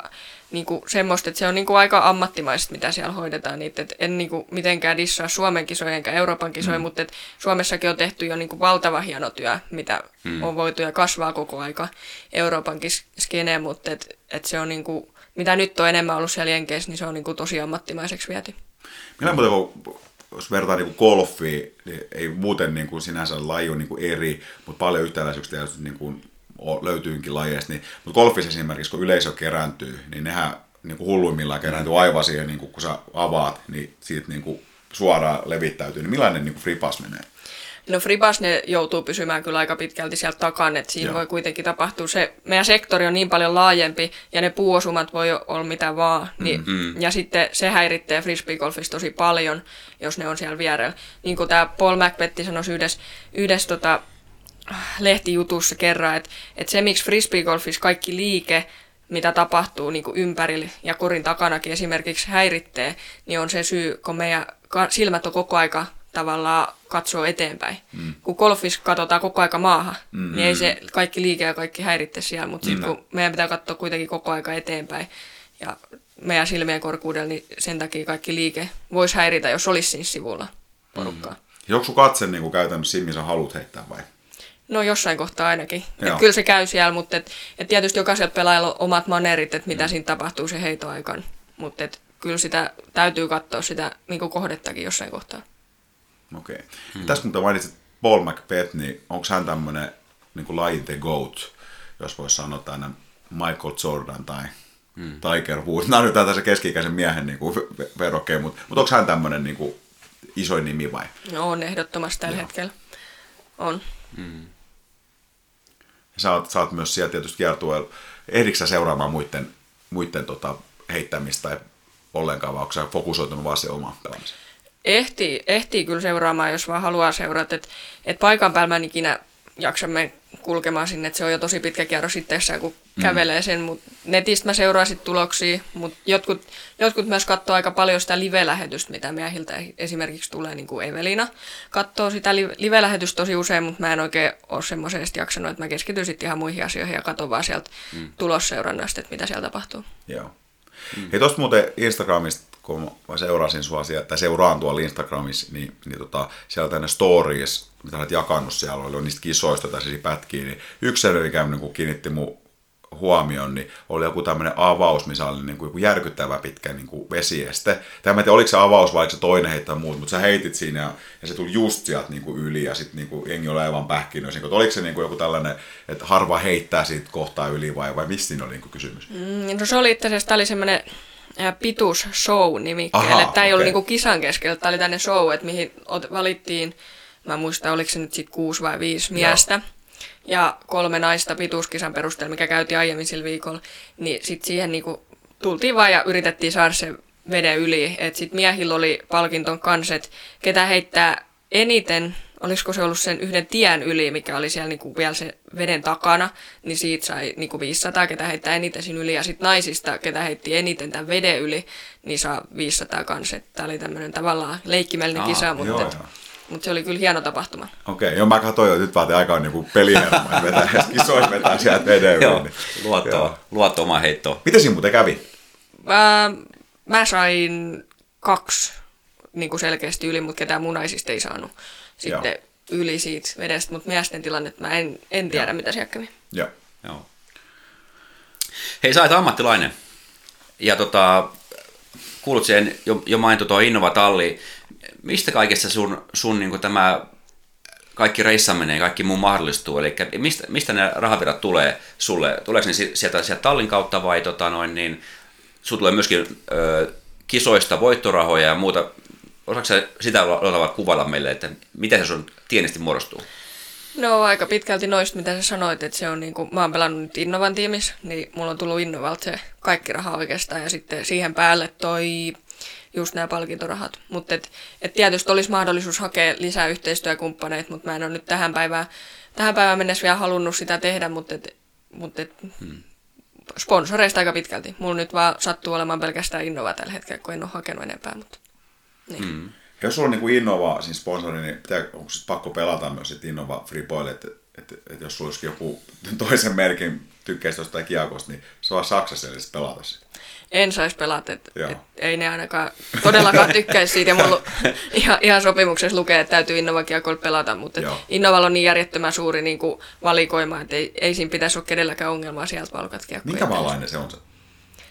niin kuin semmoista, että se on niin kuin aika ammattimaista, mitä siellä hoidetaan. Niitä, että en niin kuin mitenkään dissaa Suomen kisoja enkä Euroopan kisoja, mm. mutta että Suomessakin on tehty jo niin kuin valtava hieno työ, mitä mm. on voitu ja kasvaa koko aika Euroopan skeneen, mutta että että se on niin kuin, mitä nyt on enemmän ollut siellä Jenkeissä, niin se on niin kuin tosi ammattimaiseksi viety. Minä muuten, kun, jos vertaa niin golfiin, niin ei muuten niin kuin sinänsä laji on niin kuin eri, mutta paljon yhtäläisyyksiä niin kuin löytyykin lajeista, niin, mutta golfissa esimerkiksi, kun yleisö kerääntyy, niin nehän niin kuin hulluimmillaan kerääntyy aivan siihen, niin kuin, kun sä avaat, niin siitä niin kuin suoraan levittäytyy. Niin millainen niin kuin fripas menee? No Fribas ne joutuu pysymään kyllä aika pitkälti sieltä takana, että siinä Joo. voi kuitenkin tapahtua se, meidän sektori on niin paljon laajempi ja ne puuosumat voi olla mitä vaan, niin, mm-hmm. ja sitten se häiritsee frisbeegolfissa tosi paljon, jos ne on siellä vierellä. Niin kuin tämä Paul McBetti sanoi yhdessä, yhdessä tota, lehtijutussa kerran, että, että se miksi frisbeegolfissa kaikki liike, mitä tapahtuu niin kuin ympärillä ja korin takanakin esimerkiksi häiritsee, niin on se syy, kun meidän silmät on koko aika tavallaan katsoo eteenpäin. Mm. Kun golfissa katsotaan koko aika maahan, mm-hmm. niin ei se kaikki liike ja kaikki häiritse siellä, mutta sitten kun meidän pitää katsoa kuitenkin koko aika eteenpäin ja meidän silmien korkuudella, niin sen takia kaikki liike voisi häiritä, jos olisi siinä sivulla porukkaa. Mm. Onko katse niin kuin käytännössä siinä, missä haluat heittää vai? No jossain kohtaa ainakin. Et kyllä se käy siellä, mutta et, et tietysti jokaisella pelaajalla on omat manerit, että mitä mm. siinä tapahtuu se heitoaikaan. Mutta et, kyllä sitä täytyy katsoa sitä niin kohdettakin jossain kohtaa. Okei. Okay. Hmm. Tässä kun mainitsit Paul McBeth, niin onko hän tämmöinen niin lajin the GOAT, jos voisi sanoa tänne Michael Jordan tai hmm. Tiger Woods. Nämä on nyt tässä keski-ikäisen miehen niin verokkeen, mutta, mutta onko hän tämmöinen niin kuin, isoin nimi vai? No on ehdottomasti tällä Joo. hetkellä. On. Hmm. Sä oot, sä oot myös siellä tietysti kiertueella. Ehdikö sä seuraamaan muiden, muiden tota, heittämistä tai ollenkaan, vai onko sä fokusoitunut vaan se oma pelaamisen? Ehtii, ehtii kyllä seuraamaan, jos vaan haluaa seurata. Että et paikan päällä mä en ikinä jaksa kulkemaan sinne, että se on jo tosi pitkä kierros itsessään, kun mm. kävelee sen, mutta netistä mä seuraan sitten tuloksia, mutta jotkut, jotkut myös katsoo aika paljon sitä live-lähetystä, mitä miehiltä esimerkiksi tulee, niin kuin Evelina katsoo sitä live-lähetystä tosi usein, mutta mä en oikein ole semmoisesti jaksanut, että mä keskityn sitten ihan muihin asioihin ja katson vaan sieltä mm. tulosseurannasta, että mitä siellä tapahtuu. Joo. Mm. Hei, tuosta muuten Instagramista, kun mä seurasin sua siellä, tai seuraan tuolla Instagramissa, niin, niin tota, siellä tänne stories, mitä olet jakanut siellä, oli niistä kisoista tai siis pätkiä, niin yksi sellainen, mikä niin kiinnitti mun huomioon, niin oli joku tämmöinen avaus, missä oli niin kuin joku järkyttävä pitkä niin kuin vesieste. Tai en tiedä, oliko se avaus vai se toinen heittää muut, mutta sä heitit siinä ja, ja se tuli just sieltä niin kuin yli ja sitten niin kuin jengi oli aivan pähkinöisin. Oliko se niin kuin joku tällainen, että harva heittää siitä kohtaa yli vai, vai mistä siinä oli niin kuin kysymys? Mm, no se oli itse asiassa, tämä oli semmoinen pituusshow nimikkeelle. Tämä ei okay. ollut niinku kisan keskellä, tämä oli tänne show, että mihin valittiin, mä muistan, oliko se nyt sitten kuusi vai viisi miestä. Joo ja kolme naista pituuskisan perusteella, mikä käytiin aiemmin sillä viikolla, niin sitten siihen niinku tultiin vaan ja yritettiin saada se veden yli. Että sitten miehillä oli palkinton kanset, ketä heittää eniten, olisiko se ollut sen yhden tien yli, mikä oli siellä niinku vielä se veden takana, niin siitä sai niinku 500, ketä heittää eniten siinä yli. Ja sitten naisista, ketä heitti eniten tämän veden yli, niin saa 500 kanset. Tämä oli tämmöinen tavallaan leikkimellinen kisa, mutta... Joo, et, mutta se oli kyllä hieno tapahtuma. Okei, okay, joo mä katsoin jo, nyt vaatii aikaa niinku peliherma, vetää, kisoissa vetää sieltä veden Joo, niin. luotto, luotto omaa heittoa. Miten siinä muuten kävi? Mä, mä sain kaksi niin kuin selkeästi yli, mutta ketään munaisista ei saanut sitten Joo. yli siitä vedestä, mutta miesten tilanne, mä en, en tiedä, Joo. mitä siellä kävi. Joo. Joo. Hei, sä olet ammattilainen. Ja tota, kuulut sen jo, jo mainittu tuo Innova Talli mistä kaikessa sun, sun niin tämä kaikki reissaminen ja kaikki muu mahdollistuu? Eli mistä, mistä ne rahavirrat tulee sulle? Tuleeko ne sieltä, sieltä tallin kautta vai tota noin, niin sulla tulee myöskin ö, kisoista voittorahoja ja muuta? Osaatko sitä olla kuvailla meille, että miten se sun tienesti muodostuu? No aika pitkälti noista, mitä sä sanoit, että se on niin kuin, mä oon pelannut nyt Innovan tiimissä, niin mulla on tullut Innovalta se kaikki raha oikeastaan ja sitten siihen päälle toi just nämä palkintorahat. Mutta et, et tietysti olisi mahdollisuus hakea lisää yhteistyökumppaneita, mutta mä en ole nyt tähän päivään, tähän päivään mennessä vielä halunnut sitä tehdä, mutta et, mut et, hmm. sponsoreista aika pitkälti. Mulla nyt vaan sattuu olemaan pelkästään Innova tällä hetkellä, kun en ole hakenut enempää. Mutta, niin. hmm. Jos sulla on niin Innova siis sponsori, niin pitää, onko siis pakko pelata myös sit Innova Freeboil, että et, et jos sulla olisi joku toisen merkin tykkäisi tai kiekosta, niin se on Saksassa edes pelata sitä en saisi pelata, että et, ei ne ainakaan todellakaan tykkäisi siitä. Ja mulla ihan, ihan sopimuksessa lukee, että täytyy Innovakiakolla pelata, mutta Innovalla on niin järjettömän suuri niin kuin valikoima, että ei, ei siinä pitäisi olla kenelläkään ongelmaa sieltä palkat kiekkoja. Minkä maalainen se on se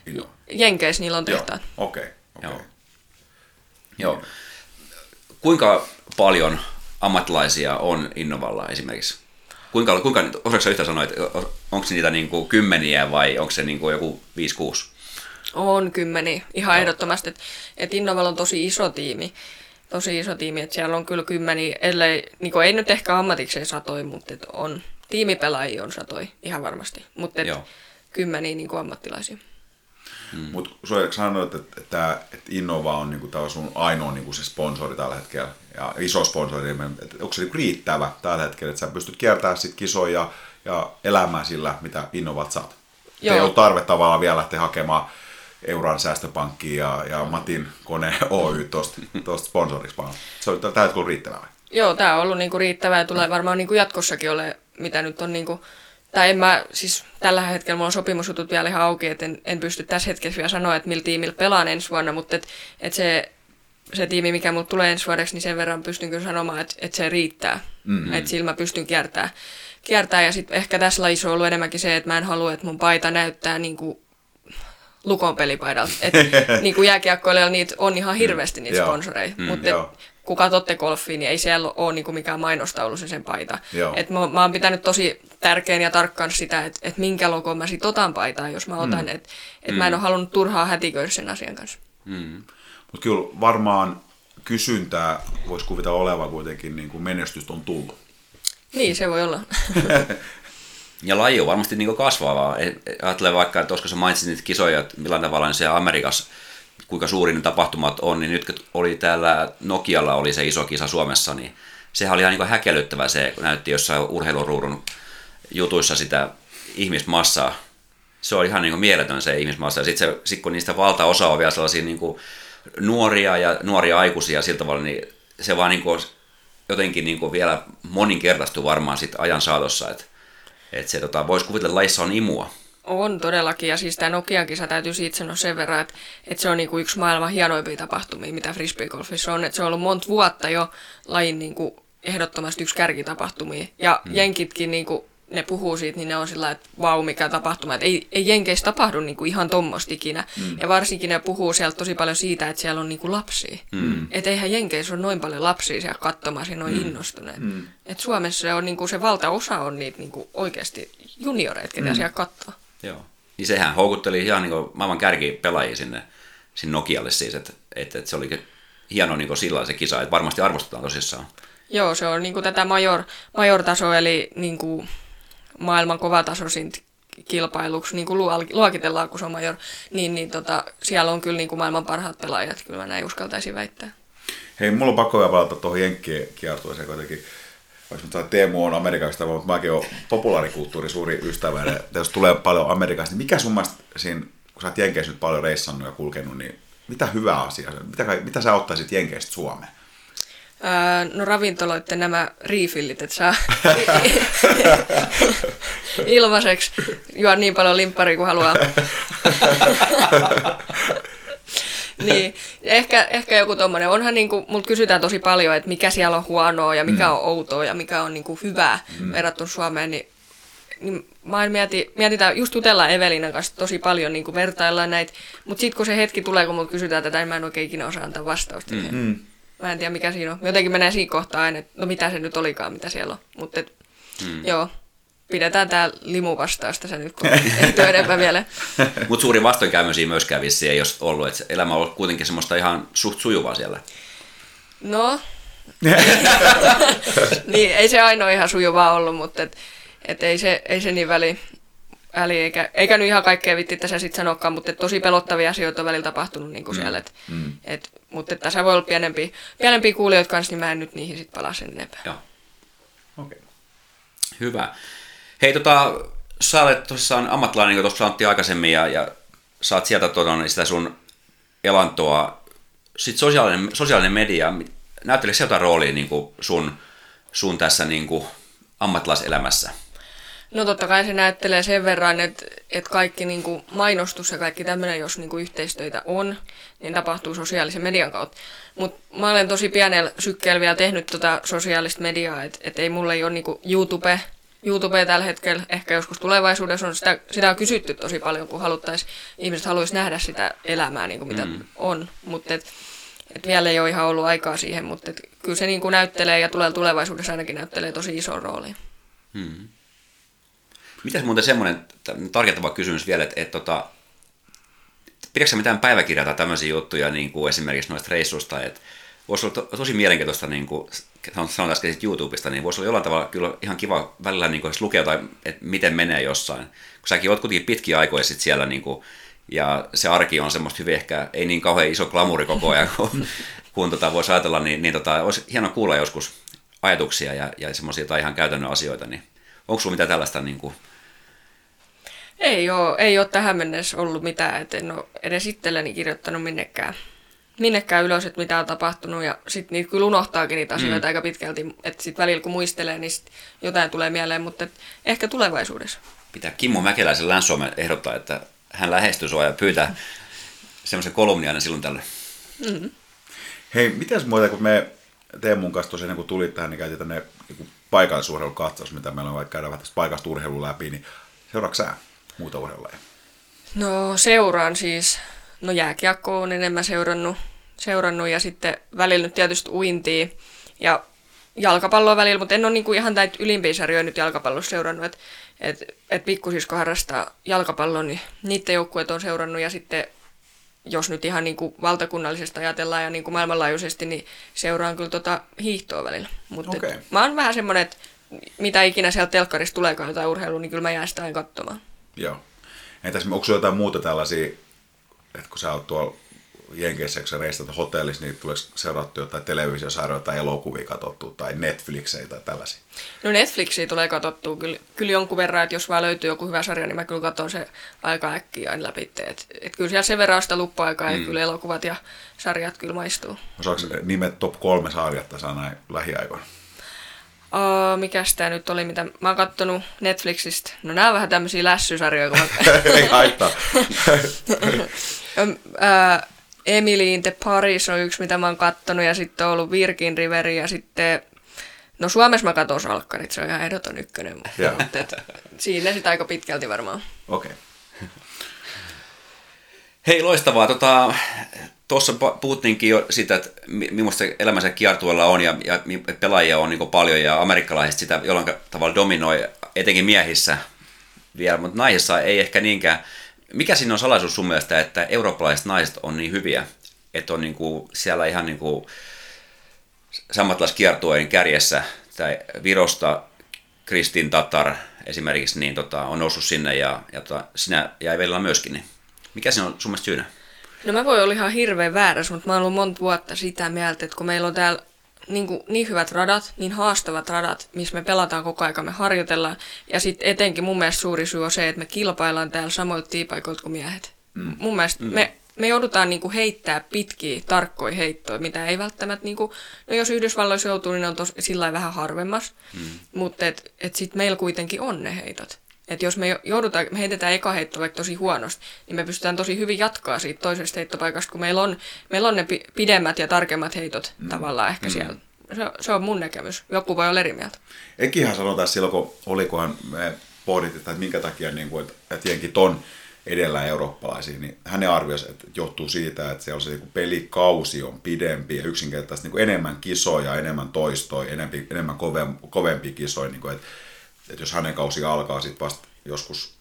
Innova? Jenkeissä niillä on tehtaat. Okei, okei. Okay, okay. Joo. Joo. Kuinka paljon ammattilaisia on Innovalla esimerkiksi? Kuinka, kuinka osaako yhtä sanoa, että onko niitä niin kuin kymmeniä vai onko se niin kuin joku 5-6? On kymmeni, ihan no. ehdottomasti. Että et Innoval on tosi iso tiimi. Tosi iso tiimi, että siellä on kyllä kymmeni, ellei, niin ei nyt ehkä ammatikseen satoi, mutta on, tiimipelaajia on satoi, ihan varmasti. Mutta kymmeni niin ammattilaisia. Hmm. Mutta sanoit, että, että, että Innova on niin kuin, sun ainoa niin kuin se sponsori tällä hetkellä, ja iso sponsori, että onko se niin riittävä tällä hetkellä, että sä pystyt kiertämään sit kisoja ja elämään sillä, mitä Innovat saat? Joo. Ei ole tarve tavallaan vielä lähteä hakemaan Euran säästöpankki ja, ja Matin kone Oy tuosta sponsoriksi vaan. Se on tällä hetkellä riittävää. Joo, tämä on ollut niinku riittävää ja tulee varmaan niinku jatkossakin ole, mitä nyt on niinku, tai en mä, siis tällä hetkellä mulla on sopimusjutut vielä ihan auki, että en, en pysty tässä hetkessä vielä sanoa, että millä tiimillä pelaan ensi vuonna, mutta et, et se, se tiimi, mikä mulla tulee ensi vuodeksi, niin sen verran pystyn kyllä sanomaan, että, että se riittää. Mm-hmm. Että sillä mä pystyn kiertämään. kiertää ja sitten ehkä tässä lajissa on ollut enemmänkin se, että mä en halua, että mun paita näyttää niin kuin Lukon pelipaidalta. Et, niin kuin jääkiekkoilijoilla niitä on ihan hirveästi niitä mm, sponsoreita, mm, mutta kun katsotte golfiin, niin ei siellä ole niin kuin mikään mainostaulu se sen paita. Et mä, mä oon pitänyt tosi tärkeän ja tarkkaan sitä, että et minkä logon mä sit otan paitaa, jos mä otan. Mm. Että et mm. mä en ole halunnut turhaa hätiköidä sen asian kanssa. Mm. Mutta kyllä varmaan kysyntää voisi kuvitella olevan kuitenkin niin kuin menestystä on tullut. Niin, se voi olla. Ja laji on varmasti niin kasvavaa. Ajattelen vaikka, että koska sä mainitsit niitä kisoja, että millä tavalla se Amerikassa, kuinka suurin ne tapahtumat on, niin nyt oli täällä Nokialla oli se iso kisa Suomessa, niin sehän oli ihan niin häkellyttävä se, kun näytti jossain urheiluruudun jutuissa sitä ihmismassaa. Se on ihan niin mieletön se ihmismassa. Ja sitten sit kun niistä valtaosa on vielä sellaisia niin nuoria ja nuoria aikuisia sillä tavalla, niin se vaan niin jotenkin niin vielä moninkertaistuu varmaan sit ajan saatossa. Että että se tota, voisi kuvitella, että laissa on imua. On todellakin, ja siis tämä Nokia-kisa täytyy siitä sanoa sen verran, että, että se on niinku yksi maailman hienoimpia tapahtumia, mitä frisbeegolfissa on. Että se on ollut monta vuotta jo lajin niinku ehdottomasti yksi kärkitapahtumia. Ja mm. jenkitkin niinku, ne puhuu siitä, niin ne on sillä että vau, mikä tapahtuma. Että ei, ei Jenkeissä tapahdu niin kuin ihan tommosta ikinä. Mm. Ja varsinkin ne puhuu sieltä tosi paljon siitä, että siellä on niin kuin lapsia. Mm. Että eihän Jenkeissä ole noin paljon lapsia siellä katsomassa ja noin mm. innostuneet. Mm. Että Suomessa se, on, niin kuin se valtaosa on niitä niin kuin oikeasti junioreita, ketä mm. siellä katsoo. Joo. Niin sehän houkutteli ihan niin kuin maailman kärkipelaajia sinne, sinne Nokialle siis, että, että, että se oli hieno niin sillä se kisa, että varmasti arvostetaan tosissaan. Joo, se on niin kuin tätä major, major-tasoa, eli niin kuin maailman kovatasoisin kilpailuksi niin kuin luokitellaan, kun se on major, niin, niin tota, siellä on kyllä niin kuin maailman parhaat pelaajat, kyllä mä näin uskaltaisin väittää. Hei, mulla on pakko vielä palata tuohon Jenkkien kiertueeseen kuitenkin. Vaikka Teemu on Amerikasta, mutta mäkin olen populaarikulttuuri suuri ystävä. Ja jos tulee paljon Amerikasta, niin mikä sun mielestä siinä, kun sä oot Jenkeissä nyt paljon reissannut ja kulkenut, niin mitä hyvää asiaa, mitä, mitä sä ottaisit Jenkeistä Suomeen? no ravintoloiden nämä riifillit, että saa ilmaiseksi juo niin paljon limppari kuin haluaa. niin, ehkä, ehkä joku tommonen. Onhan niinku, multa kysytään tosi paljon, että mikä siellä on huonoa ja mikä mm. on outoa ja mikä on niinku hyvää mm. verrattuna Suomeen, niin niin mä mietin, mietitään, just jutellaan Evelinan kanssa tosi paljon, niin kuin vertaillaan näitä, mutta sitten kun se hetki tulee, kun multa kysytään tätä, niin mä en oikein ikinä osaa antaa vastausta. Mm. mm. Mä en tiedä, mikä siinä on. Jotenkin menee siinä kohtaa aina, että no mitä se nyt olikaan, mitä siellä on. Mutta mm. joo, pidetään tämä limuvastausta se nyt, kun ei enempää vielä. Mutta suuri vastoinkäymisiä myöskään vissi ei ole ollut, että elämä on ollut kuitenkin semmoista ihan suht sujuvaa siellä. No, niin, ei se ainoa ihan sujuvaa ollut, mutta et, et ei, se, ei se niin väli, väli eikä, eikä nyt ihan kaikkea vitti tässä sitten sanokaan, mutta tosi pelottavia asioita on välillä tapahtunut niin kuin mm. siellä. Et, mm. et, mutta tässä voi olla pienempi, pienempi kuulijoita kanssa, niin mä en nyt niihin sitten palaa sen enempää. Joo. Okei. Okay. Hyvä. Hei, tota, sä olet tosissaan ammattilainen, niin kuin tuossa sanottiin aikaisemmin, ja, ja saat sieltä todella niin sitä sun elantoa. Sitten sosiaalinen, sosiaalinen media, näyttelee se jotain roolia niin kuin sun, sun tässä niin kuin ammattilaiselämässä? No totta kai se näyttelee sen verran, että, että kaikki niin kuin mainostus ja kaikki tämmöinen, jos niin kuin yhteistöitä on, niin tapahtuu sosiaalisen median kautta. Mutta mä olen tosi pienellä sykkeellä vielä tehnyt tota sosiaalista mediaa, että et ei mulle ei ole niin kuin YouTube, YouTube tällä hetkellä, ehkä joskus tulevaisuudessa on sitä, sitä on kysytty tosi paljon, kun haluttaisiin, ihmiset haluaisi nähdä sitä elämää, niin kuin mitä mm. on, mutta et, et vielä ei ole ihan ollut aikaa siihen, mutta et kyllä se niin kuin näyttelee ja tulee tulevaisuudessa ainakin näyttelee tosi iso rooli. Hmm. Mitäs muuten semmoinen tarkentava kysymys vielä, että, että, että pidätkö mitään päiväkirjaa tai tämmöisiä juttuja niin kuin esimerkiksi noista reissuista, että voisi olla to, tosi mielenkiintoista, niin kuin sanoin äsken YouTubesta, niin voisi olla jollain tavalla kyllä ihan kiva välillä niin kuin, lukea tai että miten menee jossain. Kun säkin oot kuitenkin pitkiä aikoja sit siellä niin kuin, ja se arki on semmoista hyvin ehkä, ei niin kauhean iso klamuri koko ajan, kun, kun tota, voisi ajatella, niin, niin tota, olisi hienoa kuulla joskus ajatuksia ja, ja semmoisia tai ihan käytännön asioita, niin onko sinulla mitään tällaista niin kuin, ei ole, ei ole tähän mennessä ollut mitään, että en ole edes itselleni kirjoittanut minnekään, minnekään ylös, että mitä on tapahtunut. Ja sitten niitä kyllä unohtaakin niitä asioita mm. aika pitkälti, että sitten välillä kun muistelee, niin sit jotain tulee mieleen, mutta ehkä tulevaisuudessa. Pitää Kimmo Mäkeläisen länsi ehdottaa, että hän lähestyy sua ja pyytää semmoisen kolumnia aina silloin tällöin. Mm-hmm. Hei, miten muuta, kun me Teemun kanssa tosiaan, niin kun tulit tähän, niin käytiin tänne niin paikallisurheilukatsaus, mitä meillä on vaikka käydä vähän tästä paikasta urheilun läpi, niin seuraatko sä muuta urheilulajeja? No seuraan siis, no jääkiekko on enemmän seurannut, seurannut ja sitten välillä nyt tietysti uintia ja jalkapalloa välillä, mutta en ole niinku ihan näitä ylimpiä sarjoja nyt jalkapallossa seurannut, että et, et pikkusisko harrastaa jalkapalloa, niin niiden joukkueet on seurannut ja sitten jos nyt ihan niin kuin valtakunnallisesti ajatellaan ja niin kuin maailmanlaajuisesti, niin seuraan kyllä tota hiihtoa välillä. Mutta okay. mä oon vähän semmoinen, että mitä ikinä sieltä telkkarista tuleekaan jotain urheilua, niin kyllä mä jään sitä aina katsomaan. Joo. Entäs onko jotain muuta tällaisia, että kun sä oot tuolla Jenkeissä, kun sä reistat hotellissa, niin tuleeko seurattu jotain televisiosarjoja tai elokuvia katsottu tai Netflixejä tai tällaisia? No Netflixiä tulee katsottua kyllä, kyllä jonkun verran, että jos vaan löytyy joku hyvä sarja, niin mä kyllä katson se aika äkkiä aina läpi. Et, et kyllä siellä sen verran sitä luppa-aikaa mm. ja kyllä elokuvat ja sarjat kyllä maistuu. Osaako nimet top kolme sarjat saa näin lähiaikoina? Oh, mikäs tää nyt oli, mitä mä oon kattonut Netflixistä. No nää on vähän tämmösiä lässysarjoja. Kun mä... Ei haittaa. Emily in the Paris on yksi, mitä mä oon kattonut, ja sitten on ollut Virgin River, ja sitten No Suomessa mä katson salkkarit, se on ihan ehdoton ykkönen, Joo. mutta et, siinä sitten aika pitkälti varmaan. Okei. Hei, loistavaa. Tota, Tuossa puhuttiinkin jo siitä, että mi- millaista elämänsä kiertueella on ja, ja pelaajia on niin paljon ja amerikkalaiset sitä jollain tavalla dominoi, etenkin miehissä vielä, mutta naisissa ei ehkä niinkään. Mikä siinä on salaisuus sun mielestä, että eurooppalaiset naiset on niin hyviä, että on niin kuin siellä ihan niin kuin sammatlaiskiertueen kärjessä, tai Virosta Kristin Tatar esimerkiksi niin tota, on noussut sinne ja, ja tota, sinä ja Evelilla myöskin. Niin. Mikä se on sun mielestä syynä? No mä voin olla ihan hirveän väärässä, mutta mä oon ollut monta vuotta sitä mieltä, että kun meillä on täällä niin, kuin, niin hyvät radat, niin haastavat radat, missä me pelataan koko aika, me harjoitellaan. Ja sitten etenkin mun mielestä suuri syy on se, että me kilpaillaan täällä samoilta tiipaikoilta kuin miehet. Mm. Mun mielestä mm. me, me joudutaan niin kuin heittää pitkiä, tarkkoja heittoja, mitä ei välttämättä, niin kuin, no jos Yhdysvalloissa joutuu, niin ne on tos, sillä vähän harvemmas. Mm. Mutta et, et sitten meillä kuitenkin on ne heitot. Et jos me joudutaan, me heitetään eka heitto vaikka tosi huonosti, niin me pystytään tosi hyvin jatkaa siitä toisesta heittopaikasta, kun meillä on, meillä on ne pi- pidemmät ja tarkemmat heitot mm. tavallaan ehkä mm. siellä. Se, se on mun näkemys. Joku voi olla eri mieltä. Ekihän sanotaan silloin, kun olikohan me pohdittiin, että minkä takia niin kuin, että, jenkin ton edellä eurooppalaisiin, niin hänen arvioisi, että johtuu siitä, että siellä on se niin pelikausi on pidempi ja yksinkertaisesti niin enemmän kisoja, enemmän toistoja, enemmän, enemmän kovem, kovempia kisoja. Niin kuin, että, että jos hänen kausi alkaa sitten vasta joskus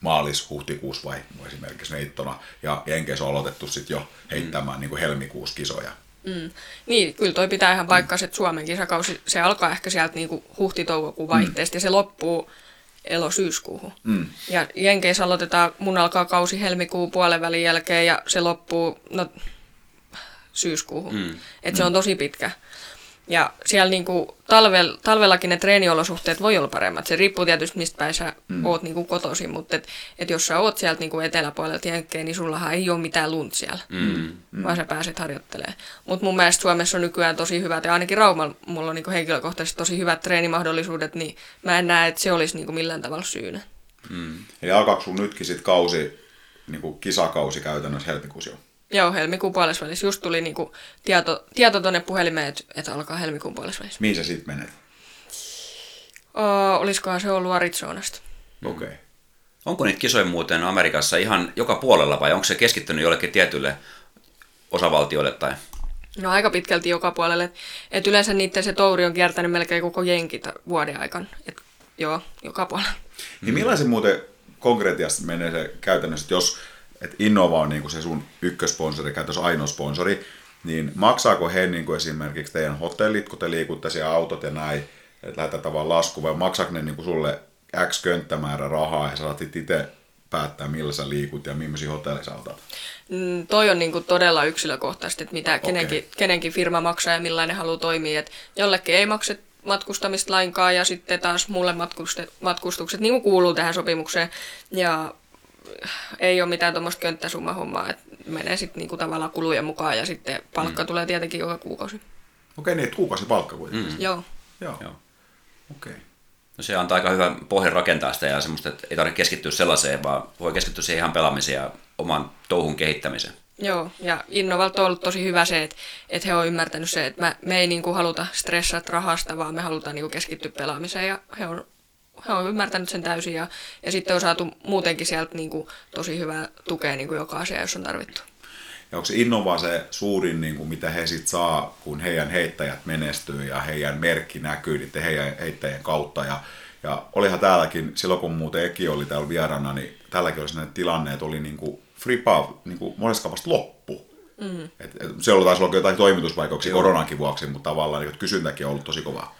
maalis, huhtikuussa vai esimerkiksi heittona, ja Jenkeissä on aloitettu sitten jo heittämään mm. niin kuin helmikuussa kisoja. Mm. Niin, kyllä toi pitää ihan paikkansa, että Suomen kisakausi, se alkaa ehkä sieltä niinku huhti-toukokuun vaihteesta mm. ja se loppuu elo-syyskuuhun. Mm. Ja Jenkeissä aloitetaan, mun alkaa kausi helmikuun puolen välin jälkeen ja se loppuu no, syyskuuhun. Mm. Että se on tosi pitkä. Ja siellä niinku talvel, talvellakin ne treeniolosuhteet voi olla paremmat. Se riippuu tietysti, mistä päin sä mm. oot niinku kotoisin, mutta et, et jos sä oot sieltä niinku eteläpuolelta jenkkeen, niin sullahan ei ole mitään lunt siellä, mm. Mm. vaan sä pääset harjoittelemaan. Mutta mun mielestä Suomessa on nykyään tosi hyvät, ja ainakin Raumalla mulla on niinku henkilökohtaisesti tosi hyvät treenimahdollisuudet, niin mä en näe, että se olisi niinku millään tavalla syynä. Mm. Eli alkaako sun nytkin sit kausi, niinku kisakausi käytännössä helmikuussa jo? Joo, helmikuun puolesvälissä. Just tuli niinku tieto, tieto tuonne puhelimeen, että et alkaa helmikuun puolesvälissä. Mihin sä sit menet? O, olisikohan se ollut Arizonasta? Okei. Okay. Onko niitä kisoja muuten Amerikassa ihan joka puolella vai onko se keskittynyt jollekin tietylle osavaltioille tai? No aika pitkälti joka puolelle. Et, yleensä niiden se touri on kiertänyt melkein koko jenki vuoden aikana. Et, joo, joka puolella. Niin millaisen muuten konkreettisesti menee se käytännössä, että jos että Innova on niin se sun ykkösponsori, käytössä ainoa sponsori, niin maksaako he niin kuin esimerkiksi teidän hotellit, kun te liikutte siellä autot ja näin, että lähdetään tavallaan lasku, vai maksaako ne niin kuin sulle X könttämäärä rahaa ja sä saat itse päättää, millä sä liikut ja millaisia hotelleja sä otat? Mm, toi on niinku todella yksilökohtaisesti, että mitä okay. kenenkin, kenenkin firma maksaa ja millainen haluaa toimia. Et jollekin ei maksa matkustamista lainkaan ja sitten taas mulle matkustukset niin kuin kuuluu tähän sopimukseen. Ja ei ole mitään tuommoista könttäsummahommaa, että menee sitten niinku tavallaan kulujen mukaan ja sitten palkka mm. tulee tietenkin joka kuukausi. Okei, niin että kuukausi palkka kuitenkin. Mm. Joo. Joo. Joo. Okei. No se antaa aika hyvän pohjan rakentaa sitä ja semmoista, että ei tarvitse keskittyä sellaiseen, vaan voi keskittyä siihen ihan pelaamiseen ja oman touhun kehittämiseen. Joo, ja Innovalta on ollut tosi hyvä se, että, että he on ymmärtänyt se, että mä, me ei niin kuin haluta stressata rahasta, vaan me halutaan niin kuin keskittyä pelaamiseen, ja he on he on ymmärtänyt sen täysin ja, ja sitten on saatu muutenkin sieltä niin kuin, tosi hyvää tukea niin kuin joka asia, jos on tarvittu. Ja onko se Innova se suurin, niin kuin, mitä he sitten saa, kun heidän heittäjät menestyy ja heidän merkki näkyy niiden heidän heittäjien kautta. Ja, ja olihan täälläkin, silloin kun muuten Eki oli täällä vieraana, niin täälläkin oli sellainen tilanne, että oli niin kuin Fripa niin kuin monesta vasta loppu. Mm. Et, et, se oli taas ollut jotain toimitusvaikeuksia koronankin vuoksi, mutta tavallaan niin, kysyntäkin on ollut tosi kovaa.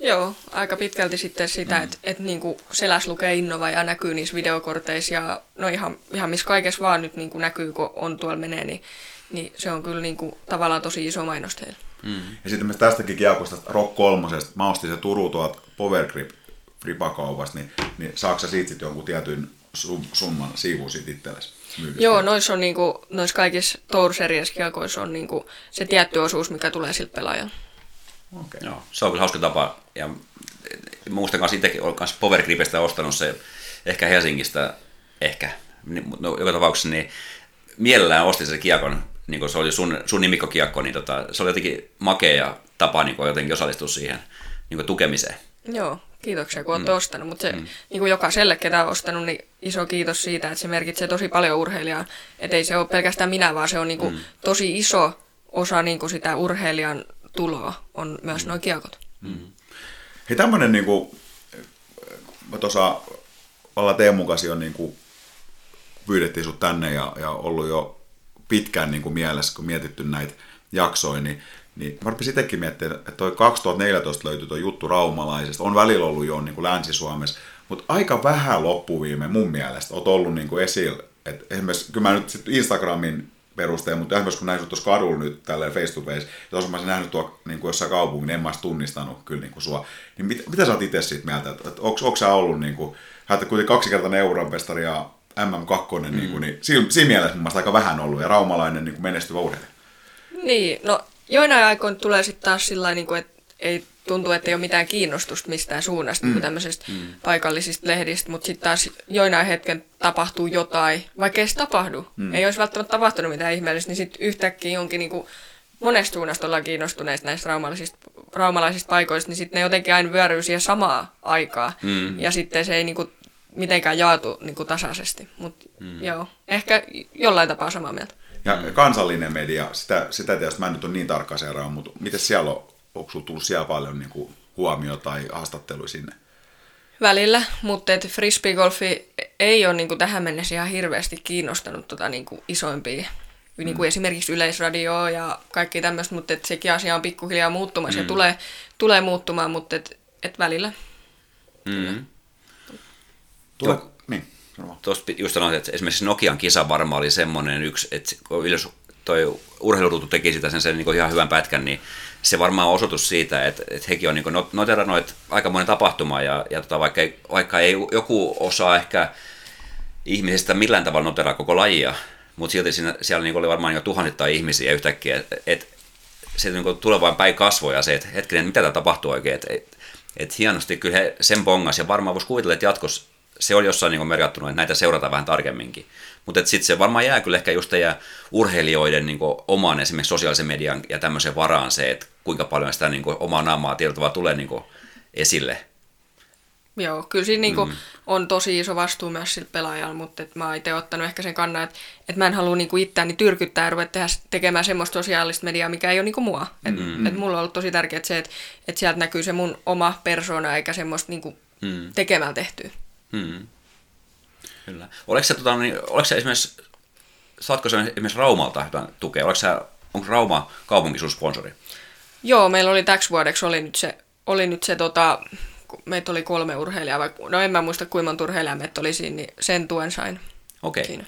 Joo, aika pitkälti sitten sitä, mm. että et niinku seläs lukee Innova ja näkyy niissä videokorteissa ja no ihan, ihan missä kaikessa vaan nyt niinku näkyy, kun on tuolla menee, niin, niin se on kyllä niinku tavallaan tosi iso mainos. Mm. Ja sitten me tästäkin kiekosta Rock kolmosesta, mä ostin se Turu tuolta Power Grip fripakaupasta, niin, niin saako sä siitä sitten jonkun tietyn summan siivun siitä itsellesi? Joo, noissa on niinku, noissa kaikissa Tour Series on niinku se tietty osuus, mikä tulee siltä pelaajalta. Okay. Joo, se on kyllä hauska tapa. Ja muistan kanssa itsekin olen kanssa Power Gripistä ostanut se ehkä Helsingistä, ehkä, no, joka tapauksessa niin mielellään ostin sen kiekon niin se oli sun, sun nimikkokiekko, niin tota, se oli jotenkin makea tapa niin jotenkin osallistua siihen niin tukemiseen. Joo, kiitoksia kun olette mm. ostanut, mutta se mm. niin kuin jokaiselle, ketä on ostanut, niin iso kiitos siitä, että se merkitsee tosi paljon urheilijaa. Että ei se ole pelkästään minä, vaan se on niin kuin mm. tosi iso osa niin kuin sitä urheilijan tuloa, on myös mm. nuo kiekot. Mm. Hei tämmöinen, niin mä tuossa olla Teemun kanssa jo niin kuin, pyydettiin sut tänne ja, ja ollut jo pitkään niin kuin mielessä, kun mietitty näitä jaksoja, niin niin mä rupesin itsekin miettimään, että toi 2014 löytyi tuo juttu raumalaisesta. On välillä ollut jo niin kuin Länsi-Suomessa, mutta aika vähän loppuviime mun mielestä oot ollut niin kuin esillä. Et esimerkiksi, kyllä mä nyt sit Instagramin perusteella, mutta esimerkiksi kun näin tuossa kadulla nyt tälleen face to face, ja tuossa mä olisin nähnyt tuo niin kuin jossain kaupungin, niin en mä tunnistanut kyllä niin kuin sua. Niin mit, mitä sä oot itse siitä mieltä, että, että onko sä ollut niin kuin, että kuitenkin kaksi kertaa Euroopan mestari ja MM2, mm. niin, kuin, niin siinä, siinä mielessä mun mielestä aika vähän ollut, ja raumalainen niin kuin menestyvä urheilija. Niin, no joinain aikoina tulee sitten taas sillä niin että ei tuntuu, että ei ole mitään kiinnostusta mistään suunnasta mm. niin tämmöisestä mm. paikallisista lehdistä, mutta sitten taas joinain hetken tapahtuu jotain, vaikka ei se tapahdu. Mm. Ei olisi välttämättä tapahtunut mitään ihmeellistä, niin sitten yhtäkkiä jonkin niin kuin monesta suunnasta ollaan kiinnostuneista näistä raumalaisista, raumalaisista paikoista, niin sitten ne jotenkin aina vyöryy siihen samaa aikaa. Mm. Ja sitten se ei niin kuin mitenkään jaatu niin kuin tasaisesti. Mutta mm. joo, ehkä jollain tapaa samaa mieltä. Ja mm. kansallinen media, sitä, sitä tietysti mä en nyt ole niin tarkka seuraan, mutta miten siellä on, onko sulla tullut siellä paljon niin kuin huomioon tai haastatteluja sinne? Välillä, mutta et frisbeegolfi ei ole niin kuin tähän mennessä ihan hirveästi kiinnostanut tota, niin kuin isoimpia niin kuin mm. esimerkiksi yleisradioa ja kaikki tämmöistä, mutta et sekin asia on pikkuhiljaa muuttumassa mm. ja tulee, tulee muuttumaan, mutta et, et välillä. Mm. Tule, niin. Tuossa just sanoin, että esimerkiksi Nokian kisa varmaan oli semmoinen yksi, että jos toi urheiluruutu teki sitä sen, sen niin ihan hyvän pätkän, niin se varmaan on osoitus siitä, että, että hekin on niin noterannut aikamoinen tapahtuma ja, ja tota, vaikka, ei, vaikka ei joku osaa ehkä ihmisistä millään tavalla noteraa koko lajia, mutta silti siinä, siellä niin oli varmaan jo tuhansittain ihmisiä yhtäkkiä, että et, se niin tulee vain päin kasvoja se, että hetkinen, mitä tämä tapahtuu oikein, että et, et hienosti kyllä he sen pongas ja varmaan voisi kuvitella, että jatkossa se oli jossain niin merkattuna, että näitä seurataan vähän tarkemminkin. Mutta sitten se varmaan jää kyllä ehkä just teidän urheilijoiden niin oman esimerkiksi sosiaalisen median ja tämmöisen varaan se, että kuinka paljon sitä niin omaa naamaa tietoa tulee niin esille. Joo, kyllä siinä niin mm. on tosi iso vastuu myös sillä pelaajalla, mutta et mä oon itse ottanut ehkä sen kannan, että et mä en halua niin itseäni tyrkyttää ja ruveta tehdä, tekemään semmoista sosiaalista mediaa, mikä ei ole niin mua. Et, mm. et mulla on ollut tosi tärkeää se, että et sieltä näkyy se mun oma persona eikä semmoista niin mm. tekemällä tehtyä. Hmm. Kyllä. Oliko se, tota, niin, oliko se esimerkiksi, saatko se esimerkiksi Raumalta jotain tukea? Oliko se, onko Rauma kaupunki sun sponsori? Joo, meillä oli täksi vuodeksi oli nyt se, oli nyt se tota, meitä oli kolme urheilijaa, vaikka, no en mä muista kuinka monta urheilijaa meitä oli siinä, niin sen tuen sain Okei. Siinä.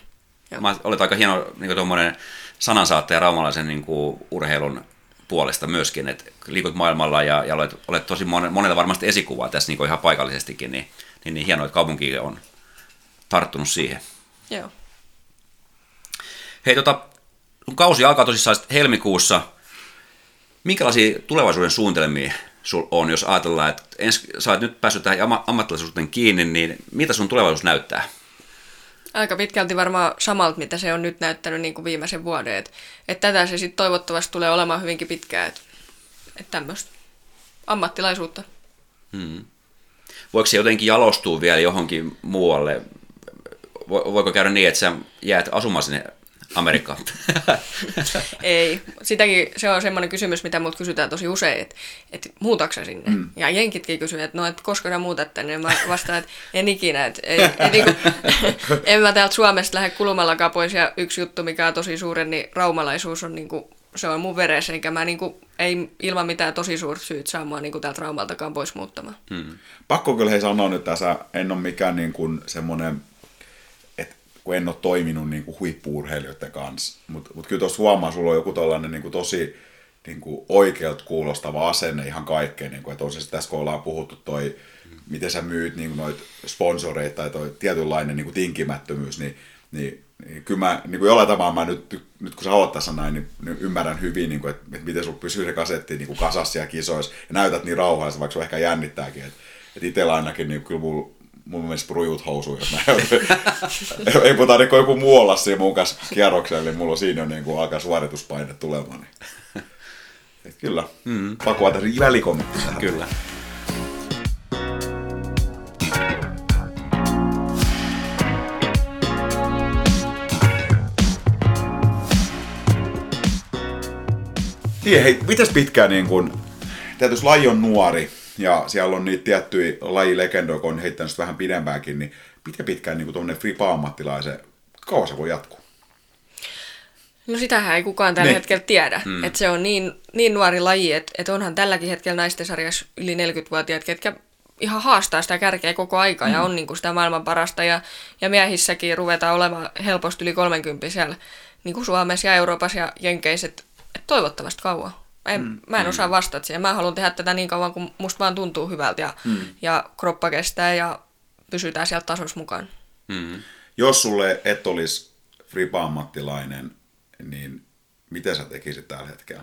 Mä olet aika hieno niin tuommoinen sanansaattaja raumalaisen niin kuin, urheilun puolesta myöskin, että liikut maailmalla ja, ja olet, olet tosi monella varmasti esikuvaa tässä niin kuin ihan paikallisestikin, niin niin, niin hienoa, että kaupunki on tarttunut siihen. Joo. Hei, tota, kun kausi alkaa tosissaan helmikuussa, minkälaisia tulevaisuuden suunnitelmia sul on, jos ajatellaan, että ens, sä oot nyt päässyt tähän ammattilaisuuteen kiinni, niin mitä sun tulevaisuus näyttää? Aika pitkälti varmaan samalta, mitä se on nyt näyttänyt niin kuin viimeisen vuoden. Että et tätä se sitten toivottavasti tulee olemaan hyvinkin pitkään. Että et tämmöistä ammattilaisuutta. Hmm voiko se jotenkin jalostua vielä johonkin muualle? Voiko käydä niin, että sä jäät asumaan sinne Amerikkaan? Ei. Sitäkin se on semmoinen kysymys, mitä mut kysytään tosi usein, että, että muutatko sinne? Mm. Ja jenkitkin kysyy, että no, että koska sä muutat tänne? Mä vastaan, että en ikinä. Että, ei, ei, niin kuin, en mä täältä Suomesta lähde kulumallakaan pois. Ja yksi juttu, mikä on tosi suuren, niin raumalaisuus on niin kuin, se on mun veressä, eikä mä niinku, ei ilman mitään tosi suurta syyt saa mua niinku täältä traumaltakaan pois muuttamaan. Hmm. Pakko kyllä hei sanoa nyt tässä, en ole mikään niin kuin semmoinen, kun en ole toiminut niin kuin huippuurheilijoiden kanssa, mutta mut kyllä tuossa huomaa, sulla on joku tällainen niin kuin tosi niin kuin oikealta kuulostava asenne ihan kaikkeen, niin kuin, että on se tässä kun ollaan puhuttu toi, miten sä myyt niin noita sponsoreita tai toi tietynlainen niin kuin tinkimättömyys, niin, niin niin kyllä mä niin kuin jollain tavalla mä nyt, nyt kun sä oot tässä näin, niin, niin ymmärrän hyvin, niin kuin, että, että miten sulla pysyy se kasetti niin kuin kasassa ja kisoissa ja näytät niin rauhallisesti, vaikka se ehkä jännittääkin. Että, että itsellä ainakin niin kyllä mulla, mun mielestä prujut housuun, jos mä ei puhuta niin joku muualla siinä mun kanssa kierroksella, niin mulla on siinä jo niin kuin alkaa suorituspaine tulemaan. Niin. Et kyllä, mm. pakko antaa välikommentti tähän. Kyllä. Niin, hei, mitäs pitkään niin kun, tietysti laji on nuori ja siellä on niitä tiettyjä lajilegendoja, kun on heittänyt vähän pidempäänkin, niin miten pitkään niin tuommoinen fripa-ammattilaisen, kauan se voi jatkuu? No sitähän ei kukaan tällä Niin. hetkellä tiedä. Mm. Että se on niin, niin nuori laji, että et onhan tälläkin hetkellä naisten sarjassa yli 40-vuotiaat, ketkä ihan haastaa sitä kärkeä koko aika mm. ja on niinku sitä maailman parasta. Ja, ja miehissäkin ruvetaan olemaan helposti yli 30 siellä niin kuin Suomessa ja Euroopassa ja Jenkeissä, että et toivottavasti kauan. En, mm. Mä en osaa vastata siihen. Mä haluan tehdä tätä niin kauan, kun musta vaan tuntuu hyvältä ja, mm. ja kroppa kestää ja pysytään sieltä tasossa mukaan. Mm. Jos sulle et olisi fripa-ammattilainen, niin miten sä tekisit tällä hetkellä?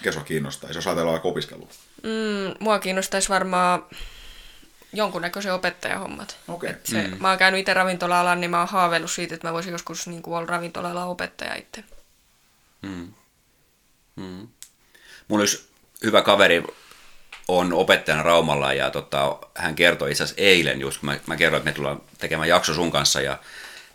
Mikä sua kiinnostaisi, jos ajatellaan vaikka opiskelua? Mm, mua kiinnostaisi varmaan jonkunnäköisen opettajahommat. Okei. Et se, mm. Mä oon käynyt itse ravintola-alan, niin mä oon haaveillut siitä, että mä voisin joskus niin kuin, olla ravintola opettaja itse. Mulla yksi hyvä kaveri on opettajana Raumalla ja tota, hän kertoi itse asiassa eilen just, kun mä, mä kerroin, että me tullaan tekemään jakso sun kanssa ja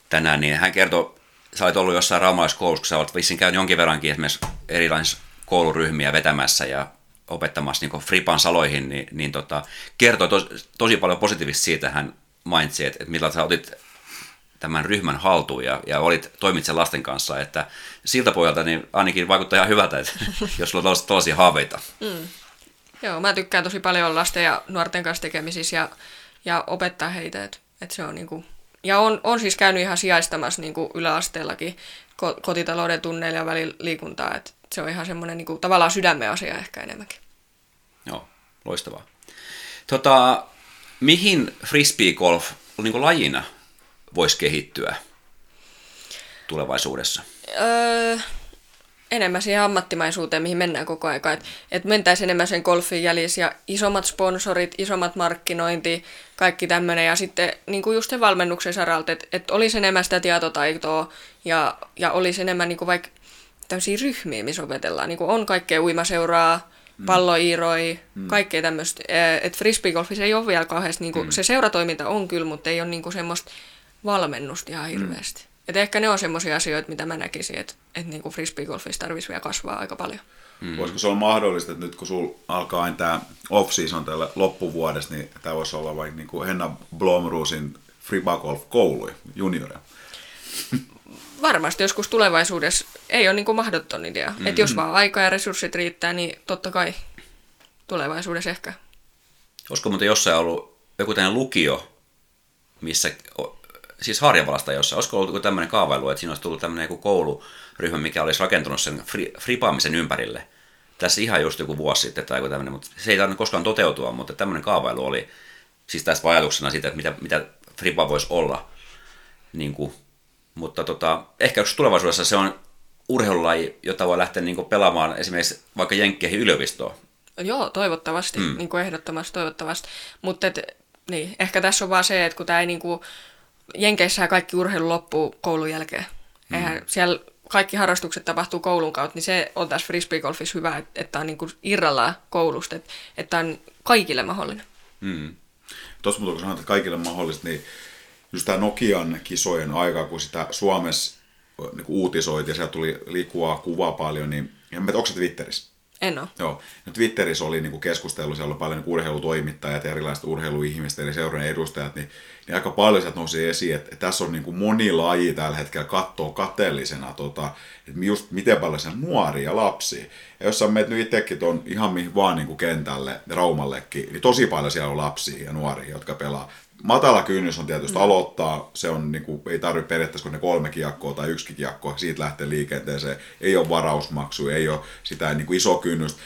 tänään, niin hän kertoi, sä olet ollut jossain raumalaiskoulussa, kun sä olet vissiin käynyt jonkin verrankin esimerkiksi erilaisissa kouluryhmiä vetämässä ja opettamassa niin fripan saloihin, niin, niin tota, kertoi tos, tosi paljon positiivista siitä, hän mainitsi, että, että millä sä otit tämän ryhmän haltuun ja, ja olit, toimit sen lasten kanssa, että siltä pohjalta niin ainakin vaikuttaa ihan hyvältä, että jos sulla on tällaisia haaveita. Joo, mä tykkään tosi paljon lasten ja nuorten kanssa tekemisissä ja, ja opettaa heitä. Et, et se on niinku, ja on, on siis käynyt ihan sijaistamassa niinku yläasteellakin ko- kotitalouden tunneilla ja välillä liikuntaa. Et se on ihan semmoinen niinku, tavallaan sydämen asia ehkä enemmänkin. Joo, loistavaa. Tota, mihin frisbeegolf niin lajina voisi kehittyä tulevaisuudessa? Öö, enemmän siihen ammattimaisuuteen, mihin mennään koko aika. Että et mentäisiin enemmän sen golfin jäljissä ja isommat sponsorit, isommat markkinointi, kaikki tämmöinen. Ja sitten niin kuin just sen valmennuksen saralta, että et olisi enemmän sitä tietotaitoa ja, ja olisi enemmän niin kuin vaikka tämmöisiä ryhmiä, missä opetellaan. Niin kuin on kaikkea uimaseuraa, palloiiroi, mm. kaikkea tämmöistä. Että frisbeegolfissa ei ole vielä kauheasti, niin kuin, mm. se seuratoiminta on kyllä, mutta ei ole niin kuin semmoista valmennusta ihan hirveästi. Mm. Et ehkä ne on semmoisia asioita, mitä mä näkisin, että et niinku frisbeegolfissa tarvitsisi vielä kasvaa aika paljon. Mm. Voisiko se olla mahdollista, että nyt kun sulla alkaa aina tämä off-season tällä loppuvuodesta, niin tämä voisi olla vaikka niin kuin Henna Blomruusin Fribagolf-kouluja, junioria. Varmasti joskus tulevaisuudessa ei ole niinku mahdoton idea. Mm-hmm. Että jos vaan aika ja resurssit riittää, niin totta kai tulevaisuudessa ehkä. Olisiko muuten jossain ollut joku tämmöinen lukio, missä, siis Harjavalasta jossain, olisiko ollut tämmöinen kaavailu, että siinä olisi tullut tämmöinen joku kouluryhmä, mikä olisi rakentunut sen fri, fripaamisen ympärille. Tässä ihan just joku vuosi sitten tai joku tämmöinen, mutta se ei tarvinnut koskaan toteutua, mutta tämmöinen kaavailu oli siis tässä ajatuksena siitä, että mitä, mitä fripa voisi olla. Niin kuin, mutta tota, ehkä jos tulevaisuudessa se on urheilulaji, jota voi lähteä niin pelaamaan esimerkiksi vaikka Jenkkeihin yliopistoon. Joo, toivottavasti, mm. niin kuin ehdottomasti toivottavasti. Mutta niin, ehkä tässä on vaan se, että kun tämä ei niin kuin, Jenkeissähän kaikki urheilu loppuu koulun jälkeen. Mm. Eihän siellä kaikki harrastukset tapahtuu koulun kautta, niin se on tässä frisbeegolfissa hyvä, että, että on niin kuin irrallaan koulusta, että, että on kaikille mahdollinen. Mm. Tuossa mutta kun sanoit, että kaikille mahdollista, niin just tämä Nokian kisojen aika, kun sitä Suomessa niin uutisoitiin ja sieltä tuli liikkuvaa kuvaa paljon, niin en tiedä, onko se Twitterissä? En ole. Joo. No Twitterissä oli niin keskustelu, siellä oli paljon niin urheilutoimittajat ja erilaiset urheiluihmiset, eli seurojen edustajat, niin, niin aika paljon sieltä nousi esiin, että, tässä on niin kuin moni laji tällä hetkellä kattoo kateellisena, tota, että just miten paljon se nuoria lapsia. Ja jos sä menet nyt itsekin tuon ihan mihin vaan niin kuin kentälle, Raumallekin, niin tosi paljon siellä on lapsia ja nuoria, jotka pelaa. Matala kynnys on tietysti mm. aloittaa, se on, niin kuin, ei tarvitse periaatteessa kun ne kolme kiekkoa tai yksi kiekko, siitä lähtee liikenteeseen, ei ole varausmaksu, ei ole sitä niin kuin iso kynnys.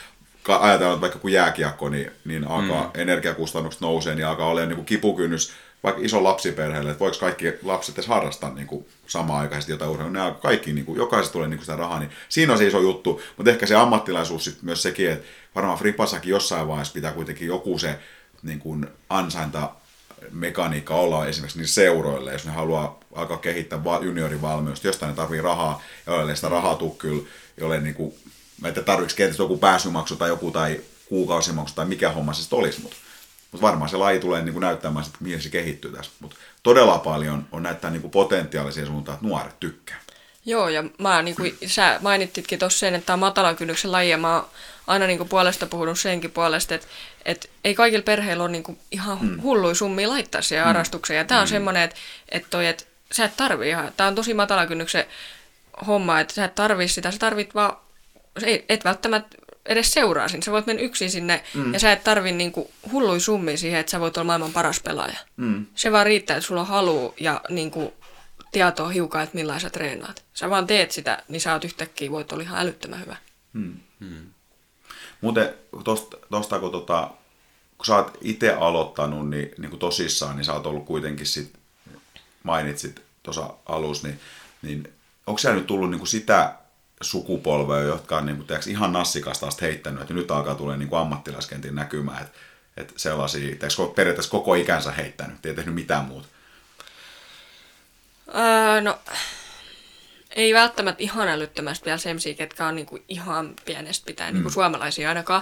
Ajatellaan, että vaikka kun jääkiekko, niin, niin alkaa mm. energiakustannukset nousee, niin alkaa olla niin kuin kipukynnys vaikka iso lapsiperheelle, että voiko kaikki lapset edes harrastaa niin kuin samaan aikaisesti jotain urheilua, ne alkaa kaikki, niin kuin, jokaisesta tulee niin kuin sitä rahaa, niin siinä on se iso juttu, mutta ehkä se ammattilaisuus sitten myös sekin, että varmaan Fripassakin jossain vaiheessa pitää kuitenkin joku se niin kuin ansainta mekaniikka olla esimerkiksi niin seuroille, jos ne haluaa alkaa kehittää juniorivalmiusta, jostain ne tarvii rahaa, ja jolle sitä rahaa tuu kyllä, jolle niin kuin, että tarvitsi kenties joku pääsymaksu tai joku tai kuukausimaksu tai mikä homma se sitten olisi, mutta mut varmaan se laji tulee niin kuin näyttämään, että mihin se kehittyy tässä. Mutta todella paljon on näyttää niin kuin potentiaalisia suuntaan, että nuoret tykkää. Joo, ja mä, niin kuin, sä mainittitkin tuossa sen, että tämä on matalan kynnyksen laji, ja mä aina niin kuin puolesta puhunut senkin puolesta, että, että ei kaikilla perheillä ole niin kuin ihan mm. hullui summia laittaa siihen mm. harrastukseen. Ja tämä on mm. semmoinen, että, että, toi, että sä et tarvii ihan, tämä on tosi matalan kynnyksen homma, että sä et tarvii sitä, sä tarvit vaan, et välttämättä edes seuraa sinne. Sä voit mennä yksin sinne mm. ja sä et tarvi niinku hullui summia siihen, että sä voit olla maailman paras pelaaja. Mm. Se vaan riittää, että sulla on halu ja niinku tietoa hiukan, että millä sä treenaat. Sä vaan teet sitä, niin sä oot yhtäkkiä, voit olla ihan älyttömän hyvä. Mm. Mm. Muuten tosta, tosta kun, tota, kun sä oot itse aloittanut niin, niin kuin tosissaan, niin sä oot ollut kuitenkin sit, mainitsit tuossa alussa, niin, niin onko siellä nyt tullut niin kuin sitä sukupolvea, jotka on niin kuin, tiiäks, ihan nassikasta asti heittänyt, että nyt alkaa tulla niin ammattilaiskentin näkymään, että, että sellaisia, tiiäks, periaatteessa koko ikänsä heittänyt, ei tehnyt mitään muuta. Öö, no, ei välttämättä ihan älyttömästi vielä semmoisia, ketkä on niinku ihan pienestä pitäen, niinku mm. niinku suomalaisia ainakaan,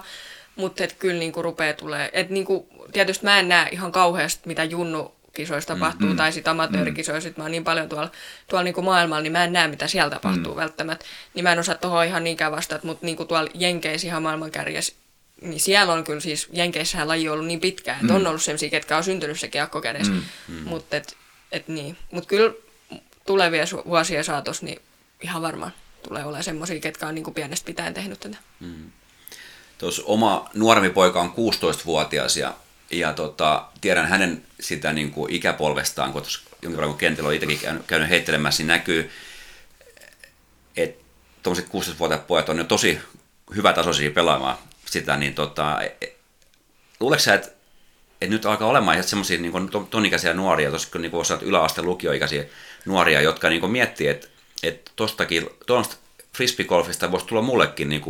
mutta et kyllä niinku rupeaa tulee. Et niinku, tietysti mä en näe ihan kauheasti, mitä Junnu kisoissa tapahtuu, mm, tai sitten amatöörikisoissa, mä oon niin paljon tuolla, tuolla niinku maailmalla, niin mä en näe, mitä siellä tapahtuu mm. välttämättä. Niin mä en osaa tuohon ihan niinkään vastata, mutta niinku tuolla Jenkeissä ihan maailmankärjessä, niin siellä on kyllä siis, Jenkeissähän laji on ollut niin pitkään, että mm. on ollut sellaisia, ketkä on syntynyt se kiekko kädessä. Mm. Mm. Mutta et, et niin. Mut kyllä tulevia vuosia saatossa, niin ihan varmaan tulee olemaan semmoisia, ketkä on niin kuin pienestä pitäen tehnyt tätä. Mm. Tuossa oma nuorempi poika on 16-vuotias ja, ja tota, tiedän hänen sitä niin kuin ikäpolvestaan, kun jonkin verran kun kentillä on itsekin käynyt, käynyt heittelemässä, niin näkyy, että tuommoiset 16-vuotiaat pojat on jo tosi hyvätasoisia pelaamaan sitä, niin tota, e, e, luuletko sä, että, että nyt alkaa olemaan ihan semmoisia niin ton ikäisiä nuoria, tuossa niin kuin yläaste lukioikäisiä nuoria, jotka niin miettii, että, että tostakin, tuosta frisbeegolfista voisi tulla mullekin niin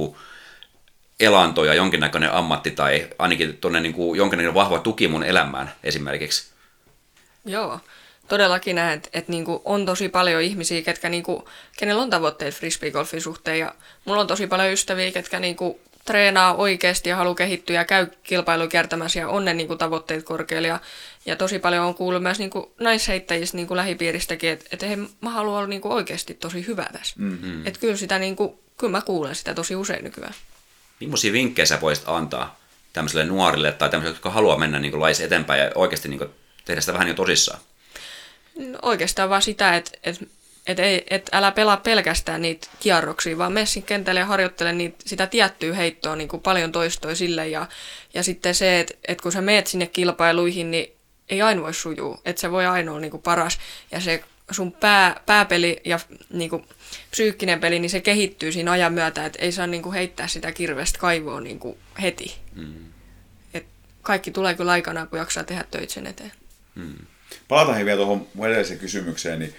elanto ja jonkinnäköinen ammatti tai ainakin tuonne niin jonkinnäköinen vahva tuki mun elämään esimerkiksi. Joo, todellakin näen, että, että niin on tosi paljon ihmisiä, ketkä niin kuin, kenellä on tavoitteet frisbeegolfin suhteen ja mulla on tosi paljon ystäviä, ketkä niin kuin treenaa oikeasti ja haluaa kehittyä ja käy kilpailuja kiertämässä ja on ne niin kuin, tavoitteet korkealla. Ja tosi paljon on kuullut myös niin kuin, naisheittäjistä niin kuin lähipiiristäkin, että, että hei, mä haluan olla niin kuin, oikeasti tosi hyvä tässä. Mm-hmm. Että kyllä, sitä, niin kuin, kyllä mä kuulen sitä tosi usein nykyään. Millaisia vinkkejä sä voisit antaa tämmöiselle nuorille tai tämmöiselle, jotka haluaa mennä niin lais eteenpäin ja oikeasti niin kuin, tehdä sitä vähän jo tosissaan? No, oikeastaan vaan sitä, että, että että et älä pelaa pelkästään niitä kierroksia, vaan mene kentälle ja harjoittele niitä, sitä tiettyä heittoa niin kuin paljon toistoa sille. Ja, ja sitten se, että et kun sä meet sinne kilpailuihin, niin ei aina voi sujuu. Että se voi aina olla niin kuin paras. Ja se sun pää, pääpeli ja niin kuin, psyykkinen peli, niin se kehittyy siinä ajan myötä, että ei saa niin kuin, heittää sitä kirvestä kaivoa niin kuin, heti. Mm. Et kaikki tulee kyllä aikanaan, kun jaksaa tehdä töitä sen eteen. Mm. Palataan vielä tuohon edelliseen kysymykseen, niin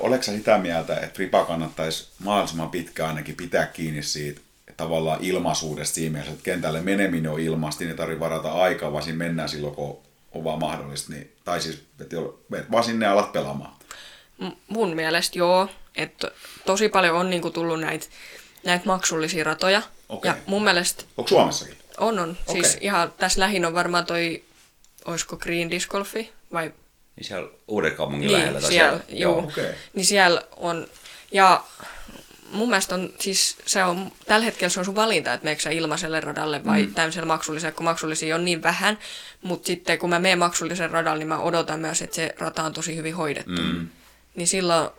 Oletko sitä mieltä, että Fripa kannattaisi mahdollisimman pitkään ainakin pitää kiinni siitä tavallaan ilmaisuudesta siinä mielessä, että kentälle meneminen on ilmasti, niin ei tarvitse varata aikaa, vaan siinä mennään silloin, kun on vaan mahdollista. Niin, tai siis, että vaan sinne alat pelaamaan. Mun mielestä joo, että tosi paljon on niinku tullut näitä näitä maksullisia ratoja. Okay. Ja mun mielestä... Onko Suomessakin? On, on. Okay. Siis ihan tässä lähin on varmaan toi, olisiko Green Disc Golfi vai niin siellä uuden kaupungin niin, lähellä? Tai siellä, siellä, joo. Okay. Niin siellä on, ja mun mielestä on, siis se on, tällä hetkellä se on sun valinta, että meneekö sä ilmaiselle radalle vai mm. tämmöiselle maksulliselle, kun maksullisia on niin vähän. Mutta sitten kun mä menen maksullisen radalle, niin mä odotan myös, että se rata on tosi hyvin hoidettu. Mm. Niin silloin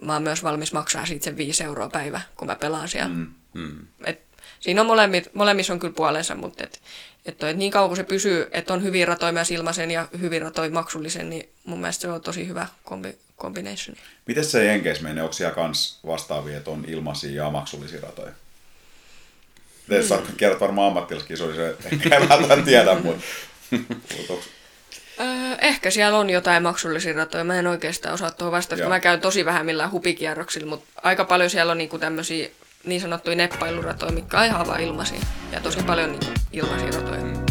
mä oon myös valmis maksaa siitä sen 5 euroa päivä, kun mä pelaan siellä. Mm. Mm. Et siinä on molemmit, molemmissa on kyllä puolensa, mutta et, että, että niin kauan kuin se pysyy, että on hyvin ratoi myös ilmaisen ja hyvin ratoi maksullisen, niin mun mielestä se on tosi hyvä kombi, combination. Miten se Jenkeissä menee? Onko siellä myös vastaavia, että on ilmaisia ja maksullisia ratoja? Te mm. kertoa varmaan ammattilaskisoissa, ehkä en välttämättä tiedä, mutta... Öö, ehkä siellä on jotain maksullisia ratoja. Mä en oikeastaan osaa tuohon vastata, koska mä käyn tosi vähän millään hupikierroksilla, mutta aika paljon siellä on niinku tämmöisiä niin sanottuja neppailuratoja, mitkä on ihan vaan ilmaisia. Ja tosi paljon niin ilmaisia ratoja. Mm.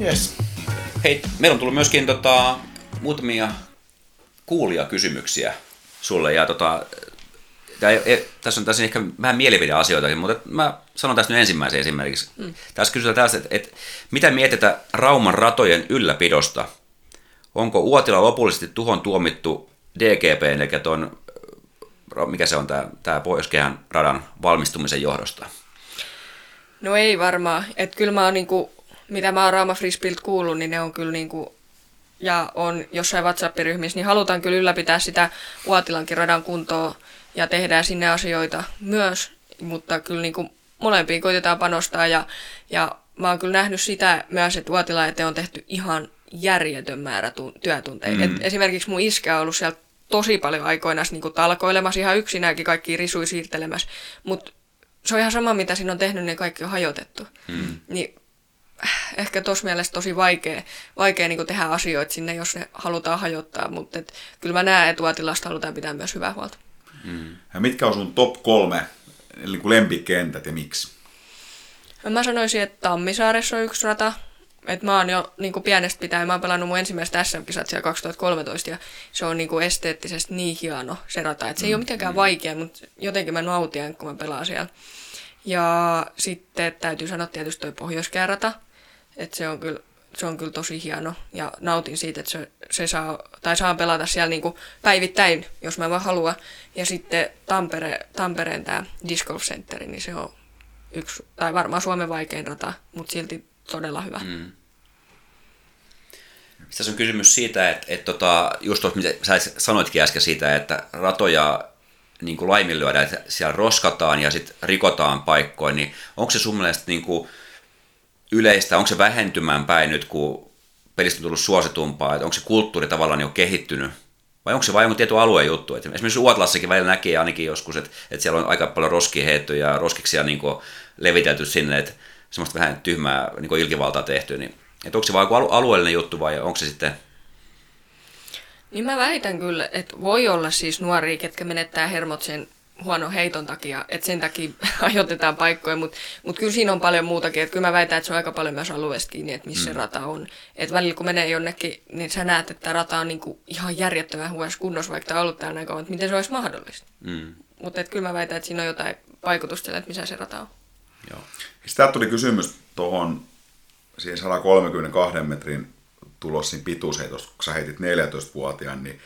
Yes. Hei, meillä on tullut myöskin tota, muutamia kuulijakysymyksiä sulle. Ja tota, tää, ei- tässä on tässä ehkä vähän mielipideasioita, mutta mä sanon tästä nyt ensimmäisen esimerkiksi. Mm. Tässä kysytään tästä, että, että mitä mietitään Rauman ratojen ylläpidosta? Onko Uotila lopullisesti tuhon tuomittu DGP, eli tuon, mikä se on tämä, tämä Pohjoiskehän radan valmistumisen johdosta? No ei varmaan. Että kyllä mä oon niinku, mitä mä oon Rauma Frisbiltä kuullut, niin ne on kyllä niinku, ja on jossain WhatsApp-ryhmissä, niin halutaan kyllä ylläpitää sitä Uotilankin radan kuntoa ja tehdään sinne asioita myös, mutta kyllä niinku molempiin koitetaan panostaa ja, ja mä oon kyllä nähnyt sitä myös, että Uotila eteen on tehty ihan järjetön määrä tu- työtunteja. Mm. Et esimerkiksi mun iskä on ollut siellä tosi paljon aikoinaan niin talkoilemassa ihan yksinäänkin kaikki risui siirtelemässä, mutta se on ihan sama, mitä siinä on tehnyt, niin kaikki on hajotettu. Mm. Niin äh, ehkä tuossa mielessä tosi vaikea, vaikea niin tehdä asioita sinne, jos ne halutaan hajottaa, mutta et, kyllä mä näen, että Uotilasta halutaan pitää myös hyvää huolta. Ja mitkä on sun top kolme eli niin kuin lempikentät ja miksi? Mä sanoisin, että Tammisaaressa on yksi rata. Et mä oon jo niin pienestä pitäen, mä oon pelannut mun ensimmäiset SM-kisat siellä 2013 ja se on niin esteettisesti niin hieno se rata, että se ei ole mitenkään vaikea, mutta jotenkin mä nautin, kun mä pelaan siellä. Ja sitten täytyy sanoa tietysti toi Pohjoiskäärata, että se on kyllä se on kyllä tosi hieno ja nautin siitä, että se, se saa, tai saa pelata siellä niin kuin päivittäin, jos mä vaan haluan. Ja sitten Tampere, Tampereen tämä Disc Golf Center, niin se on yksi, tai varmaan Suomen vaikein rata, mutta silti todella hyvä. Mm. Tässä on kysymys siitä, että, että tota, just tuossa, mitä sä sanoitkin äsken siitä, että ratoja niin kuin laiminlyödään, että siellä roskataan ja sitten rikotaan paikkoja, niin onko se sun mielestä niin kuin yleistä, onko se vähentymään päin nyt, kun pelistä on tullut suositumpaa, että onko se kulttuuri tavallaan jo kehittynyt, vai onko se vain jonkun tietyn alueen juttu? Et esimerkiksi Uotlassakin välillä näkee ainakin joskus, että, että siellä on aika paljon roskia heitty ja roskiksia niin levitelty sinne, että semmoista vähän tyhmää niin ilkivaltaa tehty, niin että onko se vain joku alueellinen juttu vai onko se sitten Niin mä väitän kyllä, että voi olla siis nuoria, ketkä menettää hermot sen huono heiton takia, että sen takia ajoitetaan paikkoja, mutta mut kyllä siinä on paljon muutakin, että kyllä mä väitän, että se on aika paljon myös alueesta kiinni, että missä mm. rata on. Että välillä kun menee jonnekin, niin sä näet, että rata on niinku ihan järjettömän huonossa kunnossa, vaikka tämä on ollut täällä näin kauan, että miten se olisi mahdollista. Mm. Mutta kyllä mä väitän, että siinä on jotain vaikutusta sille, että missä se rata on. Joo. Sitä tuli kysymys tuohon siihen 132 metrin tulos siinä pituusheitosta, kun sä heitit 14-vuotiaan, niin,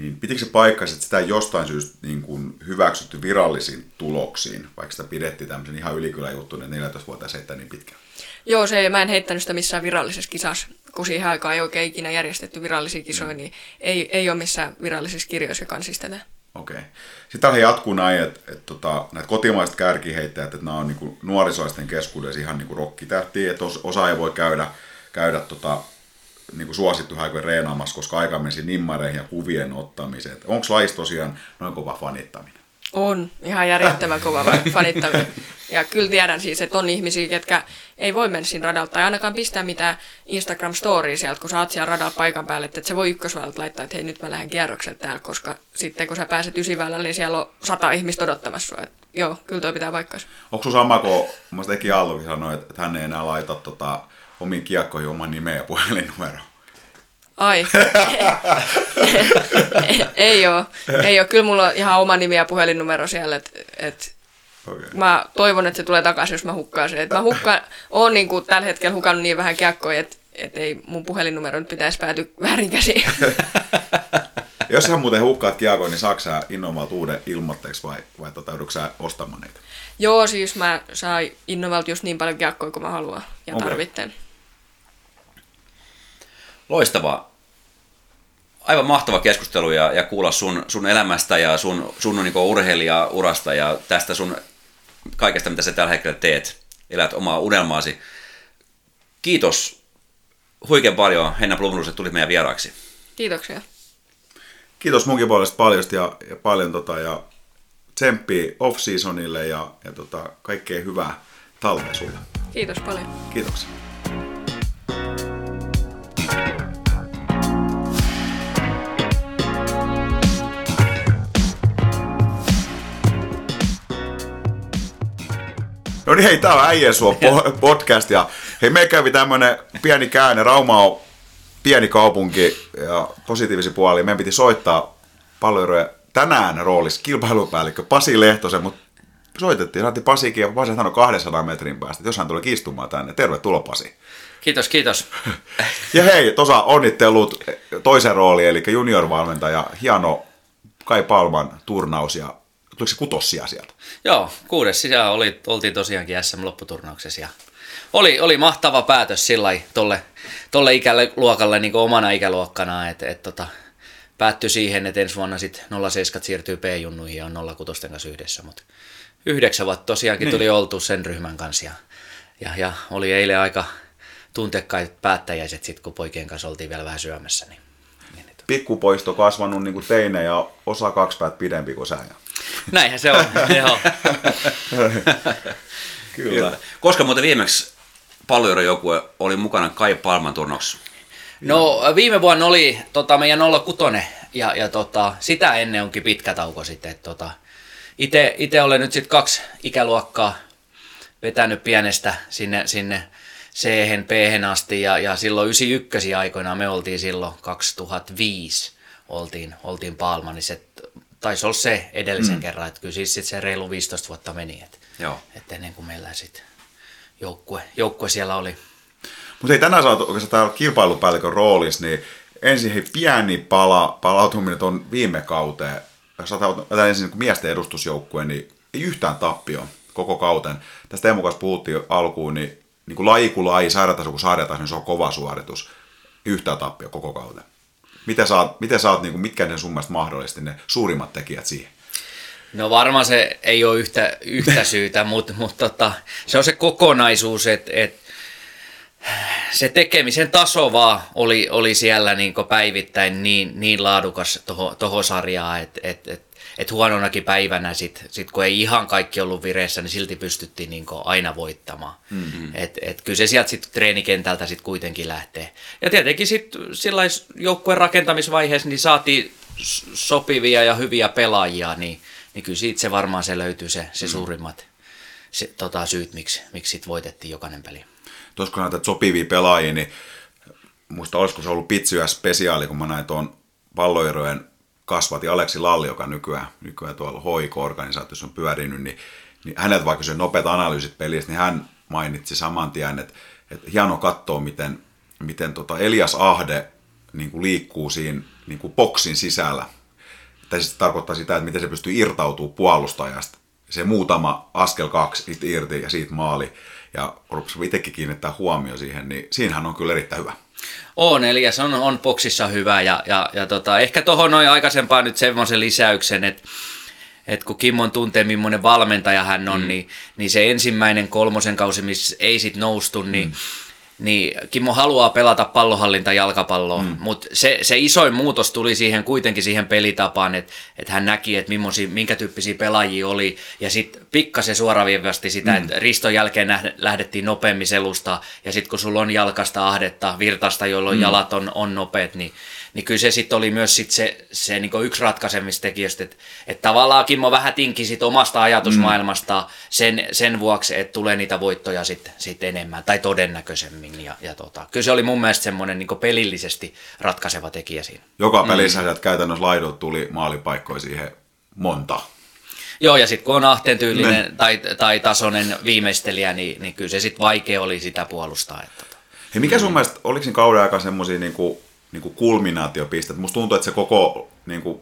niin pitikö se paikkansa, että sitä ei jostain syystä niin kuin hyväksytty virallisiin tuloksiin, vaikka sitä pidettiin tämmöisen ihan ylikyläjuttun, että 14-vuotiaan heittää niin pitkään? Joo, se, mä en heittänyt sitä missään virallisessa kisassa, kun siihen aikaan ei oikein ikinä järjestetty virallisia kisoja, mm. niin ei, ei ole missään virallisissa kirjoissa kansissa tätä. Okei. Okay. Sitten tähän jatkuu näin, että, että, että tota, näitä kotimaiset kärkiheittäjät, että nämä on niin nuorisoisten keskuudessa ihan niin rokkitähtiä, että osa ei voi käydä, käydä tota, niin kuin suosittu aikojen reenaamassa, koska aika menisi nimmareihin ja kuvien ottamiseen. Onko lajissa tosiaan noin kova fanittaminen? On, ihan järjettömän kova fanittaminen. Ja kyllä tiedän siis, että on ihmisiä, ketkä ei voi mennä siinä radalta tai ainakaan pistää mitään Instagram-storya sieltä, kun sä oot siellä radalla paikan päälle, että se voi ykkösväältä laittaa, että hei nyt mä lähden kierrokselle täällä, koska sitten kun sä pääset ysivällä, niin siellä on sata ihmistä odottamassa sua. Että joo, kyllä toi pitää paikkansa. Onko sun sama, kun mun Eki Aaltokin sanoi, että hän ei enää laita tota, omiin kiekkoihin oman nimeä ja puhelinnumero? Ai. ei ole. Ei ole. Kyllä mulla on ihan oma nimi ja puhelinnumero siellä. Et, et okay. Mä toivon, että se tulee takaisin, jos mä hukkaan sen. Et mä hukkaan, oon niin kuin tällä hetkellä hukannut niin vähän kiekkoja, että et ei mun puhelinnumero nyt pitäisi päätyä väärin käsiin. jos sä muuten hukkaat kiekkoja, niin saako sä Innovalta uuden ilmoitteeksi vai, vai tota, sä ostamaan niitä? Joo, siis mä sain Innovalta just niin paljon kiekkoja kuin mä haluan ja okay. tarvitsen. Loistavaa. Aivan mahtava keskustelu ja, ja kuulla sun, sun elämästä ja sun, sun niin urheilijaurasta ja tästä sun kaikesta, mitä sä tällä hetkellä teet. Elät omaa unelmaasi. Kiitos huikean paljon, Henna Blumlus, että tulit meidän vieraaksi. Kiitoksia. Kiitos munkin puolesta paljon ja, ja paljon tota, ja tsemppiä off-seasonille ja, ja tota, kaikkea hyvää talvea sulle. Kiitos paljon. Kiitoksia. No niin hei, tää on Äijän podcast ja Hei, me kävi tämmönen pieni käänne. Rauma on pieni kaupunki ja positiivisia puolia. Meidän piti soittaa paljon tänään roolissa kilpailupäällikkö Pasi Lehtosen, mutta soitettiin, saatiin Pasikin ja Pasi sanoi 200 metrin päästä, että jos hän tulee kiistumaan tänne, tervetuloa Pasi. Kiitos, kiitos. Ja hei, tuossa onnittelut toisen rooli, eli junior-valmentaja, hieno Kai Palman turnaus ja tuliko se kutossia sieltä? Joo, kuudes sisään oli, oltiin tosiaankin SM-lopputurnauksessa ja oli, oli mahtava päätös sillä tolle, tolle ikäluokalle niin omana ikäluokkana, että et, tota, päättyi siihen, että ensi vuonna sitten 07 siirtyy P-junnuihin ja on 06 kanssa yhdessä, mutta yhdeksän vuotta tosiaankin niin. tuli oltu sen ryhmän kanssa ja, ja, ja oli eilen aika tuntekkaat päättäjäiset sitten, kun poikien kanssa oltiin vielä vähän syömässä. Niin, niin, niin Pikkupoisto kasvanut niin kuin teine ja osa kaksi päät pidempi kuin sä. Näinhän se on, joo. Kyllä. Koska muuten viimeksi joukkue oli mukana Kai Palman turnauksessa? No viime vuonna oli tota, meidän 06 ja, ja tota, sitä ennen onkin pitkä tauko sitten. Tota, Itse olen nyt sitten kaksi ikäluokkaa vetänyt pienestä sinne, sinne c p asti ja, ja silloin 91 aikoina me oltiin silloin 2005 oltiin, oltiin Palmanissa. Taisi olla se edellisen mm. kerran, että kyllä siis sit se reilu 15 vuotta meni, että et ennen kuin meillä sitten joukkue, joukkue siellä oli. Mutta ei tänään saatu oikeastaan täällä kilpailupäällikön roolissa, niin ensin hei pieni pala, palautuminen tuon viime kauteen. Jos otetaan ensin niin miesten edustusjoukkue, niin ei yhtään tappio koko kauten. Tästä Teemu kanssa puhuttiin alkuun, niin, niin kuin laji kuin laji, sairataso kuin sarjataso, niin se on kova suoritus. Yhtään tappio koko kauten. Miten sä oot, miten sä oot niin kuin, mitkä ne sun mielestä mahdollisesti ne suurimmat tekijät siihen? No varmaan se ei ole yhtä, yhtä syytä, mutta, mutta tota, se on se kokonaisuus, että et, se tekemisen taso vaan oli, oli siellä niin päivittäin niin, niin laadukas toho, toho sarjaa, että et, et, et huononakin päivänä, sit, sit kun ei ihan kaikki ollut vireessä, niin silti pystyttiin niin aina voittamaan. Mm-hmm. Et, et kyllä se sieltä sit treenikentältä sit kuitenkin lähtee. Ja tietenkin sitten joukkueen rakentamisvaiheessa niin saatiin sopivia ja hyviä pelaajia, niin, niin kyllä siitä se varmaan se löytyy se, se mm. suurimmat se, tota, syyt, miksi, miksi sit voitettiin jokainen peli. Tuossa kun näitä sopivia pelaajia, niin muista olisiko se ollut pitsyä spesiaali, kun mä näin tuon palloirojen kasvati Aleksi Lalli, joka nykyään, nykyään tuolla hoiko-organisaatiossa on pyörinyt, niin, niin häneltä vaikka se nopeat analyysit pelistä, niin hän mainitsi saman tien, että, että hieno katsoa, miten, miten tota Elias Ahde niin kuin liikkuu siinä niin kuin boksin sisällä tai siis tarkoittaa sitä, että miten se pystyy irtautumaan puolustajasta. Se muutama askel kaksi irti ja siitä maali. Ja kun itsekin kiinnittää huomio siihen, niin siinähän on kyllä erittäin hyvä. On, eli se on, on boksissa hyvä ja, ja, ja tota, ehkä tuohon noin aikaisempaan nyt semmoisen lisäyksen, että et kun Kimmon tuntee, millainen valmentaja hän on, mm. niin, niin se ensimmäinen kolmosen kausi, missä ei sit noustu, niin mm niin Kimmo haluaa pelata pallohallinta jalkapalloa, mm. mutta se, se isoin muutos tuli siihen kuitenkin siihen pelitapaan, että et hän näki, että minkä tyyppisiä pelaajia oli, ja sitten pikkasen suoraviivasti sitä, mm. että riston jälkeen lähdettiin nopeammin selusta, ja sitten kun sulla on jalkasta ahdetta, virtasta, jolloin mm. jalat on, on nopeat, niin niin kyllä se sitten oli myös sit se, se niinku yksi ratkaisemmista tekijöistä, että et tavallaan Kimmo vähän tinki sit omasta ajatusmaailmasta mm. sen, sen vuoksi, että tulee niitä voittoja sitten sit enemmän tai todennäköisemmin. Ja, ja tota, kyllä se oli mun mielestä semmoinen niinku pelillisesti ratkaiseva tekijä siinä. Joka pelissä mm. käytännössä laidot tuli maalipaikkoja siihen monta. Joo, ja sitten kun on ahteen tyylinen niin. tai, tai tasoinen viimeistelijä, niin, niin kyllä se sitten vaikea oli sitä puolustaa. Että, tota. Hei, mikä sun mm. mielestä, oliko siinä kauden aika semmoisia niin kuin niin kuin kulminaatiopistet. Musta tuntuu, että se koko, niin kuin,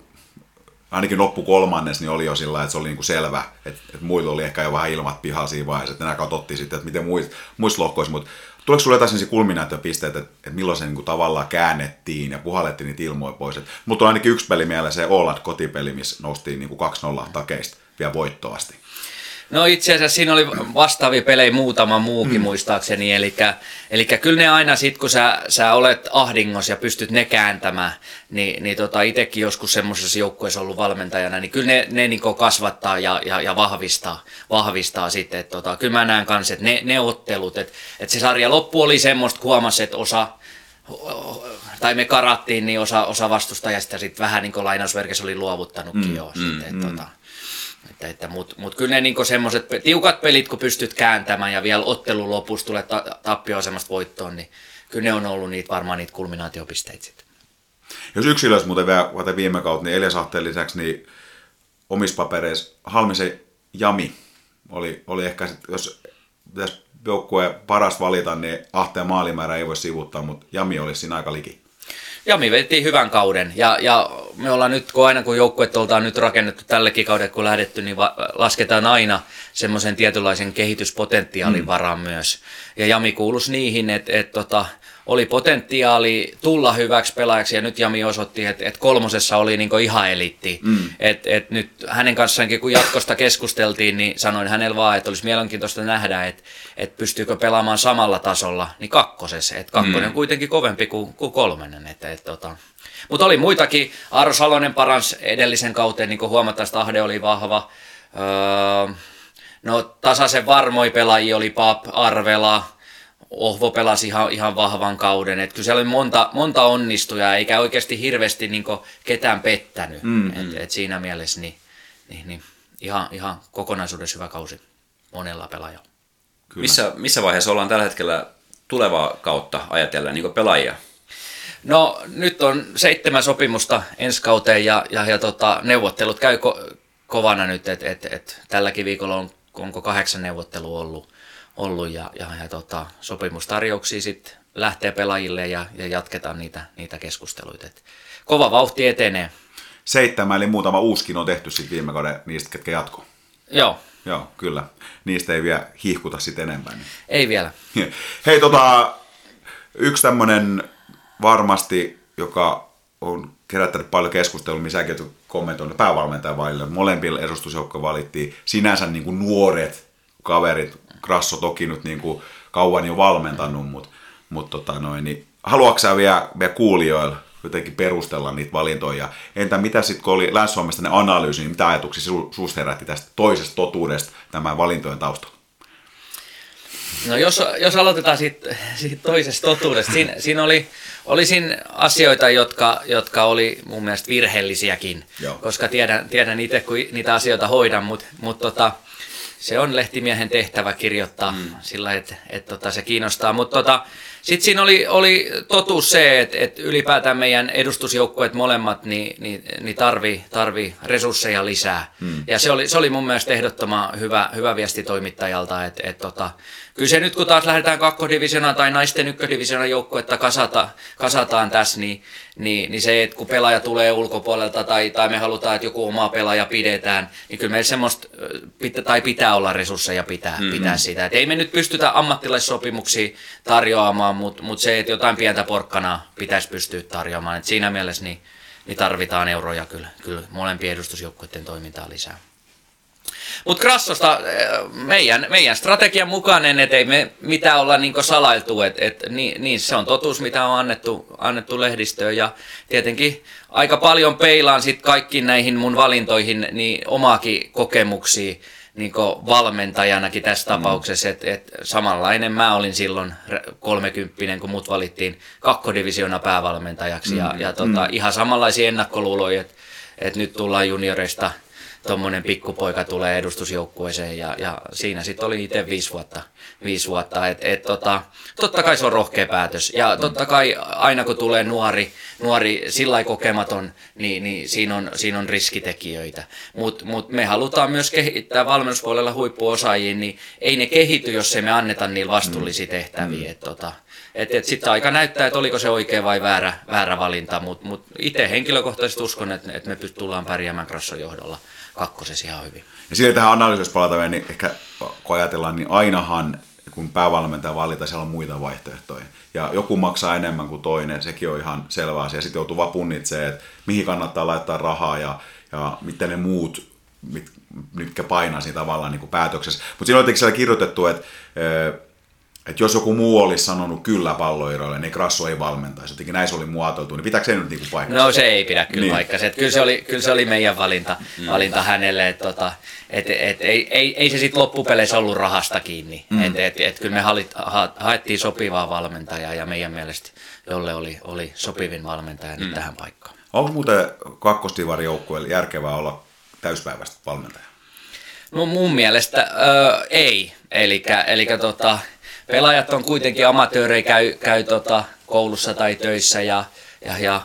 ainakin loppu kolmannes, niin oli jo sillä että se oli niin kuin selvä, että, että muilla oli ehkä jo vähän ilmat pihaa siinä vaiheessa, että nämä katsottiin sitten, että miten muissa, muissa lohkoissa, mutta tuleeko sulle jotain sellaisia kulminaatiopisteet, että, että milloin se niin kuin tavallaan käännettiin ja puhallettiin niitä ilmoja pois. mutta on ainakin yksi peli mielessä, se Åland kotipeli, missä noustiin niin kuin 2-0 takeista vielä voittoasti. No itse asiassa siinä oli vastaavia pelejä muutama muukin mm. muistaakseni, eli, eli kyllä ne aina sit kun sä, sä olet ahdingos ja pystyt ne kääntämään, niin, niin tota itsekin joskus semmoisessa joukkueessa ollut valmentajana, niin kyllä ne, ne niin kasvattaa ja, ja, ja vahvistaa, vahvistaa sitten. Että tota, kyllä mä näen kanssa, että ne, ne ottelut, että, että se sarja loppu oli semmoista, huomasi, että osa, tai me karattiin, niin osa, osa vastustajasta sitten vähän niin kuin lainausverkessä oli luovuttanutkin mm, jo. Mm, sitten, mm. Tota, Että, että, Mutta mut kyllä ne niinku semmoiset tiukat pelit, kun pystyt kääntämään ja vielä ottelun lopussa tulee ta- tappioasemasta voittoon, niin kyllä ne on ollut niitä varmaan niitä kulminaatiopisteitä sitten. Jos yksilössä muuten vielä viime kautta, niin Elias Ahteen lisäksi niin omissa papereissa Halmisen Jami oli, oli ehkä, sit, jos pitäisi joukkueen paras valita, niin Ahteen maalimäärä ei voi sivuttaa, mutta Jami olisi siinä aika liki. Jami veti hyvän kauden ja, ja me ollaan nyt, kun aina kun joukkueet oltaan nyt rakennettu tällekin kaudelle, kun lähdetty, niin va- lasketaan aina semmoisen tietynlaisen kehityspotentiaalin mm. varaan myös. Ja Jami kuuluisi niihin, että et, tota, oli potentiaali tulla hyväksi pelaajaksi ja nyt Jami osoitti, että et kolmosessa oli niinku ihan elitti. Mm. Et, et nyt hänen kanssaankin kun jatkosta keskusteltiin, niin sanoin hänellä vaan, että olisi mielenkiintoista nähdä, että et pystyykö pelaamaan samalla tasolla niin kakkosessa. Et kakkonen mm. on kuitenkin kovempi kuin, kuin kolmennen. Et, et, tota. Mutta oli muitakin. Aaro Salonen parans edellisen kauteen, niin kuin huomataan, Ahde oli vahva. Öö, no tasaisen varmoi pelaajia oli Pap, Arvela, Ohvo pelasi ihan, ihan vahvan kauden. Et kyllä siellä oli monta, monta onnistujaa, eikä oikeasti hirveästi niin ketään pettänyt. Mm-hmm. Et, et siinä mielessä niin, niin, niin, ihan, ihan kokonaisuudessa hyvä kausi monella pelaajalla. Kyllä. Missä, missä vaiheessa ollaan tällä hetkellä tulevaa kautta ajatellen niin pelaajia? No nyt on seitsemän sopimusta ensi kauteen ja, ja, ja tota, neuvottelut käy ko- kovana nyt, että et, et, tälläkin viikolla on onko kahdeksan neuvottelua ollut ollut ja, ja, ja tota, sopimustarjouksia sitten lähtee pelaajille ja, ja jatketaan niitä, niitä keskusteluita. Et kova vauhti etenee. Seitsemän, eli muutama uuskin on tehty sitten viime kauden niistä, ketkä jatko. Joo. Joo, kyllä. Niistä ei vielä hihkuta sitten enempää. Niin. Ei vielä. Hei, tota, yksi tämmöinen varmasti, joka on kerättänyt paljon keskustelua, missä säkin kommentoinut päävalmentajan vaille. Molempilla edustusjoukko valittiin sinänsä niin kuin nuoret kaverit, Grasso toki nyt niin kuin kauan jo valmentanut, mutta mut tota noin, niin haluatko sä vielä, vielä kuulijoilla jotenkin perustella niitä valintoja? Entä mitä sitten, kun oli Länsi-Suomesta ne analyysi, niin mitä ajatuksia sinusta herätti tästä toisesta totuudesta tämän valintojen taustalla? No jos, jos aloitetaan siitä, siitä toisesta totuudesta, siinä, siinä oli, oli siinä asioita, jotka, jotka oli mun mielestä virheellisiäkin, Joo. koska tiedän, tiedän itse, kun niitä asioita hoidan, mutta mut tota, se on lehtimiehen tehtävä kirjoittaa mm. sillä, että et, tota, se kiinnostaa. Mutta tota, sitten siinä oli, oli totuus se, että et ylipäätään meidän edustusjoukkueet molemmat niin, niin, niin tarvii, tarvii resursseja lisää. Mm. Ja se oli, se oli mun mielestä ehdottoman hyvä, hyvä viesti toimittajalta, että et, tota, kyllä se nyt kun taas lähdetään kakkodivisiona tai naisten ykködivisiona joukkuetta kasata, kasataan tässä, niin, niin, niin se, että kun pelaaja tulee ulkopuolelta tai, tai me halutaan, että joku oma pelaaja pidetään, niin kyllä meillä semmoista, tai pitää olla resursseja pitää, mm-hmm. pitää sitä. Et ei me nyt pystytä ammattilaissopimuksia tarjoamaan, mutta mut se, että jotain pientä porkkana pitäisi pystyä tarjoamaan. Et siinä mielessä niin, niin tarvitaan euroja kyllä, kyllä molempien edustusjoukkueiden toimintaa lisää. Mutta Krassosta eh, meidän, meidän strategian mukainen, että ei me mitään olla niin salailtu, että et, niin, niin, se on totuus, mitä on annettu, annettu lehdistöön ja tietenkin aika paljon peilaan sitten kaikkiin näihin mun valintoihin niin omaakin kokemuksia niin valmentajanakin tässä mm. tapauksessa, että et samanlainen mä olin silloin 30 kun mut valittiin kakkodivisiona päävalmentajaksi mm. ja, ja tota, mm. ihan samanlaisia ennakkoluuloja, että et nyt tullaan junioreista – tuommoinen pikkupoika tulee edustusjoukkueeseen ja, ja siinä sitten oli itse viisi vuotta. Viisi vuotta. Et, et, tota, totta kai se on rohkea päätös ja totta kai aina kun tulee nuori, nuori sillä kokematon, niin, niin siinä, on, siinä on riskitekijöitä. Mutta mut me halutaan myös kehittää valmennuspuolella huippuosaajia, niin ei ne kehity, jos ei me anneta niillä vastuullisia tehtäviä. Mm. Et, tota, et, et sitten aika näyttää, että oliko se oikea vai väärä, väärä valinta, mutta mut itse henkilökohtaisesti uskon, että, et me tullaan pärjäämään Krasson johdolla kakkosessa ihan hyvin. Ja siihen tähän analyysissä palataan, niin ehkä kun ajatellaan, niin ainahan kun päävalmentaja valita, siellä on muita vaihtoehtoja. Ja joku maksaa enemmän kuin toinen, sekin on ihan selvä asia. Sitten joutuu vaan punnitsemaan, että mihin kannattaa laittaa rahaa ja, ja miten ne muut, mit, mitkä painaa siinä tavallaan niin kuin päätöksessä. Mutta siinä jotenkin siellä kirjoitettu, että että jos joku muu olisi sanonut kyllä palloiroille, niin Grasso ei valmentaisi. Jotenkin näissä oli muotoiltu, niin pitääkö se nyt niinku paikkaa? No se ei pidä kyllä niin. paikkaa. Kyllä, se oli, kyllä se oli meidän valinta, mm. valinta hänelle. Että tota, et, et, ei, ei, ei se sitten loppupeleissä ollut rahasta kiinni. Mm. Et, et, et, kyllä me halit, ha, haettiin sopivaa valmentajaa ja meidän mielestä jolle oli, oli sopivin valmentaja mm. nyt tähän paikkaan. Onko muuten kakkostivari joukkueelle järkevää olla täyspäiväistä valmentajaa? No mun mielestä öö, ei. Elikkä tota, pelaajat on kuitenkin amatöörejä, käy, käy tota, koulussa tai töissä ja, ja, ja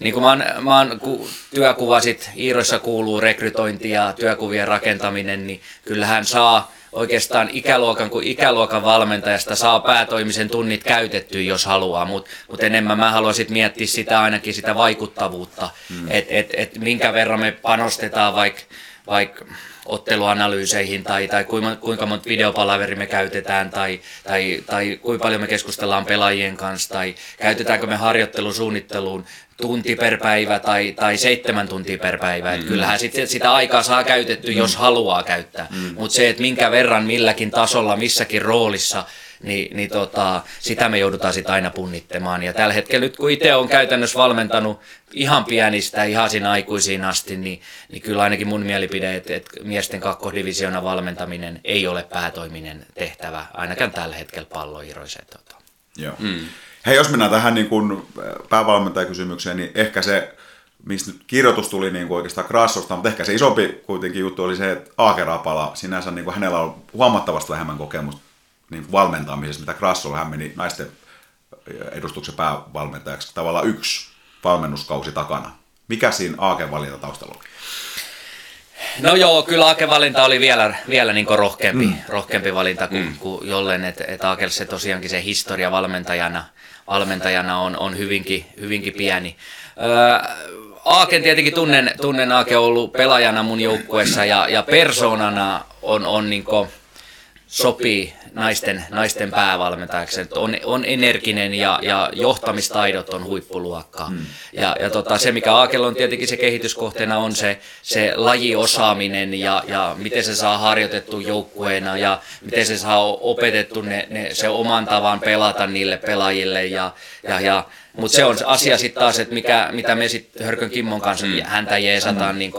niin kuin mä oon, mä oon, ku, työkuvasit, Iiroissa kuuluu rekrytointi ja työkuvien rakentaminen, niin kyllähän saa oikeastaan ikäluokan kuin ikäluokan valmentajasta saa päätoimisen tunnit käytettyä, jos haluaa, mutta mut enemmän mä haluaisin miettiä sitä ainakin sitä vaikuttavuutta, mm. että et, et minkä verran me panostetaan vaikka vaik otteluanalyyseihin tai, tai kuinka, kuinka monta videopalaveri me käytetään tai, tai, tai kuinka paljon me keskustellaan pelaajien kanssa tai käytetäänkö me harjoittelusuunnitteluun tunti per päivä tai, tai seitsemän tuntia per päivä. Mm. kyllähän sit, sitä aikaa saa käytetty, mm. jos haluaa käyttää. Mm. Mutta se, että minkä verran milläkin tasolla, missäkin roolissa, niin, niin tota, sitä me joudutaan sitten aina punnittamaan. Ja tällä hetkellä nyt kun itse on käytännössä valmentanut ihan pienistä, ihan siinä aikuisiin asti, niin, niin kyllä ainakin mun mielipide, että, että miesten kakkosdivisiona valmentaminen ei ole päätoiminen tehtävä, ainakaan tällä hetkellä palloiroiset. Tota. Joo. Mm. Hei, jos mennään tähän niin kuin äh, päävalmentajakysymykseen, niin ehkä se, mistä nyt kirjoitus tuli niin kuin oikeastaan Krassosta, mutta ehkä se isompi kuitenkin juttu oli se, että Aakerapala, sinänsä niin kuin hänellä on huomattavasti vähemmän kokemusta niin valmentamisessa, mitä Krassolla hän meni naisten edustuksen päävalmentajaksi. Tavallaan yksi valmennuskausi takana. Mikä siinä Aaken valinta taustalla oli? No joo, kyllä Aaken valinta oli vielä, vielä niin rohkeampi, mm. rohkeampi valinta kuin, mm. kuin jollen, että et Aakel se tosiaankin se historia valmentajana, valmentajana on, on hyvinkin, hyvinkin pieni. Öö, Aaken tietenkin tunnen, tunnen Aake ollut pelaajana mun joukkueessa ja, ja persoonana on, on niin sopii naisten, naisten päävalmentajaksi. On, on energinen ja, ja johtamistaidot on huippuluokkaa. Hmm. Ja, ja tota, se, mikä Aakel on tietenkin se kehityskohteena, on se, se lajiosaaminen ja, ja miten se saa harjoitettu joukkueena ja miten se saa opetettu ne, ne, se oman tavan pelata niille pelaajille ja, ja, ja mutta se on asia sitten taas, että mikä, mitä me sitten Hörkön Kimmon kanssa mm. häntä jeesataan, mm. niin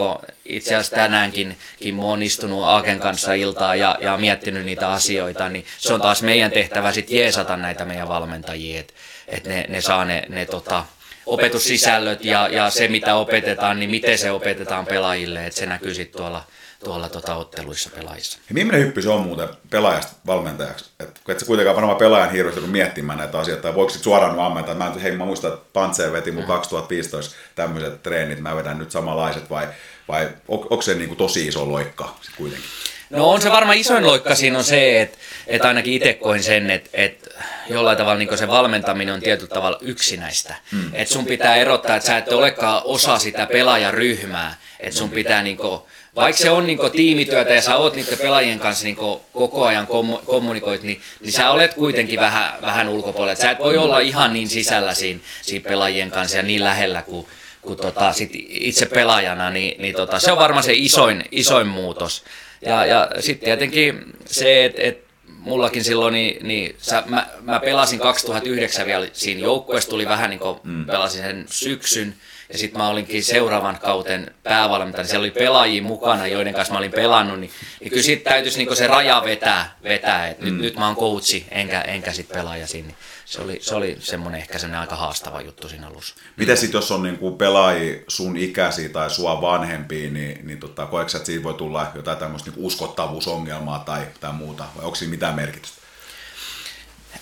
itse asiassa tänäänkin Kimmo on istunut Aaken kanssa iltaa ja, ja miettinyt niitä asioita, niin se on taas meidän tehtävä sitten jeesata näitä meidän valmentajia, että et ne, ne saa ne, ne tota, opetussisällöt ja, ja se mitä opetetaan, niin miten se opetetaan pelaajille, että se näkyy sitten tuolla tuolla tota, otteluissa pelaajissa. Ja millainen hyppy se on muuten pelaajasta valmentajaksi? Et, et sä kuitenkaan varmaan pelaajan hirveästi miettimään näitä asioita, tai voiko sit suoraan ammentaa, mä, hei, mä muistan, että Pantse veti mun mm. 2015 tämmöiset treenit, mä vedän nyt samanlaiset, vai, vai on, onko se niin kuin tosi iso loikka kuitenkin? No on se varmaan isoin loikka siinä on se, että, että ainakin itse koin sen, että, että jollain tavalla niin se valmentaminen on tietyllä tavalla yksinäistä. Mm. Että sun pitää erottaa, että sä et olekaan osa sitä pelaajaryhmää. Että sun pitää niin kuin, vaikka se on niin tiimityötä ja sä oot niiden pelaajien kanssa niin koko ajan kommunikoit, niin, niin sä olet kuitenkin vähän, vähän ulkopuolella. Sä et voi olla ihan niin sisällä siinä, siinä pelaajien kanssa ja niin lähellä kuin, kuin tota, sit itse pelaajana, niin, niin tota, se on varmaan se isoin, isoin muutos. Ja, ja sitten tietenkin se, että et mullakin silloin, niin, niin sä, mä, mä pelasin 2009 vielä siinä joukkueessa, tuli vähän niin kuin mm. pelasin sen syksyn, ja sitten mä olinkin seuraavan kauten päävalmentaja, niin siellä oli pelaajia mukana, joiden kanssa mä olin pelannut, niin, niin kyllä sitten täytyisi niin se raja vetää, vetää että mm. nyt, nyt mä oon coachi, enkä, enkä sitten pelaaja siinä. Se oli, se oli semmoinen ehkä semmoinen aika haastava juttu siinä alussa. Miten sitten, jos on niinku pelaajia sun ikäisiä tai sua vanhempia, niin, niin tota, koetko että siitä voi tulla jotain tämmöistä niinku uskottavuusongelmaa tai, tai muuta, vai onko siinä mitään merkitystä?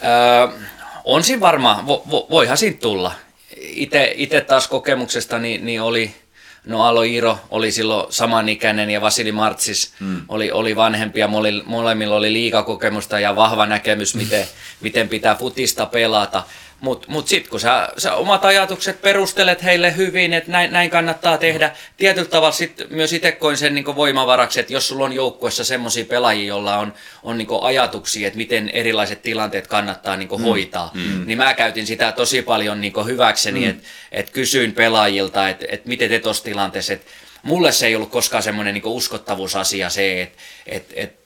Öö, on siinä varmaan, vo, vo, voihan siitä tulla itse taas kokemuksesta niin, niin oli, no Alo Iro oli silloin samanikäinen ja Vasili Martsis mm. oli, oli vanhempi ja molemmilla oli liikakokemusta ja vahva näkemys, miten, miten pitää futista pelata. Mutta mut, mut sitten kun sä, sä omat ajatukset perustelet heille hyvin, että näin, näin kannattaa tehdä, tietyllä tavalla sit myös itse koin sen niin voimavaraksi, että jos sulla on joukkuessa semmoisia pelaajia, joilla on, on niin ajatuksia, että miten erilaiset tilanteet kannattaa niin mm. hoitaa, mm. niin mä käytin sitä tosi paljon niin hyväkseni, mm. että et kysyin pelaajilta, että et miten te tuossa tilanteessa, että mulle se ei ollut koskaan semmoinen niin uskottavuusasia se, että et, et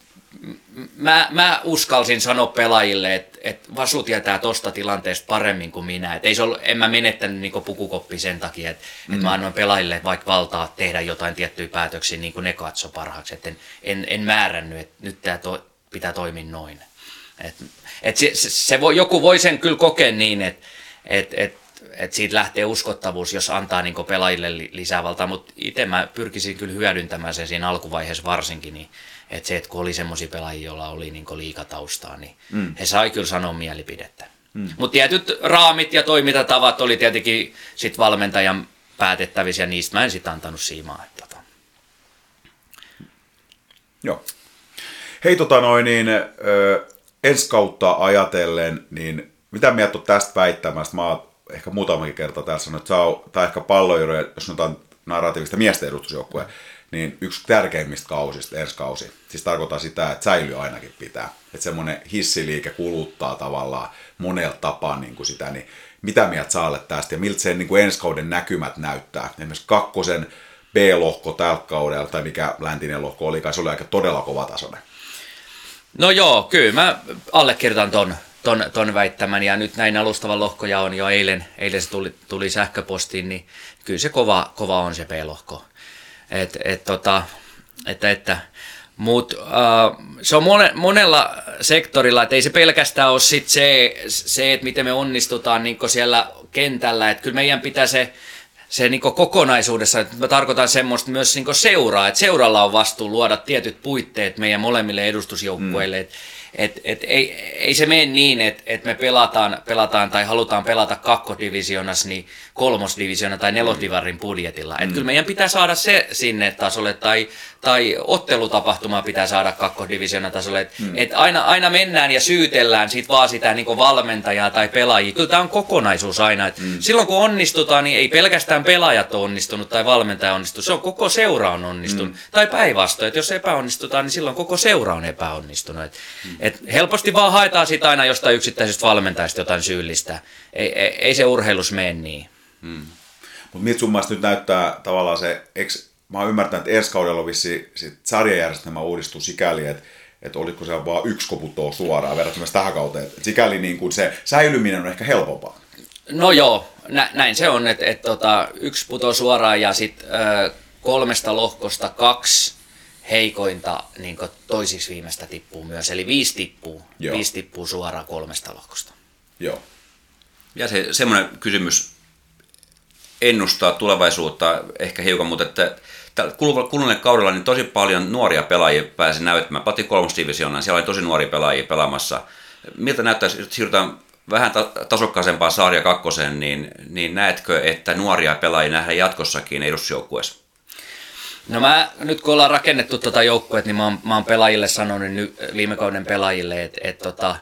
mä, mä uskalsin sanoa pelaajille, että et Vasu tietää tosta tilanteesta paremmin kuin minä. Et ei se ollut, en mä menettänyt niinku pukukoppi sen takia, että mm. et mä annoin pelaajille vaikka valtaa tehdä jotain tiettyjä päätöksiä niin kuin ne katso parhaaksi. Et en, en, en määrännyt, että nyt tämä to, pitää toimia noin. Et, et se, se, se voi, joku voi sen kyllä kokea niin, että et, et, et siitä lähtee uskottavuus, jos antaa niin pelaajille lisää valtaa, mutta itse mä pyrkisin kyllä hyödyntämään sen siinä alkuvaiheessa varsinkin, niin että se, että kun oli semmoisia pelaajia, joilla oli niin liikataustaa, niin mm. he sai kyllä sanoa mielipidettä. Mm. Mutta tietyt raamit ja toimintatavat oli tietenkin sit valmentajan päätettävissä ja niistä mä en sitten antanut siimaa. Että, tota. Joo. Hei tota noin, niin ö, ensi kautta ajatellen, niin mitä mieltä on tästä väittämästä? Mä oon ehkä muutamakin kerta täällä sanonut, että on, tai ehkä palloilu, jos sanotaan narratiivista miesten edustusjoukkue, niin yksi tärkeimmistä kausista, ensi kausi. Siis tarkoittaa sitä, että säilyy ainakin pitää. Että semmoinen hissiliike kuluttaa tavallaan monella tapaa niin kuin sitä, niin mitä mieltä sä olet tästä ja miltä sen niin kuin ensi kauden näkymät näyttää? Esimerkiksi kakkosen B-lohko tällä kaudella, tai mikä läntinen lohko oli, se oli aika todella kova tasoinen. No joo, kyllä mä allekirjoitan ton, ton, ton väittämän ja nyt näin alustavan lohkoja on jo eilen, eilen se tuli, tuli sähköpostiin, niin kyllä se kova, kova on se B-lohko. Et, et, tota, että, että, Mutta uh, se on mone, monella sektorilla, että ei se pelkästään ole sit se, se, että miten me onnistutaan niin siellä kentällä. Että kyllä meidän pitää se, se niin kokonaisuudessa, että mä tarkoitan semmoista myös niin seuraa, että seuralla on vastuu luoda tietyt puitteet meidän molemmille edustusjoukkueille. Mm. Et, et ei, ei se mene niin, että et me pelataan, pelataan tai halutaan pelata kakkodivisioonassa niin kolmosdivisioona tai nelosdivarin budjetilla. Mm. Et kyllä meidän pitää saada se sinne tasolle tai, tai ottelutapahtuma pitää saada kakkodivisioona tasolle. Et, mm. et aina, aina mennään ja syytellään sit vaan sitä niin valmentajaa tai pelaajia. Kyllä tämä on kokonaisuus aina. Et mm. Silloin kun onnistutaan, niin ei pelkästään pelaajat ole onnistunut tai valmentaja onnistunut. Se on koko seura on onnistunut. Mm. Tai päinvastoin, että jos epäonnistutaan, niin silloin koko seura on epäonnistunut. Et, mm. Et helposti vaan haetaan sitä aina jostain yksittäisestä valmentajasta jotain syyllistä. Ei, ei, ei se urheilus mene niin. Hmm. Mutta miltä sun nyt näyttää tavallaan se, eks, mä oon ymmärtänyt, että ensi kaudella vissi sit sarjajärjestelmä uudistuu sikäli, että että oliko se vaan yksi koputoo suoraan verrattuna tähän kauteen. Et sikäli niin kuin se säilyminen on ehkä helpompaa. No joo, nä, näin se on, että et, tota, yksi putoo suoraan ja sitten kolmesta lohkosta kaksi heikointa niin toisiksi viimeistä tippuu myös. Eli viisi tippuu, Joo. viisi tippuu suoraan kolmesta lohkosta. Joo. Ja se, semmoinen kysymys ennustaa tulevaisuutta ehkä hiukan, mutta että kuluneelle kaudella niin tosi paljon nuoria pelaajia pääsi näyttämään. Pati kolmosdivisioonaan, siellä oli tosi nuoria pelaajia pelaamassa. Miltä näyttäisi, jos siirrytään vähän tasokkaasempaan sarja kakkoseen, niin, niin näetkö, että nuoria pelaajia nähdään jatkossakin edustusjoukkueessa? No mä, nyt kun ollaan rakennettu tuota joukkuet, niin mä oon, mä oon pelaajille sanonut nyt, viime kauden pelaajille, että et, tota,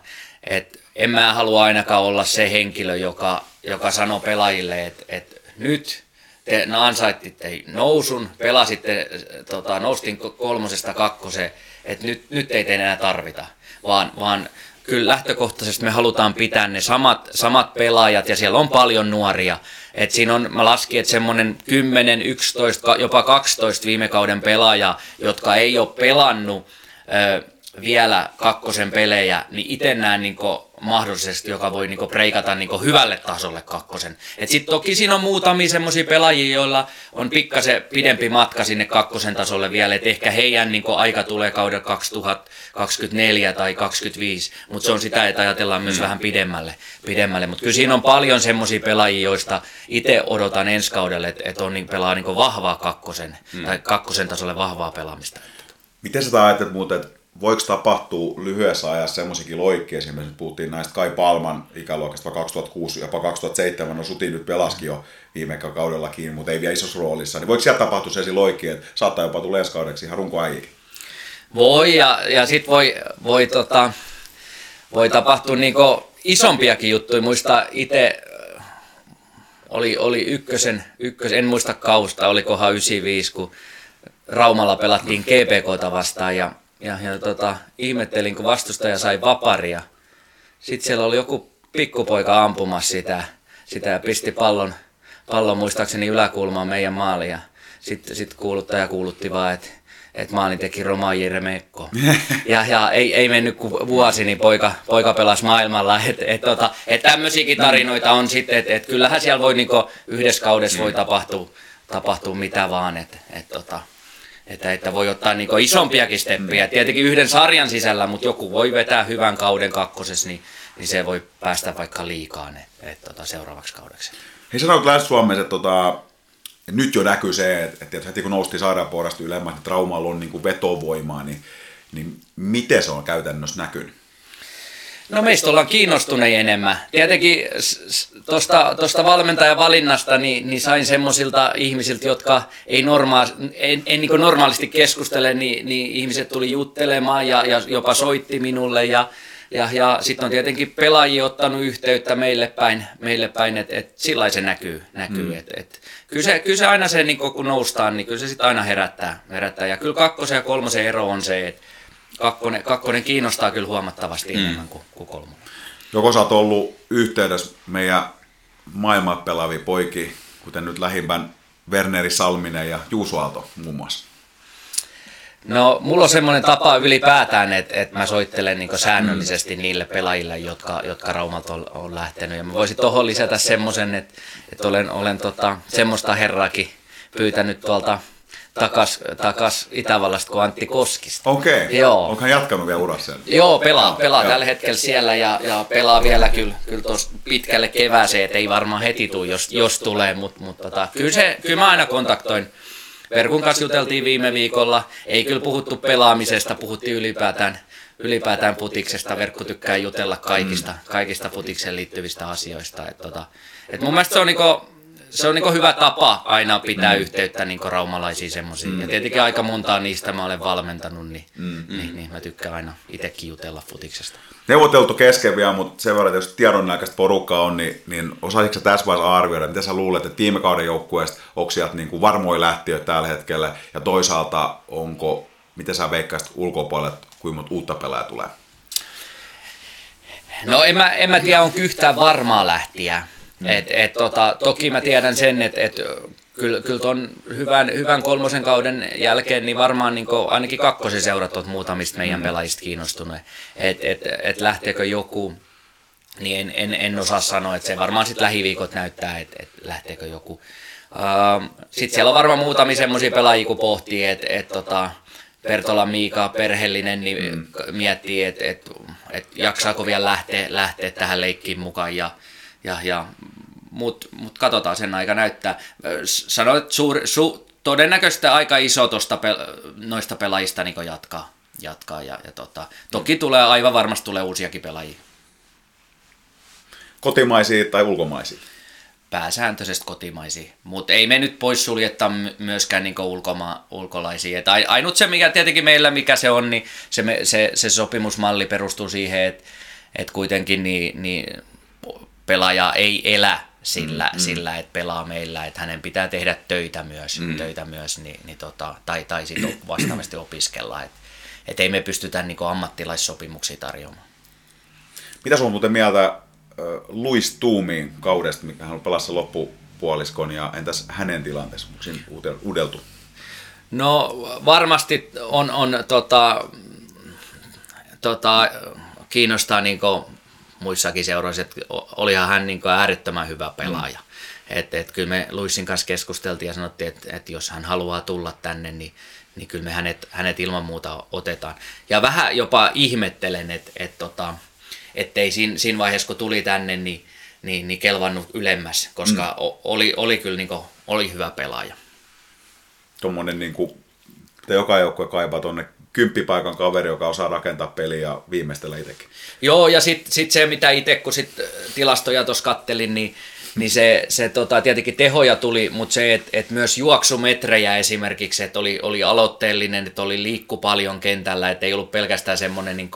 et en mä halua ainakaan olla se henkilö, joka, joka sanoo pelaajille, että et nyt te ansaittitte nousun, pelasitte, tota, noustin kolmosesta kakkoseen, että nyt, nyt ei enää tarvita, vaan, vaan kyllä lähtökohtaisesti me halutaan pitää ne samat, samat pelaajat ja siellä on paljon nuoria. Et siinä on, mä laskin, että semmoinen 10, 11, jopa 12 viime kauden pelaaja, jotka ei ole pelannut vielä kakkosen pelejä, niin itse näen niin mahdollisesti, joka voi niinku preikata niinku hyvälle tasolle kakkosen. Et sit toki siinä on muutamia semmoisia pelaajia, joilla on pikkasen pidempi matka sinne kakkosen tasolle vielä, että ehkä heidän niinku aika tulee kaudella 2024 tai 2025, mutta se on sitä, että ajatellaan myös mm. vähän pidemmälle. pidemmälle. Mutta kyllä siinä on paljon semmoisia pelaajia, joista itse odotan ensi kaudelle, että et on niin pelaa niinku vahvaa kakkosen, mm. tai kakkosen tasolle vahvaa pelaamista. Miten sä ajattelet muuten, että voiko tapahtua lyhyessä ajassa semmoisiakin loikkia, esimerkiksi puhuttiin näistä Kai Palman ikäluokasta 2006, jopa 2007, no Suti nyt pelaskin jo viime kaudellakin, mutta ei vielä isossa roolissa, niin voiko sieltä tapahtua sellaisia loikkia, että saattaa jopa tulla ensi kaudeksi ihan runkoäijikin? Voi, ja, ja sitten voi, voi, tota, voi tapahtua niinku isompiakin juttuja. Muista itse äh, oli, oli ykkösen, ykkösen, en muista kausta, olikohan 95, kun Raumalla pelattiin GPKta vastaan ja ja, ja tota, ihmettelin, kun vastustaja sai vaparia. Sitten siellä oli joku pikkupoika ampumassa sitä, sitä ja pisti pallon, pallon muistaakseni yläkulmaan meidän maaliin. Ja sitten sit kuuluttaja kuulutti vaan, että et maalin teki Romaji Mekko. Ja, ja ei, ei mennyt kuin vuosi, niin poika, poika pelasi maailmalla. Et, et, tota, et tämmöisiäkin tarinoita on sitten, että et kyllähän siellä voi niinku, yhdessä kaudessa voi tapahtua, tapahtua mitä vaan. Et, et, tota, että, että voi ottaa niin isompiakin steppejä. Tietenkin yhden sarjan sisällä, mutta joku voi vetää hyvän kauden kakkosessa, niin, niin se voi päästä vaikka liikaan et, et, tota, seuraavaksi kaudeksi. Hei sanoit Länsi-Suomessa, että tota, nyt jo näkyy se, että, että heti kun nousti sairaanpuolesta ylemmäs, niin traumalla on niin vetovoimaa, niin niin miten se on käytännössä näkynyt? No meistä ollaan kiinnostuneita enemmän. Tietenkin tuosta tosta valmentajan valinnasta niin, niin sain semmoisilta ihmisiltä, jotka ei, normaali, en, en niin normaalisti keskustele, niin, niin ihmiset tuli juttelemaan ja, ja jopa soitti minulle ja, ja, ja sitten on tietenkin pelaajia ottanut yhteyttä meille päin, meille päin että et sillä se näkyy. näkyy mm. et, et, kyllä, se, kyllä se aina se, niin kun noustaan, niin kyllä se sitten aina herättää, herättää. Ja kyllä kakkosen ja kolmosen ero on se, että kakkonen, kakkonen kiinnostaa kyllä huomattavasti mm. enemmän kuin, kuin kolmonen. Joko sä oot ollut yhteydessä meidän maailman pelaaviin poikiin, kuten nyt lähimpän Werneri Salminen ja Juuso Aalto muun muassa? No, mulla on semmoinen tapa ylipäätään, että, että mä soittelen niin säännöllisesti niille pelaajille, jotka, jotka Raumalta on, on lähtenyt. Ja mä voisin tuohon lisätä semmoisen, että, että olen, olen tota, semmoista herrakin pyytänyt tuolta takas, takas Itävallasta kuin Antti Koskista. Okei, okay. Joo. onko hän jatkanut vielä urassa? Joo, pelaa, pelaa Joo. tällä hetkellä siellä ja, ja pelaa vielä kyllä, kyllä tuossa pitkälle kevääseen, että ei varmaan heti tule, jos, jos tulee, mutta mut, tota, kyllä, se, kyllä mä aina kontaktoin. Verkun kanssa juteltiin viime viikolla, ei kyllä puhuttu pelaamisesta, puhuttiin ylipäätään, ylipäätään putiksesta. Verkko tykkää jutella kaikista, kaikista putikseen liittyvistä asioista. Et, tota, et mun mielestä se on niinku, se on niin hyvä tapa aina pitää mm. yhteyttä niin raumalaisiin semmoisiin. Mm. Ja tietenkin aika montaa niistä mä olen valmentanut, niin, mm. niin, niin mä tykkään aina itsekin jutella futiksesta. Neuvoteltu kesken vielä, mutta sen verran, että jos tiedonnäköistä porukkaa on, niin, niin osaisitko tässä vaiheessa arvioida, mitä sä luulet, että viime kauden joukkueesta onko sieltä niin varmoja lähtiöitä tällä hetkellä, ja toisaalta onko, miten sä veikkaisit ulkopuolelle, kuinka monta uutta pelaajaa tulee? No en mä, en mä tiedä, onko yhtään varmaa lähtiä. Mm. Et, et, tota, toki mä tiedän sen, että et, kyllä, kyllä ton hyvän, hyvän kolmosen kauden jälkeen niin varmaan niin ainakin kakkosen seurat on muutamista meidän mm. pelaajista kiinnostunut. Että et, et lähteekö joku, niin en, en, en osaa sanoa, että se varmaan sitten lähiviikot näyttää, että et lähteekö joku. Uh, sitten siellä on varmaan muutamia semmoisia pelaajia, kun pohtii, että et, tota, Pertola Miika, perheellinen, niin mm. miettii, että et, et jaksaako vielä lähteä, lähteä tähän leikkiin mukaan. Ja, ja, ja mutta mut katsotaan sen aika näyttää. Sanoit, että suur, su, todennäköisesti aika iso tosta pel, noista pelaajista niin jatkaa. jatkaa ja, ja tota, toki tulee aivan varmasti tulee uusiakin pelaajia. Kotimaisia tai ulkomaisia? Pääsääntöisesti kotimaisia, mutta ei me nyt pois suljetta myöskään niin ulkoma, ulkolaisia. Et ainut se, mikä tietenkin meillä mikä se on, niin se, se, se sopimusmalli perustuu siihen, että et kuitenkin niin, niin pelaaja ei elä sillä, mm, mm. sillä että pelaa meillä, että hänen pitää tehdä töitä myös, mm. töitä myös niin, niin tota, tai, tai sitten vastaavasti opiskella. Että et ei me pystytä niin ammattilaissopimuksia tarjoamaan. Mitä sun muuten mieltä äh, Luis Tuumiin kaudesta, mikä hän pelasi loppupuoliskon, ja entäs hänen tilanteessa, onko siinä uudeltu? No varmasti on, on tota, tota, kiinnostaa niin muissakin seuroissa, että olihan hän niin äärettömän hyvä pelaaja. Mm. Että et kyllä me Luissin kanssa keskusteltiin ja sanottiin, että et jos hän haluaa tulla tänne, niin, niin kyllä me hänet, hänet ilman muuta otetaan. Ja vähän jopa ihmettelen, että et tota, ettei siinä, siinä vaiheessa, kun tuli tänne, niin, niin, niin kelvannut ylemmäs, koska mm. oli, oli kyllä niin kuin, oli hyvä pelaaja. Tuommoinen, niin kuin, joka joukkue kaipaa tuonne kymppipaikan kaveri, joka osaa rakentaa peliä ja viimeistellä itsekin. Joo, ja sitten sit se, mitä itse, kun sit tilastoja tuossa kattelin, niin, niin se, se tota, tietenkin tehoja tuli, mutta se, että et myös juoksumetrejä esimerkiksi, että oli, oli aloitteellinen, että oli liikku paljon kentällä, että ei ollut pelkästään semmoinen niin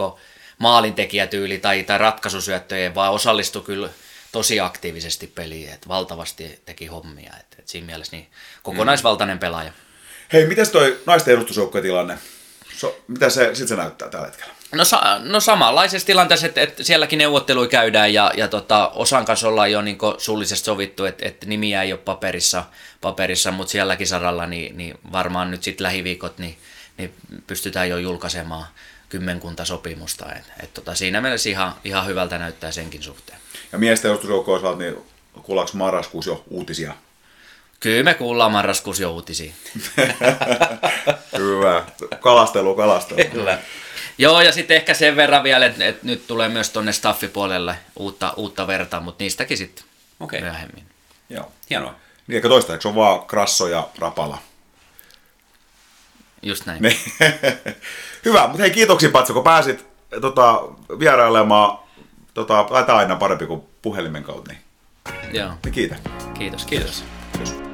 maalintekijätyyli tai, tai ratkaisusyöttöjen, vaan osallistui kyllä tosi aktiivisesti peliin, että valtavasti teki hommia. että et siinä mielessä niin kokonaisvaltainen pelaaja. Hei, mitäs toi naisten edustusjoukkojen tilanne? So, mitä se sitten se näyttää tällä hetkellä? No, sa- no samanlaisessa tilanteessa, että, että sielläkin neuvotteluja käydään ja, ja tota, osan kanssa ollaan jo niin suullisesti sovittu, että, että nimiä ei ole paperissa, paperissa mutta sielläkin saralla niin, niin varmaan nyt sitten lähiviikot niin, niin pystytään jo julkaisemaan kymmenkunta sopimusta. Et, et tota, siinä mielessä ihan, ihan hyvältä näyttää senkin suhteen. Ja miesten edustusjoukkoon niin kuullaanko marraskuussa jo uutisia Kyllä me kuullaan marraskuussa jo uutisia. Hyvä. Kalastelu, kalastelu. Kyllä. Joo, ja sitten ehkä sen verran vielä, että, että nyt tulee myös tuonne staffipuolelle uutta, uutta verta, mutta niistäkin sitten okay. myöhemmin. Joo, hienoa. Niin, eikä toistaiseksi on vaan Krasso ja Rapala. Just näin. Hyvä, mutta hei kiitoksia Patso, kun pääsit tota, vierailemaan. Tota, taitaa aina parempi kuin puhelimen kautta. Niin, Joo, niin kiitä. kiitos, kiitos. Kiitos.